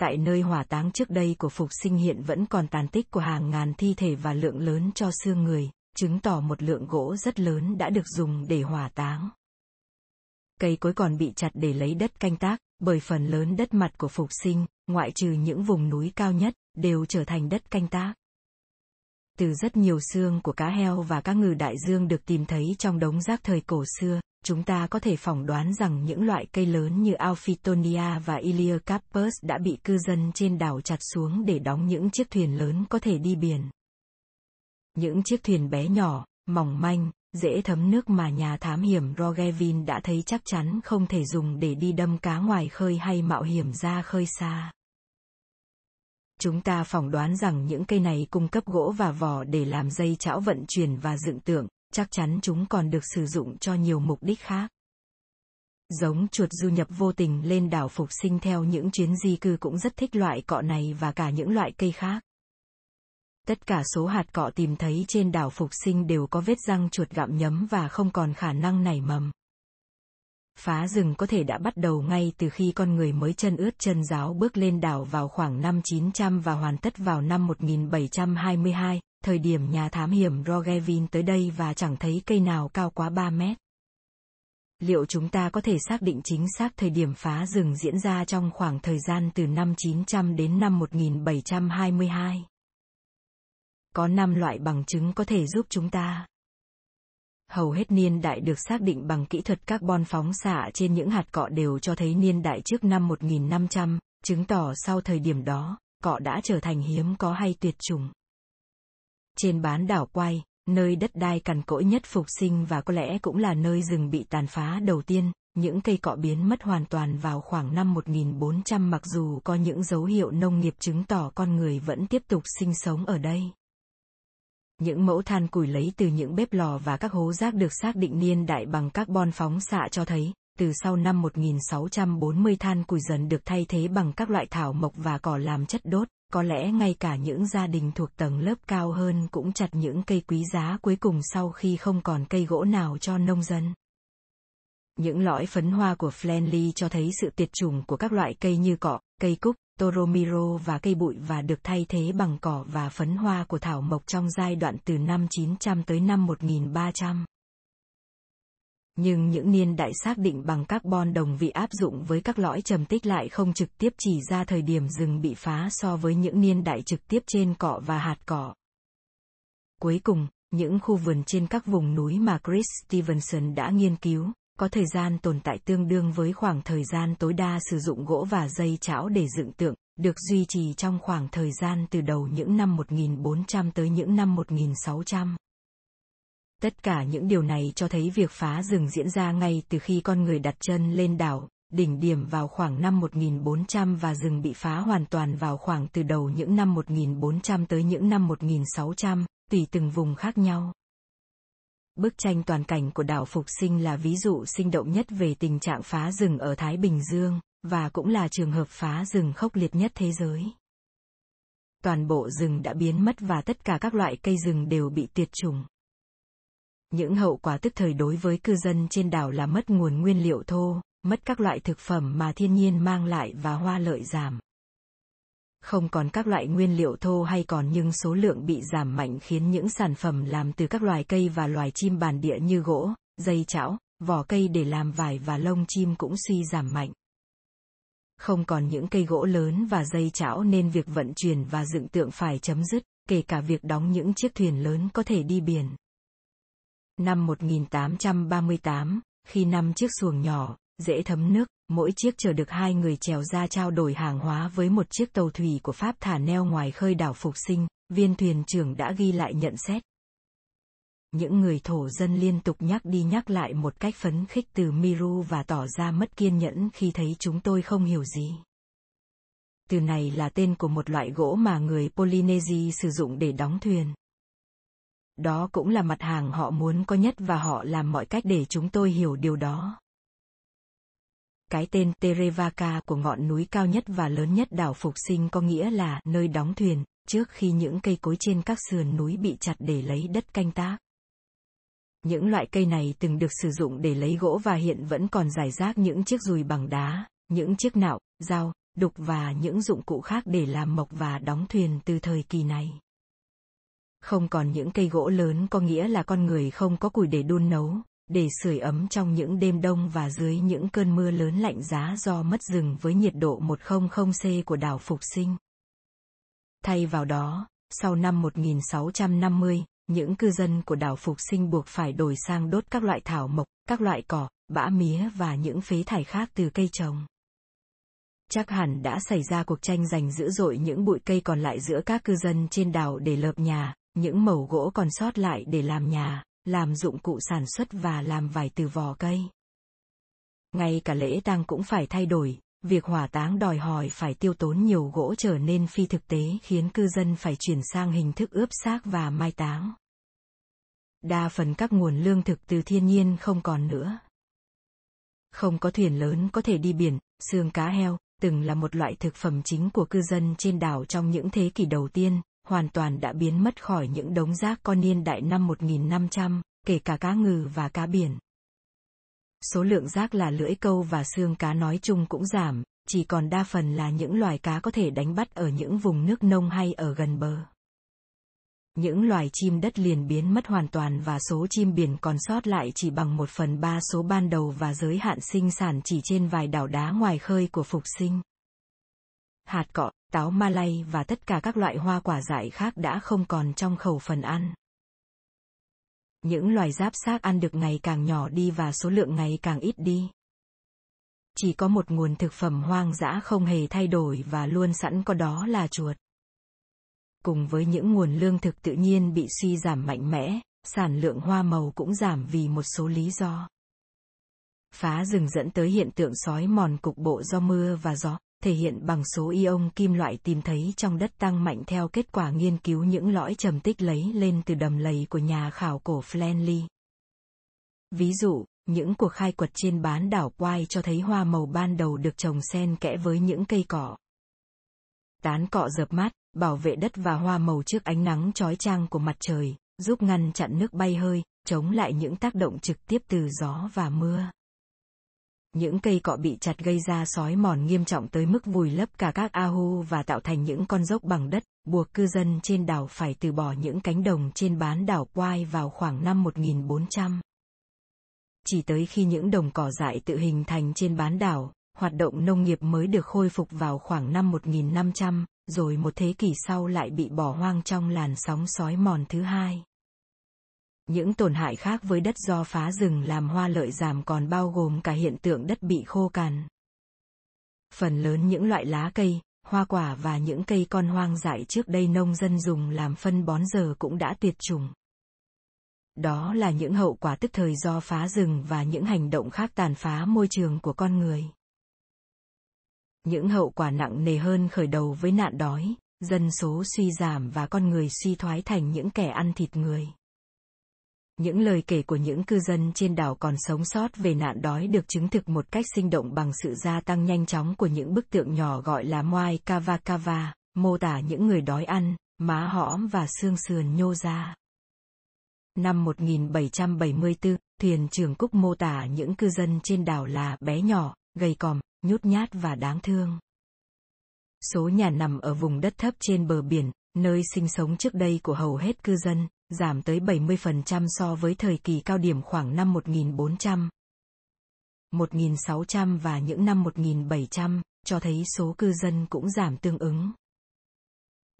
[SPEAKER 1] Tại nơi hỏa táng trước đây của phục sinh hiện vẫn còn tàn tích của hàng ngàn thi thể và lượng lớn cho xương người, chứng tỏ một lượng gỗ rất lớn đã được dùng để hỏa táng. Cây cối còn bị chặt để lấy đất canh tác, bởi phần lớn đất mặt của phục sinh, ngoại trừ những vùng núi cao nhất, đều trở thành đất canh tác. Từ rất nhiều xương của cá heo và cá ngừ đại dương được tìm thấy trong đống rác thời cổ xưa, chúng ta có thể phỏng đoán rằng những loại cây lớn như Alphitonia và Iliocarpus đã bị cư dân trên đảo chặt xuống để đóng những chiếc thuyền lớn có thể đi biển. Những chiếc thuyền bé nhỏ, mỏng manh, dễ thấm nước mà nhà thám hiểm Rogevin đã thấy chắc chắn không thể dùng để đi đâm cá ngoài khơi hay mạo hiểm ra khơi xa. Chúng ta phỏng đoán rằng những cây này cung cấp gỗ và vỏ để làm dây chảo vận chuyển và dựng tượng, chắc chắn chúng còn được sử dụng cho nhiều mục đích khác. Giống chuột du nhập vô tình lên đảo phục sinh theo những chuyến di cư cũng rất thích loại cọ này và cả những loại cây khác. Tất cả số hạt cọ tìm thấy trên đảo phục sinh đều có vết răng chuột gặm nhấm và không còn khả năng nảy mầm phá rừng có thể đã bắt đầu ngay từ khi con người mới chân ướt chân giáo bước lên đảo vào khoảng năm 900 và hoàn tất vào năm 1722, thời điểm nhà thám hiểm Rogevin tới đây và chẳng thấy cây nào cao quá 3 mét. Liệu chúng ta có thể xác định chính xác thời điểm phá rừng diễn ra trong khoảng thời gian từ năm 900 đến năm 1722? Có 5 loại bằng chứng có thể giúp chúng ta hầu hết niên đại được xác định bằng kỹ thuật carbon phóng xạ trên những hạt cọ đều cho thấy niên đại trước năm 1500, chứng tỏ sau thời điểm đó, cọ đã trở thành hiếm có hay tuyệt chủng. Trên bán đảo quay, nơi đất đai cằn cỗi nhất phục sinh và có lẽ cũng là nơi rừng bị tàn phá đầu tiên, những cây cọ biến mất hoàn toàn vào khoảng năm 1400 mặc dù có những dấu hiệu nông nghiệp chứng tỏ con người vẫn tiếp tục sinh sống ở đây. Những mẫu than củi lấy từ những bếp lò và các hố rác được xác định niên đại bằng carbon phóng xạ cho thấy, từ sau năm 1640 than củi dần được thay thế bằng các loại thảo mộc và cỏ làm chất đốt, có lẽ ngay cả những gia đình thuộc tầng lớp cao hơn cũng chặt những cây quý giá cuối cùng sau khi không còn cây gỗ nào cho nông dân. Những lõi phấn hoa của Flanley cho thấy sự tuyệt chủng của các loại cây như cọ, cây cúc, Toromiro và cây bụi và được thay thế bằng cỏ và phấn hoa của thảo mộc trong giai đoạn từ năm 900 tới năm 1300. Nhưng những niên đại xác định bằng carbon đồng vị áp dụng với các lõi trầm tích lại không trực tiếp chỉ ra thời điểm rừng bị phá so với những niên đại trực tiếp trên cỏ và hạt cỏ. Cuối cùng, những khu vườn trên các vùng núi mà Chris Stevenson đã nghiên cứu, có thời gian tồn tại tương đương với khoảng thời gian tối đa sử dụng gỗ và dây chảo để dựng tượng, được duy trì trong khoảng thời gian từ đầu những năm 1400 tới những năm 1600. Tất cả những điều này cho thấy việc phá rừng diễn ra ngay từ khi con người đặt chân lên đảo, đỉnh điểm vào khoảng năm 1400 và rừng bị phá hoàn toàn vào khoảng từ đầu những năm 1400 tới những năm 1600, tùy từng vùng khác nhau. Bức tranh toàn cảnh của đảo Phục Sinh là ví dụ sinh động nhất về tình trạng phá rừng ở Thái Bình Dương, và cũng là trường hợp phá rừng khốc liệt nhất thế giới. Toàn bộ rừng đã biến mất và tất cả các loại cây rừng đều bị tuyệt chủng. Những hậu quả tức thời đối với cư dân trên đảo là mất nguồn nguyên liệu thô, mất các loại thực phẩm mà thiên nhiên mang lại và hoa lợi giảm không còn các loại nguyên liệu thô hay còn nhưng số lượng bị giảm mạnh khiến những sản phẩm làm từ các loài cây và loài chim bản địa như gỗ, dây chảo, vỏ cây để làm vải và lông chim cũng suy giảm mạnh. Không còn những cây gỗ lớn và dây chảo nên việc vận chuyển và dựng tượng phải chấm dứt, kể cả việc đóng những chiếc thuyền lớn có thể đi biển. Năm 1838, khi năm chiếc xuồng nhỏ, dễ thấm nước, mỗi chiếc chờ được hai người trèo ra trao đổi hàng hóa với một chiếc tàu thủy của Pháp thả neo ngoài khơi đảo Phục Sinh, viên thuyền trưởng đã ghi lại nhận xét. Những người thổ dân liên tục nhắc đi nhắc lại một cách phấn khích từ Miru và tỏ ra mất kiên nhẫn khi thấy chúng tôi không hiểu gì. Từ này là tên của một loại gỗ mà người Polynesia sử dụng để đóng thuyền. Đó cũng là mặt hàng họ muốn có nhất và họ làm mọi cách để chúng tôi hiểu điều đó. Cái tên Terevaka của ngọn núi cao nhất và lớn nhất đảo Phục Sinh có nghĩa là nơi đóng thuyền, trước khi những cây cối trên các sườn núi bị chặt để lấy đất canh tác. Những loại cây này từng được sử dụng để lấy gỗ và hiện vẫn còn giải rác những chiếc dùi bằng đá, những chiếc nạo, dao, đục và những dụng cụ khác để làm mộc và đóng thuyền từ thời kỳ này. Không còn những cây gỗ lớn có nghĩa là con người không có củi để đun nấu, để sưởi ấm trong những đêm đông và dưới những cơn mưa lớn lạnh giá do mất rừng với nhiệt độ 100C của đảo Phục Sinh. Thay vào đó, sau năm 1650, những cư dân của đảo Phục Sinh buộc phải đổi sang đốt các loại thảo mộc, các loại cỏ, bã mía và những phế thải khác từ cây trồng. Chắc hẳn đã xảy ra cuộc tranh giành dữ dội những bụi cây còn lại giữa các cư dân trên đảo để lợp nhà, những mẩu gỗ còn sót lại để làm nhà, làm dụng cụ sản xuất và làm vải từ vỏ cây. Ngay cả lễ tang cũng phải thay đổi, việc hỏa táng đòi hỏi phải tiêu tốn nhiều gỗ trở nên phi thực tế khiến cư dân phải chuyển sang hình thức ướp xác và mai táng. Đa phần các nguồn lương thực từ thiên nhiên không còn nữa. Không có thuyền lớn có thể đi biển, xương cá heo, từng là một loại thực phẩm chính của cư dân trên đảo trong những thế kỷ đầu tiên, hoàn toàn đã biến mất khỏi những đống rác con niên đại năm 1500, kể cả cá ngừ và cá biển. Số lượng rác là lưỡi câu và xương cá nói chung cũng giảm, chỉ còn đa phần là những loài cá có thể đánh bắt ở những vùng nước nông hay ở gần bờ. Những loài chim đất liền biến mất hoàn toàn và số chim biển còn sót lại chỉ bằng một phần ba số ban đầu và giới hạn sinh sản chỉ trên vài đảo đá ngoài khơi của phục sinh. Hạt cọ, táo Malay và tất cả các loại hoa quả dại khác đã không còn trong khẩu phần ăn. Những loài giáp xác ăn được ngày càng nhỏ đi và số lượng ngày càng ít đi. Chỉ có một nguồn thực phẩm hoang dã không hề thay đổi và luôn sẵn có đó là chuột. Cùng với những nguồn lương thực tự nhiên bị suy giảm mạnh mẽ, sản lượng hoa màu cũng giảm vì một số lý do. Phá rừng dẫn tới hiện tượng sói mòn cục bộ do mưa và gió, thể hiện bằng số ion kim loại tìm thấy trong đất tăng mạnh theo kết quả nghiên cứu những lõi trầm tích lấy lên từ đầm lầy của nhà khảo cổ Flanley. Ví dụ, những cuộc khai quật trên bán đảo Quai cho thấy hoa màu ban đầu được trồng xen kẽ với những cây cỏ. Tán cọ dập mát, bảo vệ đất và hoa màu trước ánh nắng chói chang của mặt trời, giúp ngăn chặn nước bay hơi, chống lại những tác động trực tiếp từ gió và mưa. Những cây cọ bị chặt gây ra sói mòn nghiêm trọng tới mức vùi lấp cả các ahu và tạo thành những con dốc bằng đất, buộc cư dân trên đảo phải từ bỏ những cánh đồng trên bán đảo Quai vào khoảng năm 1400. Chỉ tới khi những đồng cỏ dại tự hình thành trên bán đảo, hoạt động nông nghiệp mới được khôi phục vào khoảng năm 1500, rồi một thế kỷ sau lại bị bỏ hoang trong làn sóng sói mòn thứ hai. Những tổn hại khác với đất do phá rừng làm hoa lợi giảm còn bao gồm cả hiện tượng đất bị khô cằn. Phần lớn những loại lá cây, hoa quả và những cây con hoang dại trước đây nông dân dùng làm phân bón giờ cũng đã tuyệt chủng. Đó là những hậu quả tức thời do phá rừng và những hành động khác tàn phá môi trường của con người. Những hậu quả nặng nề hơn khởi đầu với nạn đói, dân số suy giảm và con người suy thoái thành những kẻ ăn thịt người. Những lời kể của những cư dân trên đảo còn sống sót về nạn đói được chứng thực một cách sinh động bằng sự gia tăng nhanh chóng của những bức tượng nhỏ gọi là Moai Kava Kava, mô tả những người đói ăn, má hõm và xương sườn nhô ra. Năm 1774, thuyền trưởng Cúc mô tả những cư dân trên đảo là bé nhỏ, gầy còm, nhút nhát và đáng thương. Số nhà nằm ở vùng đất thấp trên bờ biển, nơi sinh sống trước đây của hầu hết cư dân, giảm tới 70% so với thời kỳ cao điểm khoảng năm 1400. 1600 và những năm 1700, cho thấy số cư dân cũng giảm tương ứng.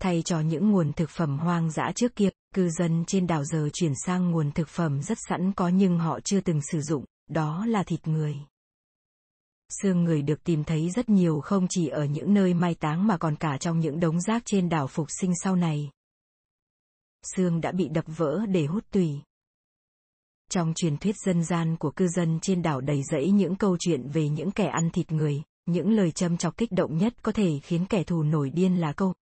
[SPEAKER 1] Thay cho những nguồn thực phẩm hoang dã trước kia, cư dân trên đảo giờ chuyển sang nguồn thực phẩm rất sẵn có nhưng họ chưa từng sử dụng, đó là thịt người. Xương người được tìm thấy rất nhiều không chỉ ở những nơi mai táng mà còn cả trong những đống rác trên đảo phục sinh sau này. Xương đã bị đập vỡ để hút tùy. Trong truyền thuyết dân gian của cư dân trên đảo đầy rẫy những câu chuyện về những kẻ ăn thịt người, những lời châm chọc kích động nhất có thể khiến kẻ thù nổi điên là câu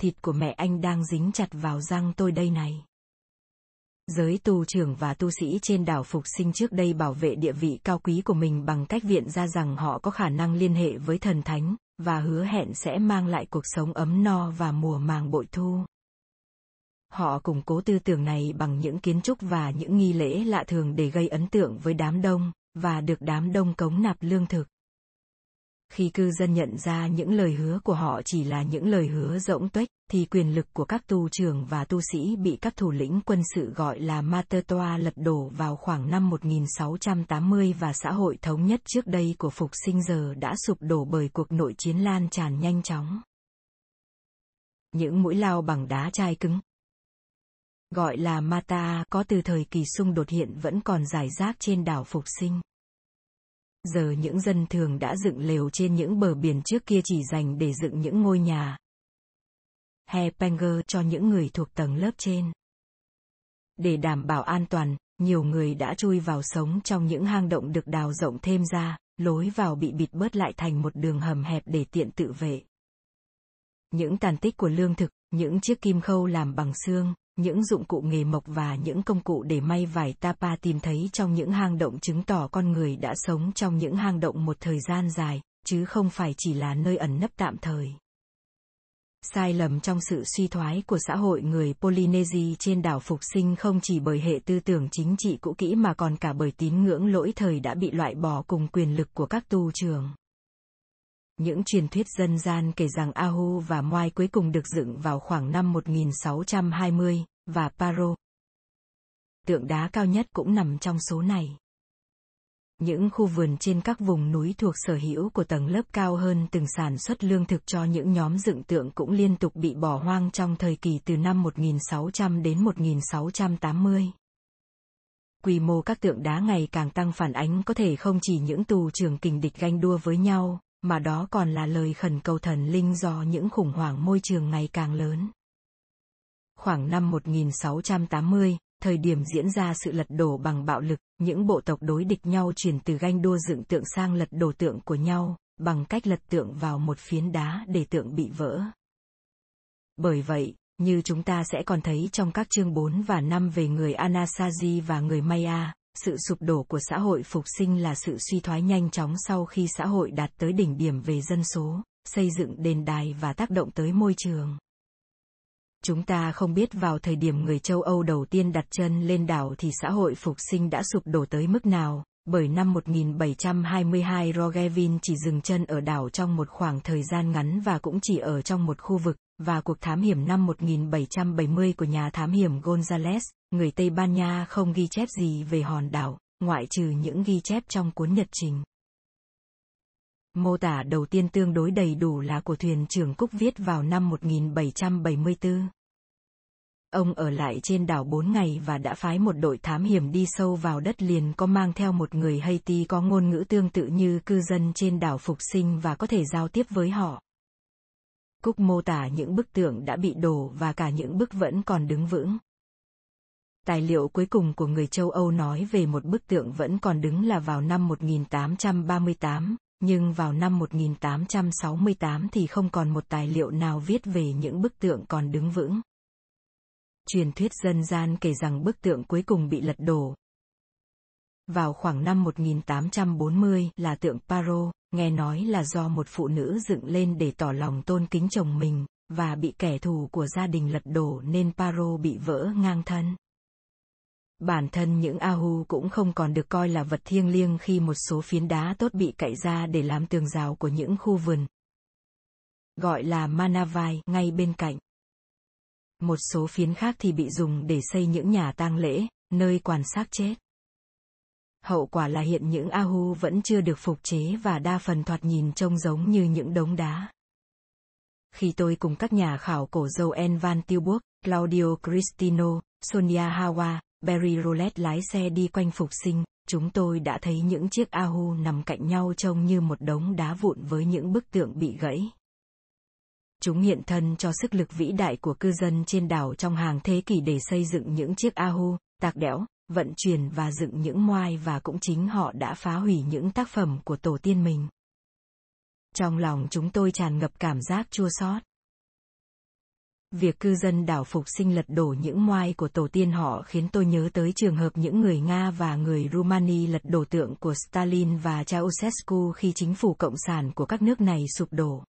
[SPEAKER 1] Thịt của mẹ anh đang dính chặt vào răng tôi đây này. Giới tu trưởng và tu sĩ trên đảo Phục sinh trước đây bảo vệ địa vị cao quý của mình bằng cách viện ra rằng họ có khả năng liên hệ với thần thánh, và hứa hẹn sẽ mang lại cuộc sống ấm no và mùa màng bội thu. Họ củng cố tư tưởng này bằng những kiến trúc và những nghi lễ lạ thường để gây ấn tượng với đám đông, và được đám đông cống nạp lương thực. Khi cư dân nhận ra những lời hứa của họ chỉ là những lời hứa rỗng tuếch, thì quyền lực của các tu trưởng và tu sĩ bị các thủ lĩnh quân sự gọi là Matertoa lật đổ vào khoảng năm 1680 và xã hội thống nhất trước đây của Phục sinh giờ đã sụp đổ bởi cuộc nội chiến lan tràn nhanh chóng. Những mũi lao bằng đá chai cứng, gọi là Mata có từ thời kỳ xung đột hiện vẫn còn giải rác trên đảo Phục sinh giờ những dân thường đã dựng lều trên những bờ biển trước kia chỉ dành để dựng những ngôi nhà. Hepenger cho những người thuộc tầng lớp trên. Để đảm bảo an toàn, nhiều người đã chui vào sống trong những hang động được đào rộng thêm ra, lối vào bị bịt bớt lại thành một đường hầm hẹp để tiện tự vệ. Những tàn tích của lương thực, những chiếc kim khâu làm bằng xương, những dụng cụ nghề mộc và những công cụ để may vải tapa tìm thấy trong những hang động chứng tỏ con người đã sống trong những hang động một thời gian dài, chứ không phải chỉ là nơi ẩn nấp tạm thời. Sai lầm trong sự suy thoái của xã hội người Polynesia trên đảo phục sinh không chỉ bởi hệ tư tưởng chính trị cũ kỹ mà còn cả bởi tín ngưỡng lỗi thời đã bị loại bỏ cùng quyền lực của các tu trường. Những truyền thuyết dân gian kể rằng Ahu và Moai cuối cùng được dựng vào khoảng năm 1620, và Paro. Tượng đá cao nhất cũng nằm trong số này. Những khu vườn trên các vùng núi thuộc sở hữu của tầng lớp cao hơn từng sản xuất lương thực cho những nhóm dựng tượng cũng liên tục bị bỏ hoang trong thời kỳ từ năm 1600 đến 1680. Quy mô các tượng đá ngày càng tăng phản ánh có thể không chỉ những tù trường kình địch ganh đua với nhau, mà đó còn là lời khẩn cầu thần linh do những khủng hoảng môi trường ngày càng lớn. Khoảng năm 1680, thời điểm diễn ra sự lật đổ bằng bạo lực, những bộ tộc đối địch nhau chuyển từ ganh đua dựng tượng sang lật đổ tượng của nhau, bằng cách lật tượng vào một phiến đá để tượng bị vỡ. Bởi vậy, như chúng ta sẽ còn thấy trong các chương 4 và 5 về người Anasazi và người Maya, sự sụp đổ của xã hội phục sinh là sự suy thoái nhanh chóng sau khi xã hội đạt tới đỉnh điểm về dân số, xây dựng đền đài và tác động tới môi trường. Chúng ta không biết vào thời điểm người châu Âu đầu tiên đặt chân lên đảo thì xã hội phục sinh đã sụp đổ tới mức nào, bởi năm 1722 Rogevin chỉ dừng chân ở đảo trong một khoảng thời gian ngắn và cũng chỉ ở trong một khu vực, và cuộc thám hiểm năm 1770 của nhà thám hiểm Gonzales, người Tây Ban Nha không ghi chép gì về hòn đảo, ngoại trừ những ghi chép trong cuốn nhật trình. Mô tả đầu tiên tương đối đầy đủ là của thuyền trưởng Cúc viết vào năm 1774. Ông ở lại trên đảo 4 ngày và đã phái một đội thám hiểm đi sâu vào đất liền có mang theo một người Haiti có ngôn ngữ tương tự như cư dân trên đảo phục sinh và có thể giao tiếp với họ. Cúc mô tả những bức tượng đã bị đổ và cả những bức vẫn còn đứng vững. Tài liệu cuối cùng của người châu Âu nói về một bức tượng vẫn còn đứng là vào năm 1838, nhưng vào năm 1868 thì không còn một tài liệu nào viết về những bức tượng còn đứng vững. Truyền thuyết dân gian kể rằng bức tượng cuối cùng bị lật đổ. Vào khoảng năm 1840 là tượng Paro, nghe nói là do một phụ nữ dựng lên để tỏ lòng tôn kính chồng mình, và bị kẻ thù của gia đình lật đổ nên Paro bị vỡ ngang thân. Bản thân những Ahu cũng không còn được coi là vật thiêng liêng khi một số phiến đá tốt bị cậy ra để làm tường rào của những khu vườn. Gọi là Manavai ngay bên cạnh. Một số phiến khác thì bị dùng để xây những nhà tang lễ, nơi quan sát chết. Hậu quả là hiện những Ahu vẫn chưa được phục chế và đa phần thoạt nhìn trông giống như những đống đá. Khi tôi cùng các nhà khảo cổ Joan Van Tilburg, Claudio Cristino, Sonia Hawa, Barry Roulette lái xe đi quanh phục sinh, chúng tôi đã thấy những chiếc Ahu nằm cạnh nhau trông như một đống đá vụn với những bức tượng bị gãy. Chúng hiện thân cho sức lực vĩ đại của cư dân trên đảo trong hàng thế kỷ để xây dựng những chiếc Ahu, tạc đẽo, vận chuyển và dựng những moai và cũng chính họ đã phá hủy những tác phẩm của tổ tiên mình. Trong lòng chúng tôi tràn ngập cảm giác chua xót. Việc cư dân đảo phục sinh lật đổ những moai của tổ tiên họ khiến tôi nhớ tới trường hợp những người Nga và người Rumani lật đổ tượng của Stalin và Ceausescu khi chính phủ cộng sản của các nước này sụp đổ.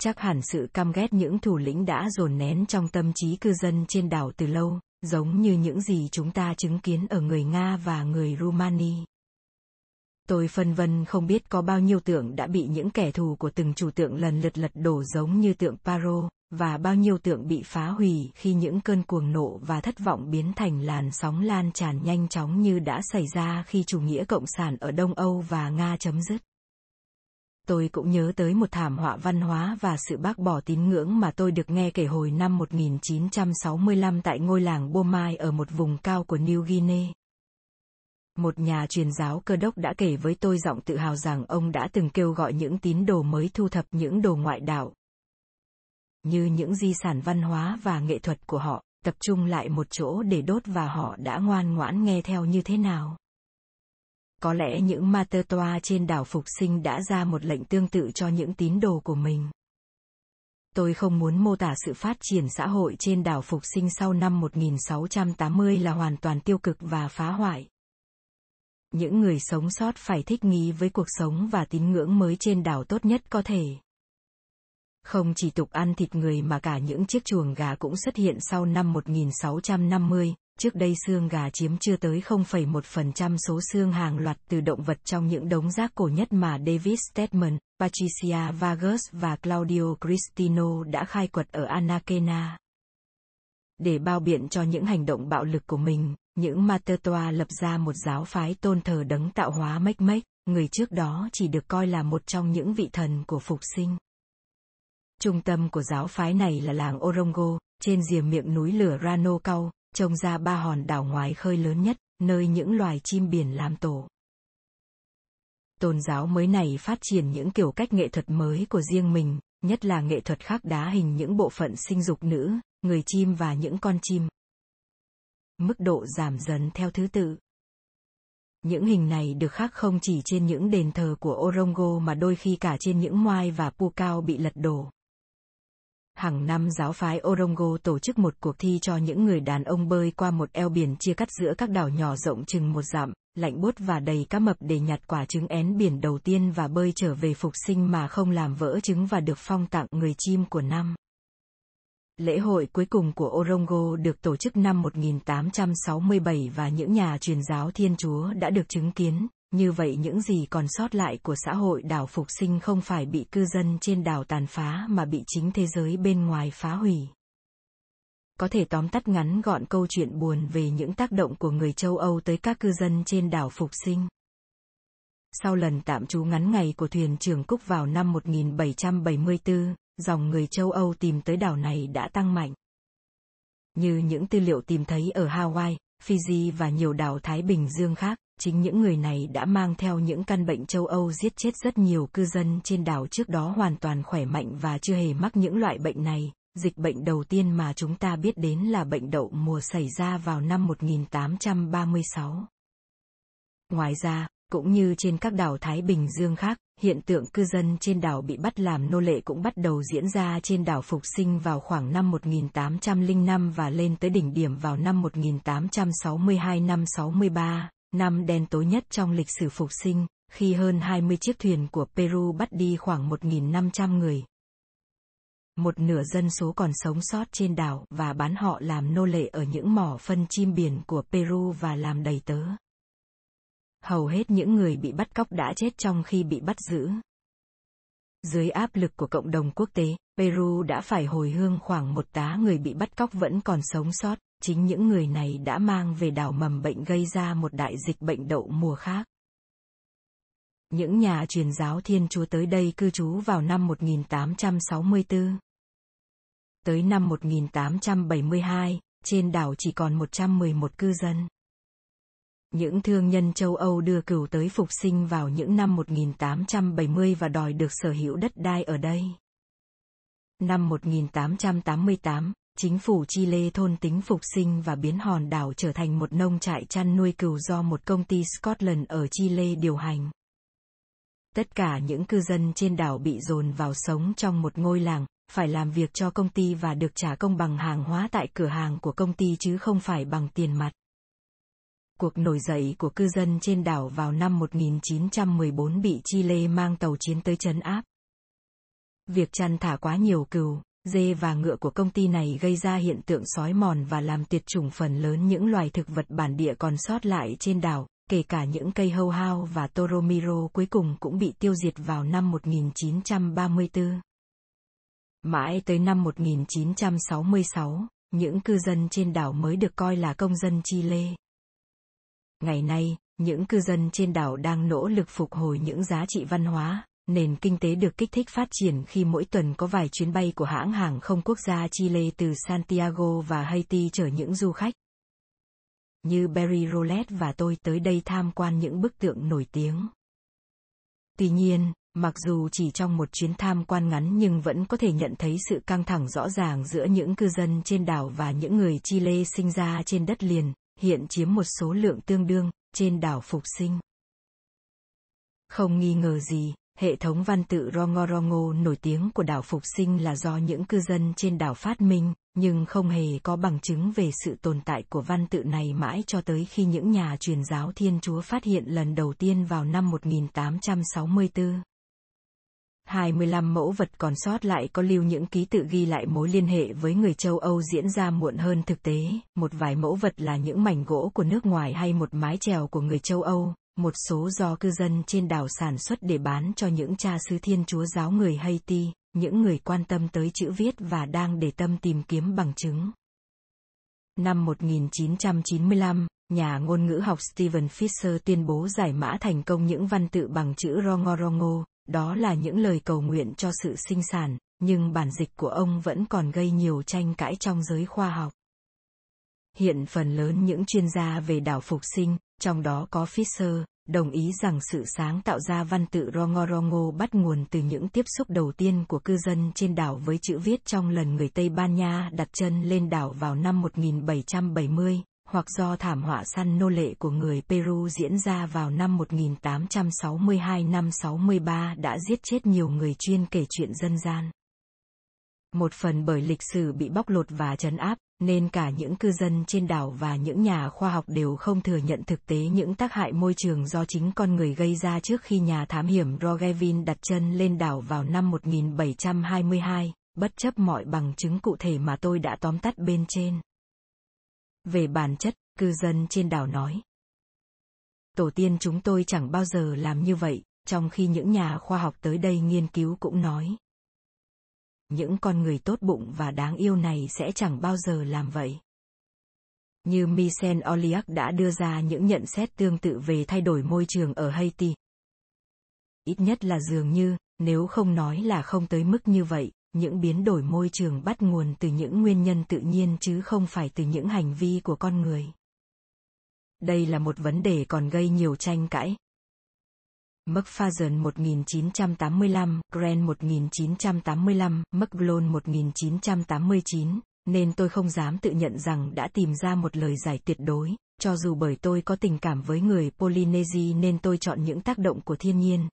[SPEAKER 1] Chắc hẳn sự căm ghét những thủ lĩnh đã dồn nén trong tâm trí cư dân trên đảo từ lâu, giống như những gì chúng ta chứng kiến ở người Nga và người Rumani. Tôi phân vân không biết có bao nhiêu tượng đã bị những kẻ thù của từng chủ tượng lần lượt lật đổ giống như tượng Paro, và bao nhiêu tượng bị phá hủy khi những cơn cuồng nộ và thất vọng biến thành làn sóng lan tràn nhanh chóng như đã xảy ra khi chủ nghĩa cộng sản ở Đông Âu và Nga chấm dứt. Tôi cũng nhớ tới một thảm họa văn hóa và sự bác bỏ tín ngưỡng mà tôi được nghe kể hồi năm 1965 tại ngôi làng Bomai ở một vùng cao của New Guinea. Một nhà truyền giáo cơ đốc đã kể với tôi giọng tự hào rằng ông đã từng kêu gọi những tín đồ mới thu thập những đồ ngoại đạo, như những di sản văn hóa và nghệ thuật của họ, tập trung lại một chỗ để đốt và họ đã ngoan ngoãn nghe theo như thế nào. Có lẽ những ma tơ toa trên đảo Phục Sinh đã ra một lệnh tương tự cho những tín đồ của mình. Tôi không muốn mô tả sự phát triển xã hội trên đảo Phục Sinh sau năm 1680 là hoàn toàn tiêu cực và phá hoại. Những người sống sót phải thích nghi với cuộc sống và tín ngưỡng mới trên đảo tốt nhất có thể. Không chỉ tục ăn thịt người mà cả những chiếc chuồng gà cũng xuất hiện sau năm 1650, trước đây xương gà chiếm chưa tới 0,1% số xương hàng loạt từ động vật trong những đống rác cổ nhất mà David Stedman, Patricia Vargas và Claudio Cristino đã khai quật ở anakena Để bao biện cho những hành động bạo lực của mình, những Matertoa lập ra một giáo phái tôn thờ đấng tạo hóa Mếch người trước đó chỉ được coi là một trong những vị thần của phục sinh. Trung tâm của giáo phái này là làng Orongo, trên rìa miệng núi lửa Rano Cao, trông ra ba hòn đảo ngoài khơi lớn nhất, nơi những loài chim biển làm tổ. Tôn giáo mới này phát triển những kiểu cách nghệ thuật mới của riêng mình, nhất là nghệ thuật khắc đá hình những bộ phận sinh dục nữ, người chim và những con chim. Mức độ giảm dần theo thứ tự. Những hình này được khắc không chỉ trên những đền thờ của Orongo mà đôi khi cả trên những moai và pu cao bị lật đổ hàng năm giáo phái Orongo tổ chức một cuộc thi cho những người đàn ông bơi qua một eo biển chia cắt giữa các đảo nhỏ rộng chừng một dặm, lạnh buốt và đầy cá mập để nhặt quả trứng én biển đầu tiên và bơi trở về phục sinh mà không làm vỡ trứng và được phong tặng người chim của năm. Lễ hội cuối cùng của Orongo được tổ chức năm 1867 và những nhà truyền giáo Thiên Chúa đã được chứng kiến, như vậy những gì còn sót lại của xã hội đảo phục sinh không phải bị cư dân trên đảo tàn phá mà bị chính thế giới bên ngoài phá hủy. Có thể tóm tắt ngắn gọn câu chuyện buồn về những tác động của người châu Âu tới các cư dân trên đảo phục sinh. Sau lần tạm trú ngắn ngày của thuyền trưởng Cúc vào năm 1774, dòng người châu Âu tìm tới đảo này đã tăng mạnh. Như những tư liệu tìm thấy ở Hawaii, Fiji và nhiều đảo Thái Bình Dương khác, chính những người này đã mang theo những căn bệnh châu Âu giết chết rất nhiều cư dân trên đảo trước đó hoàn toàn khỏe mạnh và chưa hề mắc những loại bệnh này. Dịch bệnh đầu tiên mà chúng ta biết đến là bệnh đậu mùa xảy ra vào năm 1836. Ngoài ra, cũng như trên các đảo Thái Bình Dương khác, hiện tượng cư dân trên đảo bị bắt làm nô lệ cũng bắt đầu diễn ra trên đảo Phục Sinh vào khoảng năm 1805 và lên tới đỉnh điểm vào năm 1862 năm 63 năm đen tối nhất trong lịch sử phục sinh, khi hơn 20 chiếc thuyền của Peru bắt đi khoảng 1.500 người. Một nửa dân số còn sống sót trên đảo và bán họ làm nô lệ ở những mỏ phân chim biển của Peru và làm đầy tớ. Hầu hết những người bị bắt cóc đã chết trong khi bị bắt giữ. Dưới áp lực của cộng đồng quốc tế, Peru đã phải hồi hương khoảng một tá người bị bắt cóc vẫn còn sống sót, chính những người này đã mang về đảo mầm bệnh gây ra một đại dịch bệnh đậu mùa khác. Những nhà truyền giáo Thiên Chúa tới đây cư trú vào năm 1864. Tới năm 1872, trên đảo chỉ còn 111 cư dân. Những thương nhân châu Âu đưa cừu tới phục sinh vào những năm 1870 và đòi được sở hữu đất đai ở đây. Năm 1888, chính phủ Chile thôn tính phục sinh và biến hòn đảo trở thành một nông trại chăn nuôi cừu do một công ty Scotland ở Chile điều hành. Tất cả những cư dân trên đảo bị dồn vào sống trong một ngôi làng, phải làm việc cho công ty và được trả công bằng hàng hóa tại cửa hàng của công ty chứ không phải bằng tiền mặt. Cuộc nổi dậy của cư dân trên đảo vào năm 1914 bị Chile mang tàu chiến tới chấn áp. Việc chăn thả quá nhiều cừu, dê và ngựa của công ty này gây ra hiện tượng sói mòn và làm tuyệt chủng phần lớn những loài thực vật bản địa còn sót lại trên đảo, kể cả những cây hâu hao và Toromiro cuối cùng cũng bị tiêu diệt vào năm 1934. Mãi tới năm 1966, những cư dân trên đảo mới được coi là công dân Chile. Ngày nay, những cư dân trên đảo đang nỗ lực phục hồi những giá trị văn hóa, nền kinh tế được kích thích phát triển khi mỗi tuần có vài chuyến bay của hãng hàng không quốc gia Chile từ Santiago và Haiti chở những du khách. Như Barry Roulette và tôi tới đây tham quan những bức tượng nổi tiếng. Tuy nhiên, mặc dù chỉ trong một chuyến tham quan ngắn nhưng vẫn có thể nhận thấy sự căng thẳng rõ ràng giữa những cư dân trên đảo và những người Chile sinh ra trên đất liền, hiện chiếm một số lượng tương đương, trên đảo Phục Sinh. Không nghi ngờ gì, hệ thống văn tự Rongorongo nổi tiếng của đảo Phục Sinh là do những cư dân trên đảo phát minh, nhưng không hề có bằng chứng về sự tồn tại của văn tự này mãi cho tới khi những nhà truyền giáo Thiên Chúa phát hiện lần đầu tiên vào năm 1864. 25 mẫu vật còn sót lại có lưu những ký tự ghi lại mối liên hệ với người châu Âu diễn ra muộn hơn thực tế, một vài mẫu vật là những mảnh gỗ của nước ngoài hay một mái chèo của người châu Âu, một số do cư dân trên đảo sản xuất để bán cho những cha xứ thiên chúa giáo người Haiti, những người quan tâm tới chữ viết và đang để tâm tìm kiếm bằng chứng. Năm 1995, nhà ngôn ngữ học Stephen Fisher tuyên bố giải mã thành công những văn tự bằng chữ Rongorongo, đó là những lời cầu nguyện cho sự sinh sản, nhưng bản dịch của ông vẫn còn gây nhiều tranh cãi trong giới khoa học. Hiện phần lớn những chuyên gia về đảo phục sinh, trong đó có Fisher, đồng ý rằng sự sáng tạo ra văn tự Rongorongo bắt nguồn từ những tiếp xúc đầu tiên của cư dân trên đảo với chữ viết trong lần người Tây Ban Nha đặt chân lên đảo vào năm 1770, hoặc do thảm họa săn nô lệ của người Peru diễn ra vào năm 1862 năm 63 đã giết chết nhiều người chuyên kể chuyện dân gian. Một phần bởi lịch sử bị bóc lột và trấn áp, nên cả những cư dân trên đảo và những nhà khoa học đều không thừa nhận thực tế những tác hại môi trường do chính con người gây ra trước khi nhà thám hiểm Roggevin đặt chân lên đảo vào năm 1722, bất chấp mọi bằng chứng cụ thể mà tôi đã tóm tắt bên trên. Về bản chất, cư dân trên đảo nói. Tổ tiên chúng tôi chẳng bao giờ làm như vậy, trong khi những nhà khoa học tới đây nghiên cứu cũng nói. Những con người tốt bụng và đáng yêu này sẽ chẳng bao giờ làm vậy. Như Michel Oliac đã đưa ra những nhận xét tương tự về thay đổi môi trường ở Haiti. Ít nhất là dường như, nếu không nói là không tới mức như vậy, những biến đổi môi trường bắt nguồn từ những nguyên nhân tự nhiên chứ không phải từ những hành vi của con người. Đây là một vấn đề còn gây nhiều tranh cãi. McPherson 1985, Grant 1985, McGlone 1989, nên tôi không dám tự nhận rằng đã tìm ra một lời giải tuyệt đối, cho dù bởi tôi có tình cảm với người Polynesia nên tôi chọn những tác động của thiên nhiên,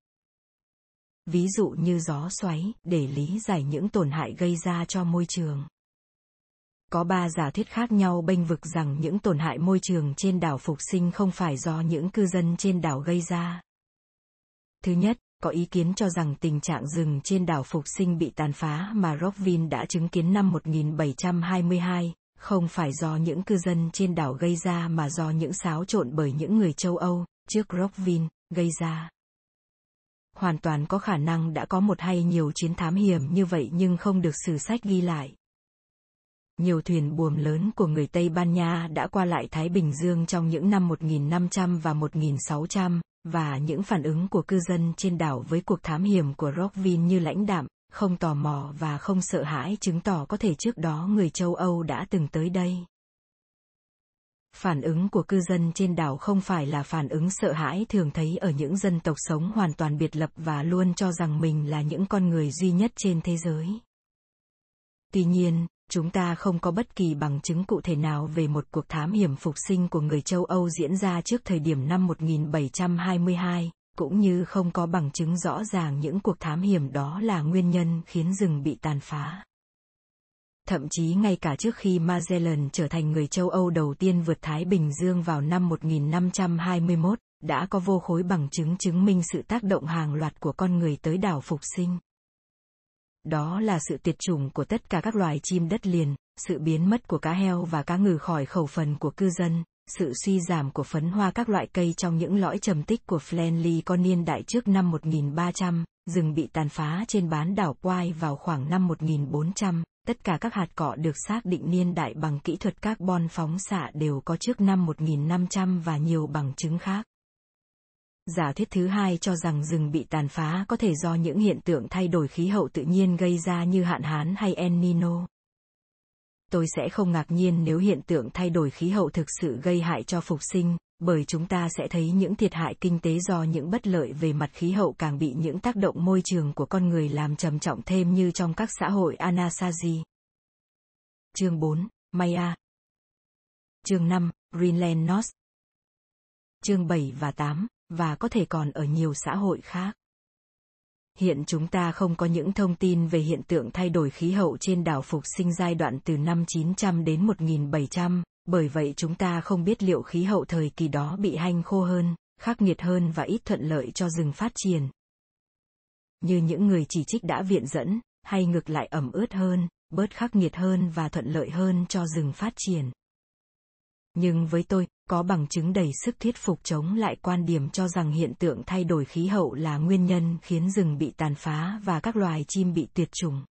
[SPEAKER 1] ví dụ như gió xoáy, để lý giải những tổn hại gây ra cho môi trường. Có ba giả thuyết khác nhau bênh vực rằng những tổn hại môi trường trên đảo Phục Sinh không phải do những cư dân trên đảo gây ra. Thứ nhất, có ý kiến cho rằng tình trạng rừng trên đảo Phục Sinh bị tàn phá mà Rockville đã chứng kiến năm 1722, không phải do những cư dân trên đảo gây ra mà do những xáo trộn bởi những người châu Âu, trước Rockville, gây ra hoàn toàn có khả năng đã có một hay nhiều chiến thám hiểm như vậy nhưng không được sử sách ghi lại. Nhiều thuyền buồm lớn của người Tây Ban Nha đã qua lại Thái Bình Dương trong những năm 1500 và 1600, và những phản ứng của cư dân trên đảo với cuộc thám hiểm của Rockvin như lãnh đạm, không tò mò và không sợ hãi chứng tỏ có thể trước đó người châu Âu đã từng tới đây. Phản ứng của cư dân trên đảo không phải là phản ứng sợ hãi thường thấy ở những dân tộc sống hoàn toàn biệt lập và luôn cho rằng mình là những con người duy nhất trên thế giới. Tuy nhiên, chúng ta không có bất kỳ bằng chứng cụ thể nào về một cuộc thám hiểm phục sinh của người châu Âu diễn ra trước thời điểm năm 1722, cũng như không có bằng chứng rõ ràng những cuộc thám hiểm đó là nguyên nhân khiến rừng bị tàn phá. Thậm chí ngay cả trước khi Magellan trở thành người châu Âu đầu tiên vượt Thái Bình Dương vào năm 1521, đã có vô khối bằng chứng chứng minh sự tác động hàng loạt của con người tới đảo Phục Sinh. Đó là sự tuyệt chủng của tất cả các loài chim đất liền, sự biến mất của cá heo và cá ngừ khỏi khẩu phần của cư dân, sự suy giảm của phấn hoa các loại cây trong những lõi trầm tích của Flenley có niên đại trước năm 1300, rừng bị tàn phá trên bán đảo Quai vào khoảng năm 1400, Tất cả các hạt cọ được xác định niên đại bằng kỹ thuật carbon phóng xạ đều có trước năm 1500 và nhiều bằng chứng khác. Giả thuyết thứ hai cho rằng rừng bị tàn phá có thể do những hiện tượng thay đổi khí hậu tự nhiên gây ra như hạn hán hay El Nino. Tôi sẽ không ngạc nhiên nếu hiện tượng thay đổi khí hậu thực sự gây hại cho phục sinh, bởi chúng ta sẽ thấy những thiệt hại kinh tế do những bất lợi về mặt khí hậu càng bị những tác động môi trường của con người làm trầm trọng thêm như trong các xã hội Anasazi. Chương 4, Maya. Chương 5, Greenland North. Chương 7 và 8, và có thể còn ở nhiều xã hội khác. Hiện chúng ta không có những thông tin về hiện tượng thay đổi khí hậu trên đảo Phục sinh giai đoạn từ năm 900 đến 1700, bởi vậy chúng ta không biết liệu khí hậu thời kỳ đó bị hanh khô hơn, khắc nghiệt hơn và ít thuận lợi cho rừng phát triển. như những người chỉ trích đã viện dẫn, hay ngược lại ẩm ướt hơn, bớt khắc nghiệt hơn và thuận lợi hơn cho rừng phát triển. Nhưng với tôi, có bằng chứng đầy sức thuyết phục chống lại quan điểm cho rằng hiện tượng thay đổi khí hậu là nguyên nhân khiến rừng bị tàn phá và các loài chim bị tuyệt chủng.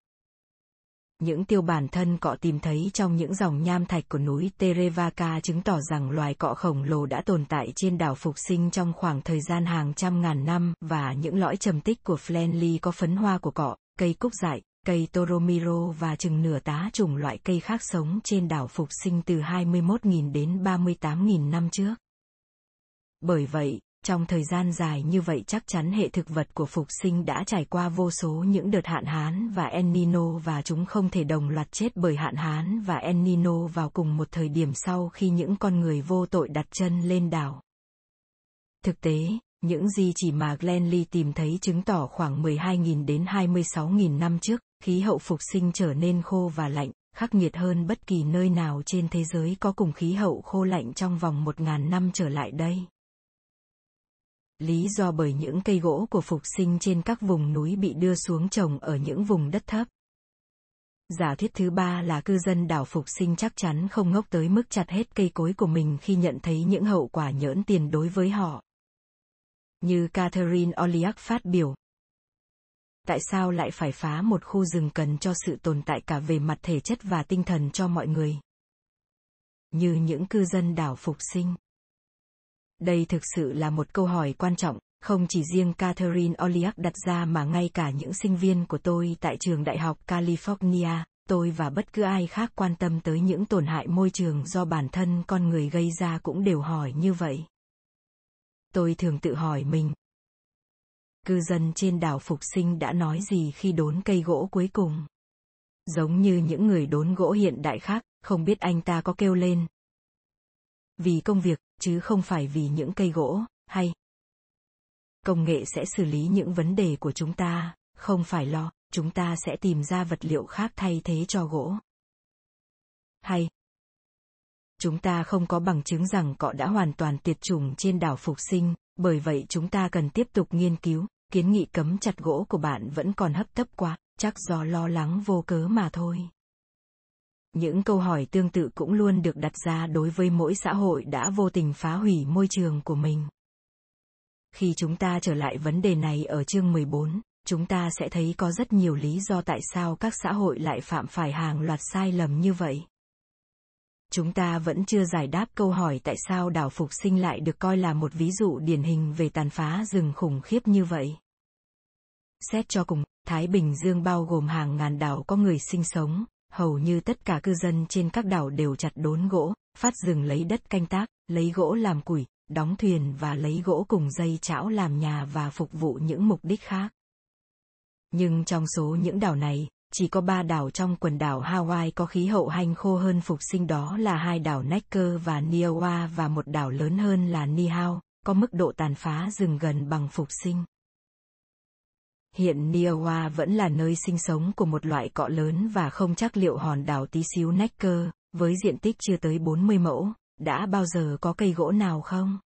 [SPEAKER 1] Những tiêu bản thân cọ tìm thấy trong những dòng nham thạch của núi Terevaka chứng tỏ rằng loài cọ khổng lồ đã tồn tại trên đảo Phục Sinh trong khoảng thời gian hàng trăm ngàn năm và những lõi trầm tích của Flenly có phấn hoa của cọ, cây cúc dại, cây Toromiro và chừng nửa tá chủng loại cây khác sống trên đảo Phục Sinh từ 21.000 đến 38.000 năm trước. Bởi vậy, trong thời gian dài như vậy chắc chắn hệ thực vật của Phục Sinh đã trải qua vô số những đợt hạn hán và El Nino và chúng không thể đồng loạt chết bởi hạn hán và El Nino vào cùng một thời điểm sau khi những con người vô tội đặt chân lên đảo. Thực tế, những gì chỉ mà Glenly tìm thấy chứng tỏ khoảng 12.000 đến 26.000 năm trước, khí hậu phục sinh trở nên khô và lạnh, khắc nghiệt hơn bất kỳ nơi nào trên thế giới có cùng khí hậu khô lạnh trong vòng 1.000 năm trở lại đây. Lý do bởi những cây gỗ của phục sinh trên các vùng núi bị đưa xuống trồng ở những vùng đất thấp. Giả thuyết thứ ba là cư dân đảo phục sinh chắc chắn không ngốc tới mức chặt hết cây cối của mình khi nhận thấy những hậu quả nhỡn tiền đối với họ. Như Catherine Oliak phát biểu, tại sao lại phải phá một khu rừng cần cho sự tồn tại cả về mặt thể chất và tinh thần cho mọi người như những cư dân đảo phục sinh đây thực sự là một câu hỏi quan trọng không chỉ riêng Catherine Oliak đặt ra mà ngay cả những sinh viên của tôi tại trường đại học California, tôi và bất cứ ai khác quan tâm tới những tổn hại môi trường do bản thân con người gây ra cũng đều hỏi như vậy. Tôi thường tự hỏi mình, cư dân trên đảo Phục Sinh đã nói gì khi đốn cây gỗ cuối cùng. Giống như những người đốn gỗ hiện đại khác, không biết anh ta có kêu lên. Vì công việc, chứ không phải vì những cây gỗ, hay. Công nghệ sẽ xử lý những vấn đề của chúng ta, không phải lo, chúng ta sẽ tìm ra vật liệu khác thay thế cho gỗ. Hay. Chúng ta không có bằng chứng rằng cọ đã hoàn toàn tuyệt chủng trên đảo Phục Sinh, bởi vậy chúng ta cần tiếp tục nghiên cứu, kiến nghị cấm chặt gỗ của bạn vẫn còn hấp tấp quá, chắc do lo lắng vô cớ mà thôi. Những câu hỏi tương tự cũng luôn được đặt ra đối với mỗi xã hội đã vô tình phá hủy môi trường của mình. Khi chúng ta trở lại vấn đề này ở chương 14, chúng ta sẽ thấy có rất nhiều lý do tại sao các xã hội lại phạm phải hàng loạt sai lầm như vậy chúng ta vẫn chưa giải đáp câu hỏi tại sao đảo Phục Sinh lại được coi là một ví dụ điển hình về tàn phá rừng khủng khiếp như vậy. Xét cho cùng, Thái Bình Dương bao gồm hàng ngàn đảo có người sinh sống, hầu như tất cả cư dân trên các đảo đều chặt đốn gỗ, phát rừng lấy đất canh tác, lấy gỗ làm củi, đóng thuyền và lấy gỗ cùng dây chảo làm nhà và phục vụ những mục đích khác. Nhưng trong số những đảo này, chỉ có ba đảo trong quần đảo Hawaii có khí hậu hanh khô hơn phục sinh đó là hai đảo Necker và Niawa và một đảo lớn hơn là Niihau, có mức độ tàn phá rừng gần bằng phục sinh. Hiện Niawa vẫn là nơi sinh sống của một loại cọ lớn và không chắc liệu hòn đảo tí xíu Necker, với diện tích chưa tới 40 mẫu, đã bao giờ có cây gỗ nào không?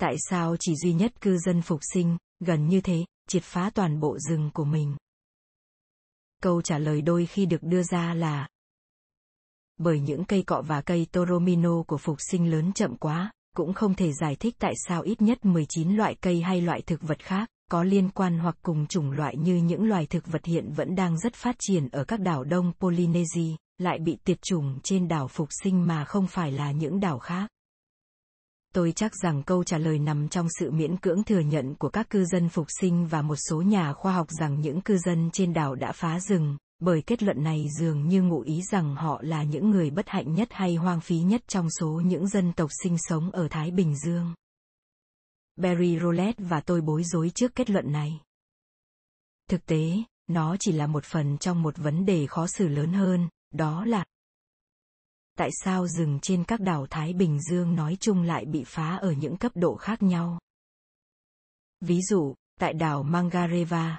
[SPEAKER 1] Tại sao chỉ duy nhất cư dân phục sinh, gần như thế, triệt phá toàn bộ rừng của mình? Câu trả lời đôi khi được đưa ra là bởi những cây cọ và cây toromino của phục sinh lớn chậm quá, cũng không thể giải thích tại sao ít nhất 19 loại cây hay loại thực vật khác, có liên quan hoặc cùng chủng loại như những loài thực vật hiện vẫn đang rất phát triển ở các đảo Đông Polynesia, lại bị tiệt chủng trên đảo phục sinh mà không phải là những đảo khác tôi chắc rằng câu trả lời nằm trong sự miễn cưỡng thừa nhận của các cư dân phục sinh và một số nhà khoa học rằng những cư dân trên đảo đã phá rừng bởi kết luận này dường như ngụ ý rằng họ là những người bất hạnh nhất hay hoang phí nhất trong số những dân tộc sinh sống ở Thái Bình Dương. Barry Rollet và tôi bối rối trước kết luận này. Thực tế, nó chỉ là một phần trong một vấn đề khó xử lớn hơn, đó là tại sao rừng trên các đảo Thái Bình Dương nói chung lại bị phá ở những cấp độ khác nhau. Ví dụ, tại đảo Mangareva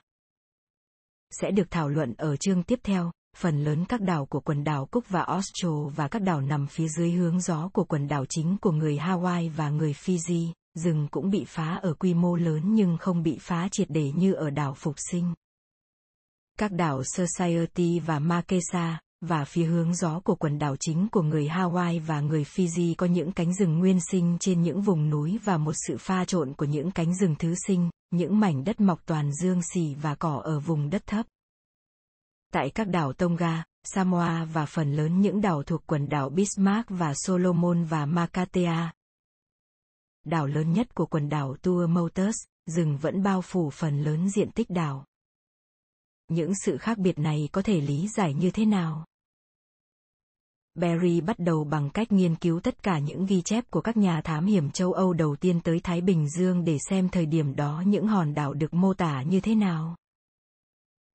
[SPEAKER 1] sẽ được thảo luận ở chương tiếp theo, phần lớn các đảo của quần đảo Cook và Austral và các đảo nằm phía dưới hướng gió của quần đảo chính của người Hawaii và người Fiji, rừng cũng bị phá ở quy mô lớn nhưng không bị phá triệt để như ở đảo Phục Sinh. Các đảo Society và Makesa, và phía hướng gió của quần đảo chính của người Hawaii và người Fiji có những cánh rừng nguyên sinh trên những vùng núi và một sự pha trộn của những cánh rừng thứ sinh, những mảnh đất mọc toàn dương xì và cỏ ở vùng đất thấp. Tại các đảo Tonga, Samoa và phần lớn những đảo thuộc quần đảo Bismarck và Solomon và Makatea. Đảo lớn nhất của quần đảo Tuamotus, rừng vẫn bao phủ phần lớn diện tích đảo. Những sự khác biệt này có thể lý giải như thế nào? Berry bắt đầu bằng cách nghiên cứu tất cả những ghi chép của các nhà thám hiểm châu Âu đầu tiên tới Thái Bình Dương để xem thời điểm đó những hòn đảo được mô tả như thế nào.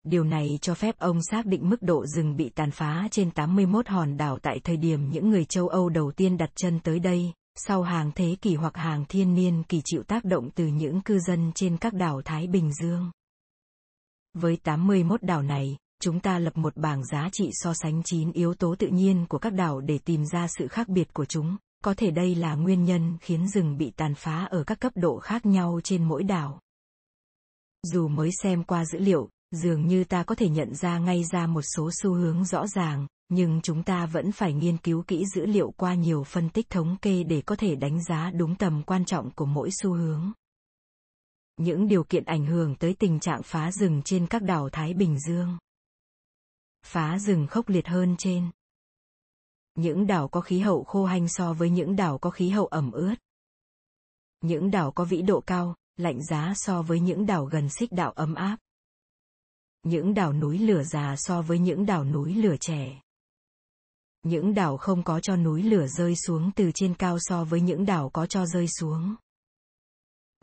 [SPEAKER 1] Điều này cho phép ông xác định mức độ rừng bị tàn phá trên 81 hòn đảo tại thời điểm những người châu Âu đầu tiên đặt chân tới đây, sau hàng thế kỷ hoặc hàng thiên niên kỳ chịu tác động từ những cư dân trên các đảo Thái Bình Dương. Với 81 đảo này, chúng ta lập một bảng giá trị so sánh 9 yếu tố tự nhiên của các đảo để tìm ra sự khác biệt của chúng. Có thể đây là nguyên nhân khiến rừng bị tàn phá ở các cấp độ khác nhau trên mỗi đảo. Dù mới xem qua dữ liệu, dường như ta có thể nhận ra ngay ra một số xu hướng rõ ràng, nhưng chúng ta vẫn phải nghiên cứu kỹ dữ liệu qua nhiều phân tích thống kê để có thể đánh giá đúng tầm quan trọng của mỗi xu hướng. Những điều kiện ảnh hưởng tới tình trạng phá rừng trên các đảo Thái Bình Dương. Phá rừng khốc liệt hơn trên. Những đảo có khí hậu khô hanh so với những đảo có khí hậu ẩm ướt. Những đảo có vĩ độ cao, lạnh giá so với những đảo gần xích đạo ấm áp. Những đảo núi lửa già so với những đảo núi lửa trẻ. Những đảo không có cho núi lửa rơi xuống từ trên cao so với những đảo có cho rơi xuống.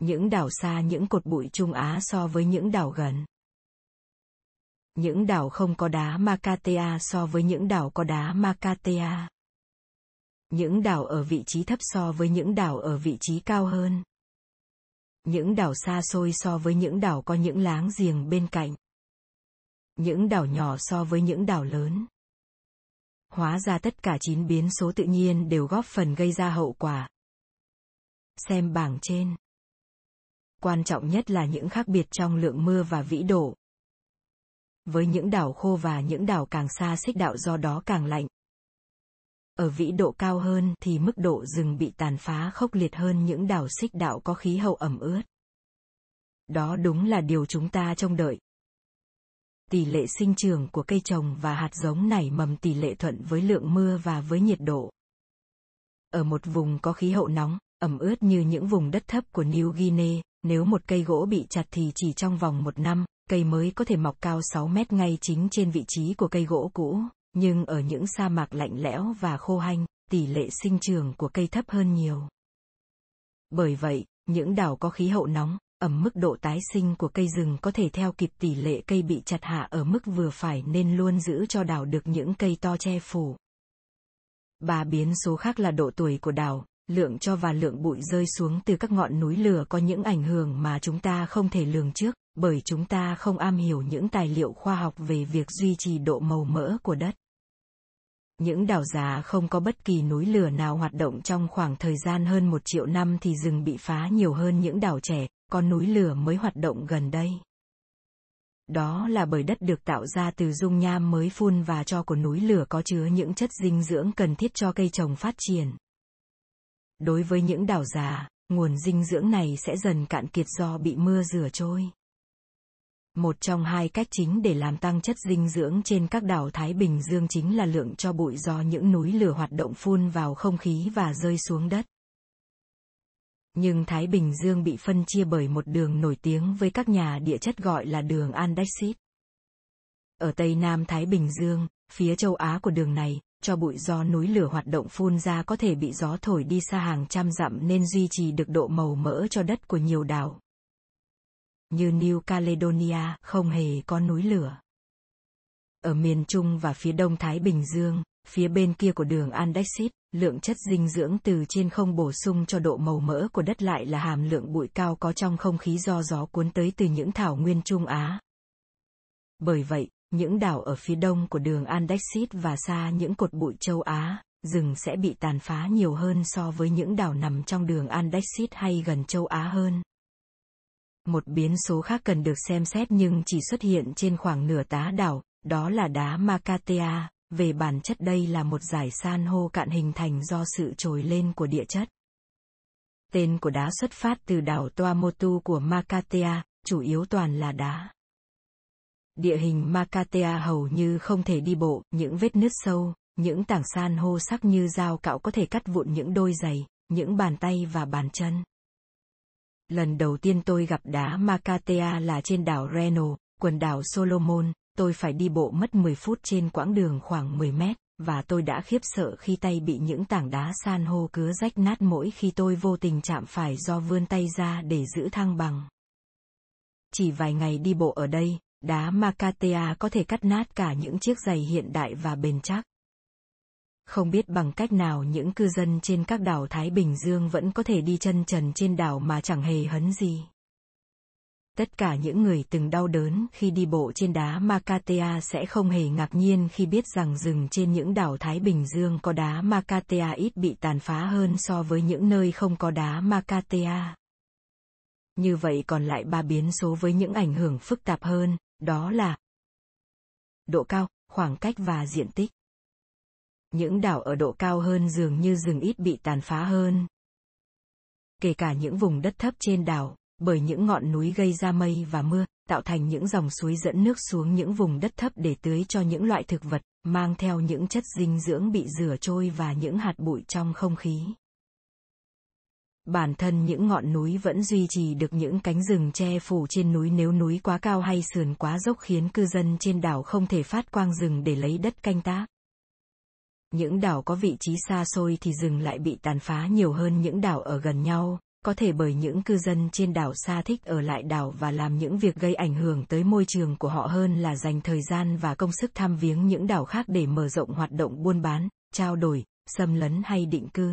[SPEAKER 1] Những đảo xa, những cột bụi Trung Á so với những đảo gần. Những đảo không có đá Makatea so với những đảo có đá Makatea. Những đảo ở vị trí thấp so với những đảo ở vị trí cao hơn. Những đảo xa xôi so với những đảo có những láng giềng bên cạnh. Những đảo nhỏ so với những đảo lớn. Hóa ra tất cả chín biến số tự nhiên đều góp phần gây ra hậu quả. Xem bảng trên. Quan trọng nhất là những khác biệt trong lượng mưa và vĩ độ. Với những đảo khô và những đảo càng xa xích đạo do đó càng lạnh. Ở vĩ độ cao hơn thì mức độ rừng bị tàn phá khốc liệt hơn những đảo xích đạo có khí hậu ẩm ướt. Đó đúng là điều chúng ta trông đợi tỷ lệ sinh trưởng của cây trồng và hạt giống nảy mầm tỷ lệ thuận với lượng mưa và với nhiệt độ. Ở một vùng có khí hậu nóng, ẩm ướt như những vùng đất thấp của New Guinea, nếu một cây gỗ bị chặt thì chỉ trong vòng một năm, cây mới có thể mọc cao 6 mét ngay chính trên vị trí của cây gỗ cũ, nhưng ở những sa mạc lạnh lẽo và khô hanh, tỷ lệ sinh trưởng của cây thấp hơn nhiều. Bởi vậy, những đảo có khí hậu nóng, ẩm mức độ tái sinh của cây rừng có thể theo kịp tỷ lệ cây bị chặt hạ ở mức vừa phải nên luôn giữ cho đảo được những cây to che phủ. Ba biến số khác là độ tuổi của đảo, lượng cho và lượng bụi rơi xuống từ các ngọn núi lửa có những ảnh hưởng mà chúng ta không thể lường trước, bởi chúng ta không am hiểu những tài liệu khoa học về việc duy trì độ màu mỡ của đất. Những đảo già không có bất kỳ núi lửa nào hoạt động trong khoảng thời gian hơn một triệu năm thì rừng bị phá nhiều hơn những đảo trẻ, có núi lửa mới hoạt động gần đây. Đó là bởi đất được tạo ra từ dung nham mới phun và cho của núi lửa có chứa những chất dinh dưỡng cần thiết cho cây trồng phát triển. Đối với những đảo già, nguồn dinh dưỡng này sẽ dần cạn kiệt do bị mưa rửa trôi. Một trong hai cách chính để làm tăng chất dinh dưỡng trên các đảo Thái Bình Dương chính là lượng cho bụi do những núi lửa hoạt động phun vào không khí và rơi xuống đất. Nhưng Thái Bình Dương bị phân chia bởi một đường nổi tiếng với các nhà địa chất gọi là đường Andexit. Ở Tây Nam Thái Bình Dương, phía châu Á của đường này, cho bụi do núi lửa hoạt động phun ra có thể bị gió thổi đi xa hàng trăm dặm nên duy trì được độ màu mỡ cho đất của nhiều đảo. Như New Caledonia không hề có núi lửa. Ở miền Trung và phía đông Thái Bình Dương, phía bên kia của đường Andexit, lượng chất dinh dưỡng từ trên không bổ sung cho độ màu mỡ của đất lại là hàm lượng bụi cao có trong không khí do gió cuốn tới từ những thảo nguyên Trung Á. Bởi vậy, những đảo ở phía đông của đường Andexit và xa những cột bụi châu Á, rừng sẽ bị tàn phá nhiều hơn so với những đảo nằm trong đường Andexit hay gần châu Á hơn. Một biến số khác cần được xem xét nhưng chỉ xuất hiện trên khoảng nửa tá đảo, đó là đá Makatea, về bản chất đây là một giải san hô cạn hình thành do sự trồi lên của địa chất. Tên của đá xuất phát từ đảo Tuamotu của Makatea, chủ yếu toàn là đá. Địa hình Makatea hầu như không thể đi bộ, những vết nứt sâu, những tảng san hô sắc như dao cạo có thể cắt vụn những đôi giày, những bàn tay và bàn chân. Lần đầu tiên tôi gặp đá Makatea là trên đảo Reno, quần đảo Solomon, tôi phải đi bộ mất 10 phút trên quãng đường khoảng 10 mét, và tôi đã khiếp sợ khi tay bị những tảng đá san hô cứa rách nát mỗi khi tôi vô tình chạm phải do vươn tay ra để giữ thăng bằng. Chỉ vài ngày đi bộ ở đây, đá Makatea có thể cắt nát cả những chiếc giày hiện đại và bền chắc. Không biết bằng cách nào những cư dân trên các đảo Thái Bình Dương vẫn có thể đi chân trần trên đảo mà chẳng hề hấn gì. Tất cả những người từng đau đớn khi đi bộ trên đá Makatea sẽ không hề ngạc nhiên khi biết rằng rừng trên những đảo Thái Bình Dương có đá Makatea ít bị tàn phá hơn so với những nơi không có đá Makatea. Như vậy còn lại ba biến số với những ảnh hưởng phức tạp hơn, đó là độ cao, khoảng cách và diện tích. Những đảo ở độ cao hơn dường như rừng ít bị tàn phá hơn. Kể cả những vùng đất thấp trên đảo, bởi những ngọn núi gây ra mây và mưa, tạo thành những dòng suối dẫn nước xuống những vùng đất thấp để tưới cho những loại thực vật, mang theo những chất dinh dưỡng bị rửa trôi và những hạt bụi trong không khí. Bản thân những ngọn núi vẫn duy trì được những cánh rừng che phủ trên núi nếu núi quá cao hay sườn quá dốc khiến cư dân trên đảo không thể phát quang rừng để lấy đất canh tác. Những đảo có vị trí xa xôi thì rừng lại bị tàn phá nhiều hơn những đảo ở gần nhau, có thể bởi những cư dân trên đảo xa thích ở lại đảo và làm những việc gây ảnh hưởng tới môi trường của họ hơn là dành thời gian và công sức tham viếng những đảo khác để mở rộng hoạt động buôn bán, trao đổi, xâm lấn hay định cư.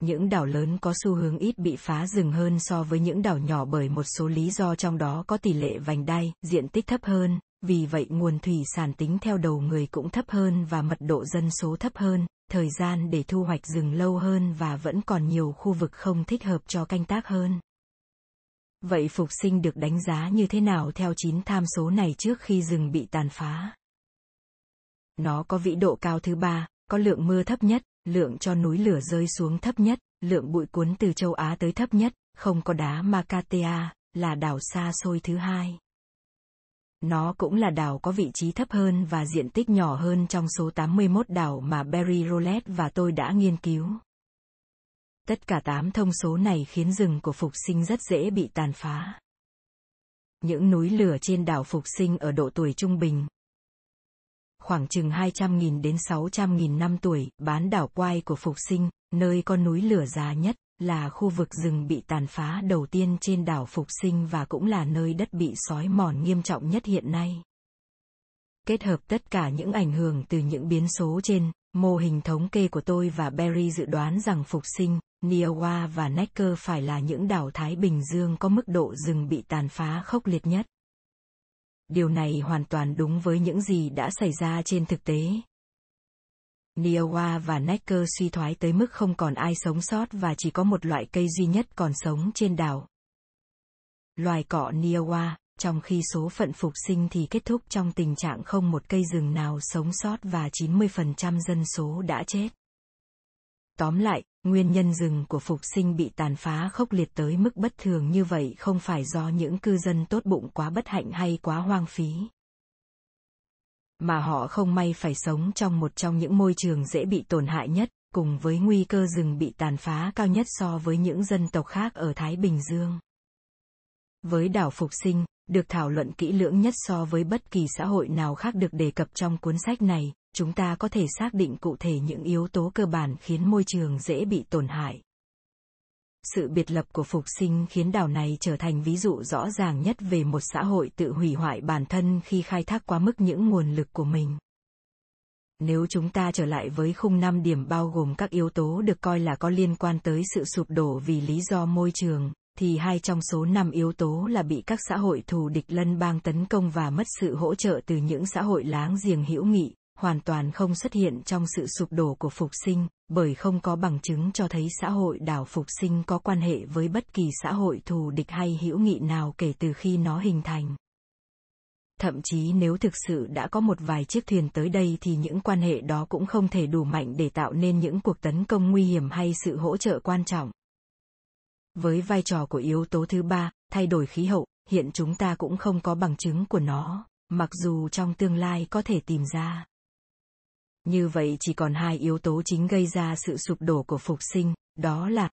[SPEAKER 1] Những đảo lớn có xu hướng ít bị phá rừng hơn so với những đảo nhỏ bởi một số lý do trong đó có tỷ lệ vành đai, diện tích thấp hơn, vì vậy nguồn thủy sản tính theo đầu người cũng thấp hơn và mật độ dân số thấp hơn, thời gian để thu hoạch rừng lâu hơn và vẫn còn nhiều khu vực không thích hợp cho canh tác hơn. Vậy phục sinh được đánh giá như thế nào theo chín tham số này trước khi rừng bị tàn phá? Nó có vĩ độ cao thứ ba, có lượng mưa thấp nhất, lượng cho núi lửa rơi xuống thấp nhất, lượng bụi cuốn từ châu Á tới thấp nhất, không có đá Makatea, là đảo xa xôi thứ hai. Nó cũng là đảo có vị trí thấp hơn và diện tích nhỏ hơn trong số 81 đảo mà Barry Rollet và tôi đã nghiên cứu. Tất cả 8 thông số này khiến rừng của Phục Sinh rất dễ bị tàn phá. Những núi lửa trên đảo Phục Sinh ở độ tuổi trung bình, khoảng chừng 200.000 đến 600.000 năm tuổi, bán đảo quai của Phục Sinh, nơi có núi lửa già nhất, là khu vực rừng bị tàn phá đầu tiên trên đảo Phục Sinh và cũng là nơi đất bị sói mòn nghiêm trọng nhất hiện nay. Kết hợp tất cả những ảnh hưởng từ những biến số trên, mô hình thống kê của tôi và Barry dự đoán rằng Phục Sinh, Niawa và Necker phải là những đảo Thái Bình Dương có mức độ rừng bị tàn phá khốc liệt nhất. Điều này hoàn toàn đúng với những gì đã xảy ra trên thực tế, Niowa và Necker suy thoái tới mức không còn ai sống sót và chỉ có một loại cây duy nhất còn sống trên đảo. Loài cọ Niowa, trong khi số phận phục sinh thì kết thúc trong tình trạng không một cây rừng nào sống sót và 90% dân số đã chết. Tóm lại, nguyên nhân rừng của phục sinh bị tàn phá khốc liệt tới mức bất thường như vậy không phải do những cư dân tốt bụng quá bất hạnh hay quá hoang phí mà họ không may phải sống trong một trong những môi trường dễ bị tổn hại nhất, cùng với nguy cơ rừng bị tàn phá cao nhất so với những dân tộc khác ở Thái Bình Dương. Với đảo Phục Sinh, được thảo luận kỹ lưỡng nhất so với bất kỳ xã hội nào khác được đề cập trong cuốn sách này, chúng ta có thể xác định cụ thể những yếu tố cơ bản khiến môi trường dễ bị tổn hại. Sự biệt lập của phục sinh khiến đảo này trở thành ví dụ rõ ràng nhất về một xã hội tự hủy hoại bản thân khi khai thác quá mức những nguồn lực của mình. Nếu chúng ta trở lại với khung 5 điểm bao gồm các yếu tố được coi là có liên quan tới sự sụp đổ vì lý do môi trường, thì hai trong số 5 yếu tố là bị các xã hội thù địch lân bang tấn công và mất sự hỗ trợ từ những xã hội láng giềng hữu nghị, hoàn toàn không xuất hiện trong sự sụp đổ của phục sinh, bởi không có bằng chứng cho thấy xã hội đảo phục sinh có quan hệ với bất kỳ xã hội thù địch hay hữu nghị nào kể từ khi nó hình thành. Thậm chí nếu thực sự đã có một vài chiếc thuyền tới đây thì những quan hệ đó cũng không thể đủ mạnh để tạo nên những cuộc tấn công nguy hiểm hay sự hỗ trợ quan trọng. Với vai trò của yếu tố thứ ba, thay đổi khí hậu, hiện chúng ta cũng không có bằng chứng của nó, mặc dù trong tương lai có thể tìm ra. Như vậy chỉ còn hai yếu tố chính gây ra sự sụp đổ của phục sinh, đó là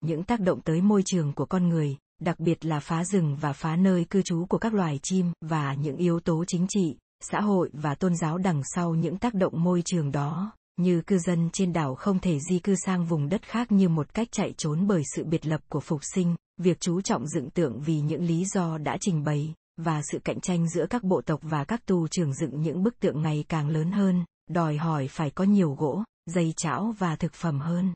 [SPEAKER 1] những tác động tới môi trường của con người, đặc biệt là phá rừng và phá nơi cư trú của các loài chim và những yếu tố chính trị, xã hội và tôn giáo đằng sau những tác động môi trường đó, như cư dân trên đảo không thể di cư sang vùng đất khác như một cách chạy trốn bởi sự biệt lập của phục sinh, việc chú trọng dựng tượng vì những lý do đã trình bày, và sự cạnh tranh giữa các bộ tộc và các tu trưởng dựng những bức tượng ngày càng lớn hơn, đòi hỏi phải có nhiều gỗ, dây chảo và thực phẩm hơn.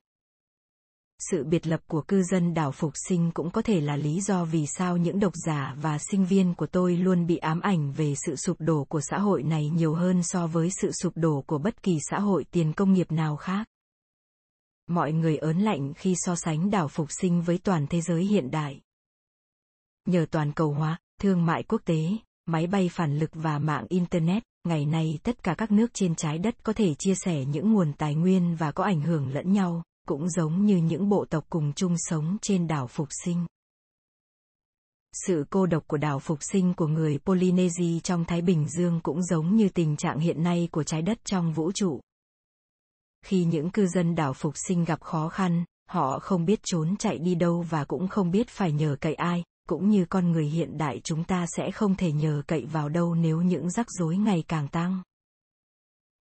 [SPEAKER 1] Sự biệt lập của cư dân đảo Phục Sinh cũng có thể là lý do vì sao những độc giả và sinh viên của tôi luôn bị ám ảnh về sự sụp đổ của xã hội này nhiều hơn so với sự sụp đổ của bất kỳ xã hội tiền công nghiệp nào khác. Mọi người ớn lạnh khi so sánh đảo Phục Sinh với toàn thế giới hiện đại. Nhờ toàn cầu hóa, thương mại quốc tế, máy bay phản lực và mạng Internet, ngày nay tất cả các nước trên trái đất có thể chia sẻ những nguồn tài nguyên và có ảnh hưởng lẫn nhau, cũng giống như những bộ tộc cùng chung sống trên đảo Phục Sinh. Sự cô độc của đảo Phục Sinh của người Polynesia trong Thái Bình Dương cũng giống như tình trạng hiện nay của trái đất trong vũ trụ. Khi những cư dân đảo Phục Sinh gặp khó khăn, họ không biết trốn chạy đi đâu và cũng không biết phải nhờ cậy ai, cũng như con người hiện đại chúng ta sẽ không thể nhờ cậy vào đâu nếu những rắc rối ngày càng tăng.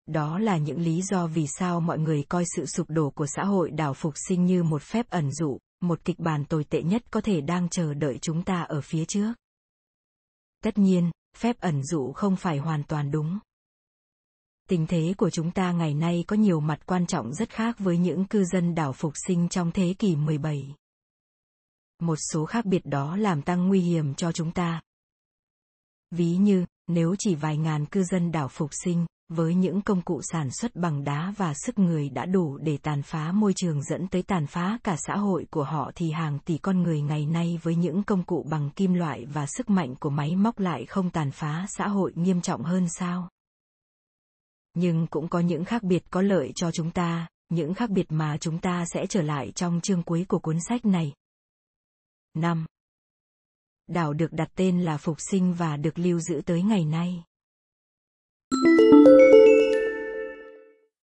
[SPEAKER 1] Đó là những lý do vì sao mọi người coi sự sụp đổ của xã hội đảo phục sinh như một phép ẩn dụ, một kịch bản tồi tệ nhất có thể đang chờ đợi chúng ta ở phía trước. Tất nhiên, phép ẩn dụ không phải hoàn toàn đúng. Tình thế của chúng ta ngày nay có nhiều mặt quan trọng rất khác với những cư dân đảo phục sinh trong thế kỷ 17. Một số khác biệt đó làm tăng nguy hiểm cho chúng ta. Ví như, nếu chỉ vài ngàn cư dân đảo phục sinh, với những công cụ sản xuất bằng đá và sức người đã đủ để tàn phá môi trường dẫn tới tàn phá cả xã hội của họ thì hàng tỷ con người ngày nay với những công cụ bằng kim loại và sức mạnh của máy móc lại không tàn phá xã hội nghiêm trọng hơn sao? Nhưng cũng có những khác biệt có lợi cho chúng ta, những khác biệt mà chúng ta sẽ trở lại trong chương cuối của cuốn sách này. 5. Đảo được đặt tên là Phục Sinh và được lưu giữ tới ngày nay. Thank you.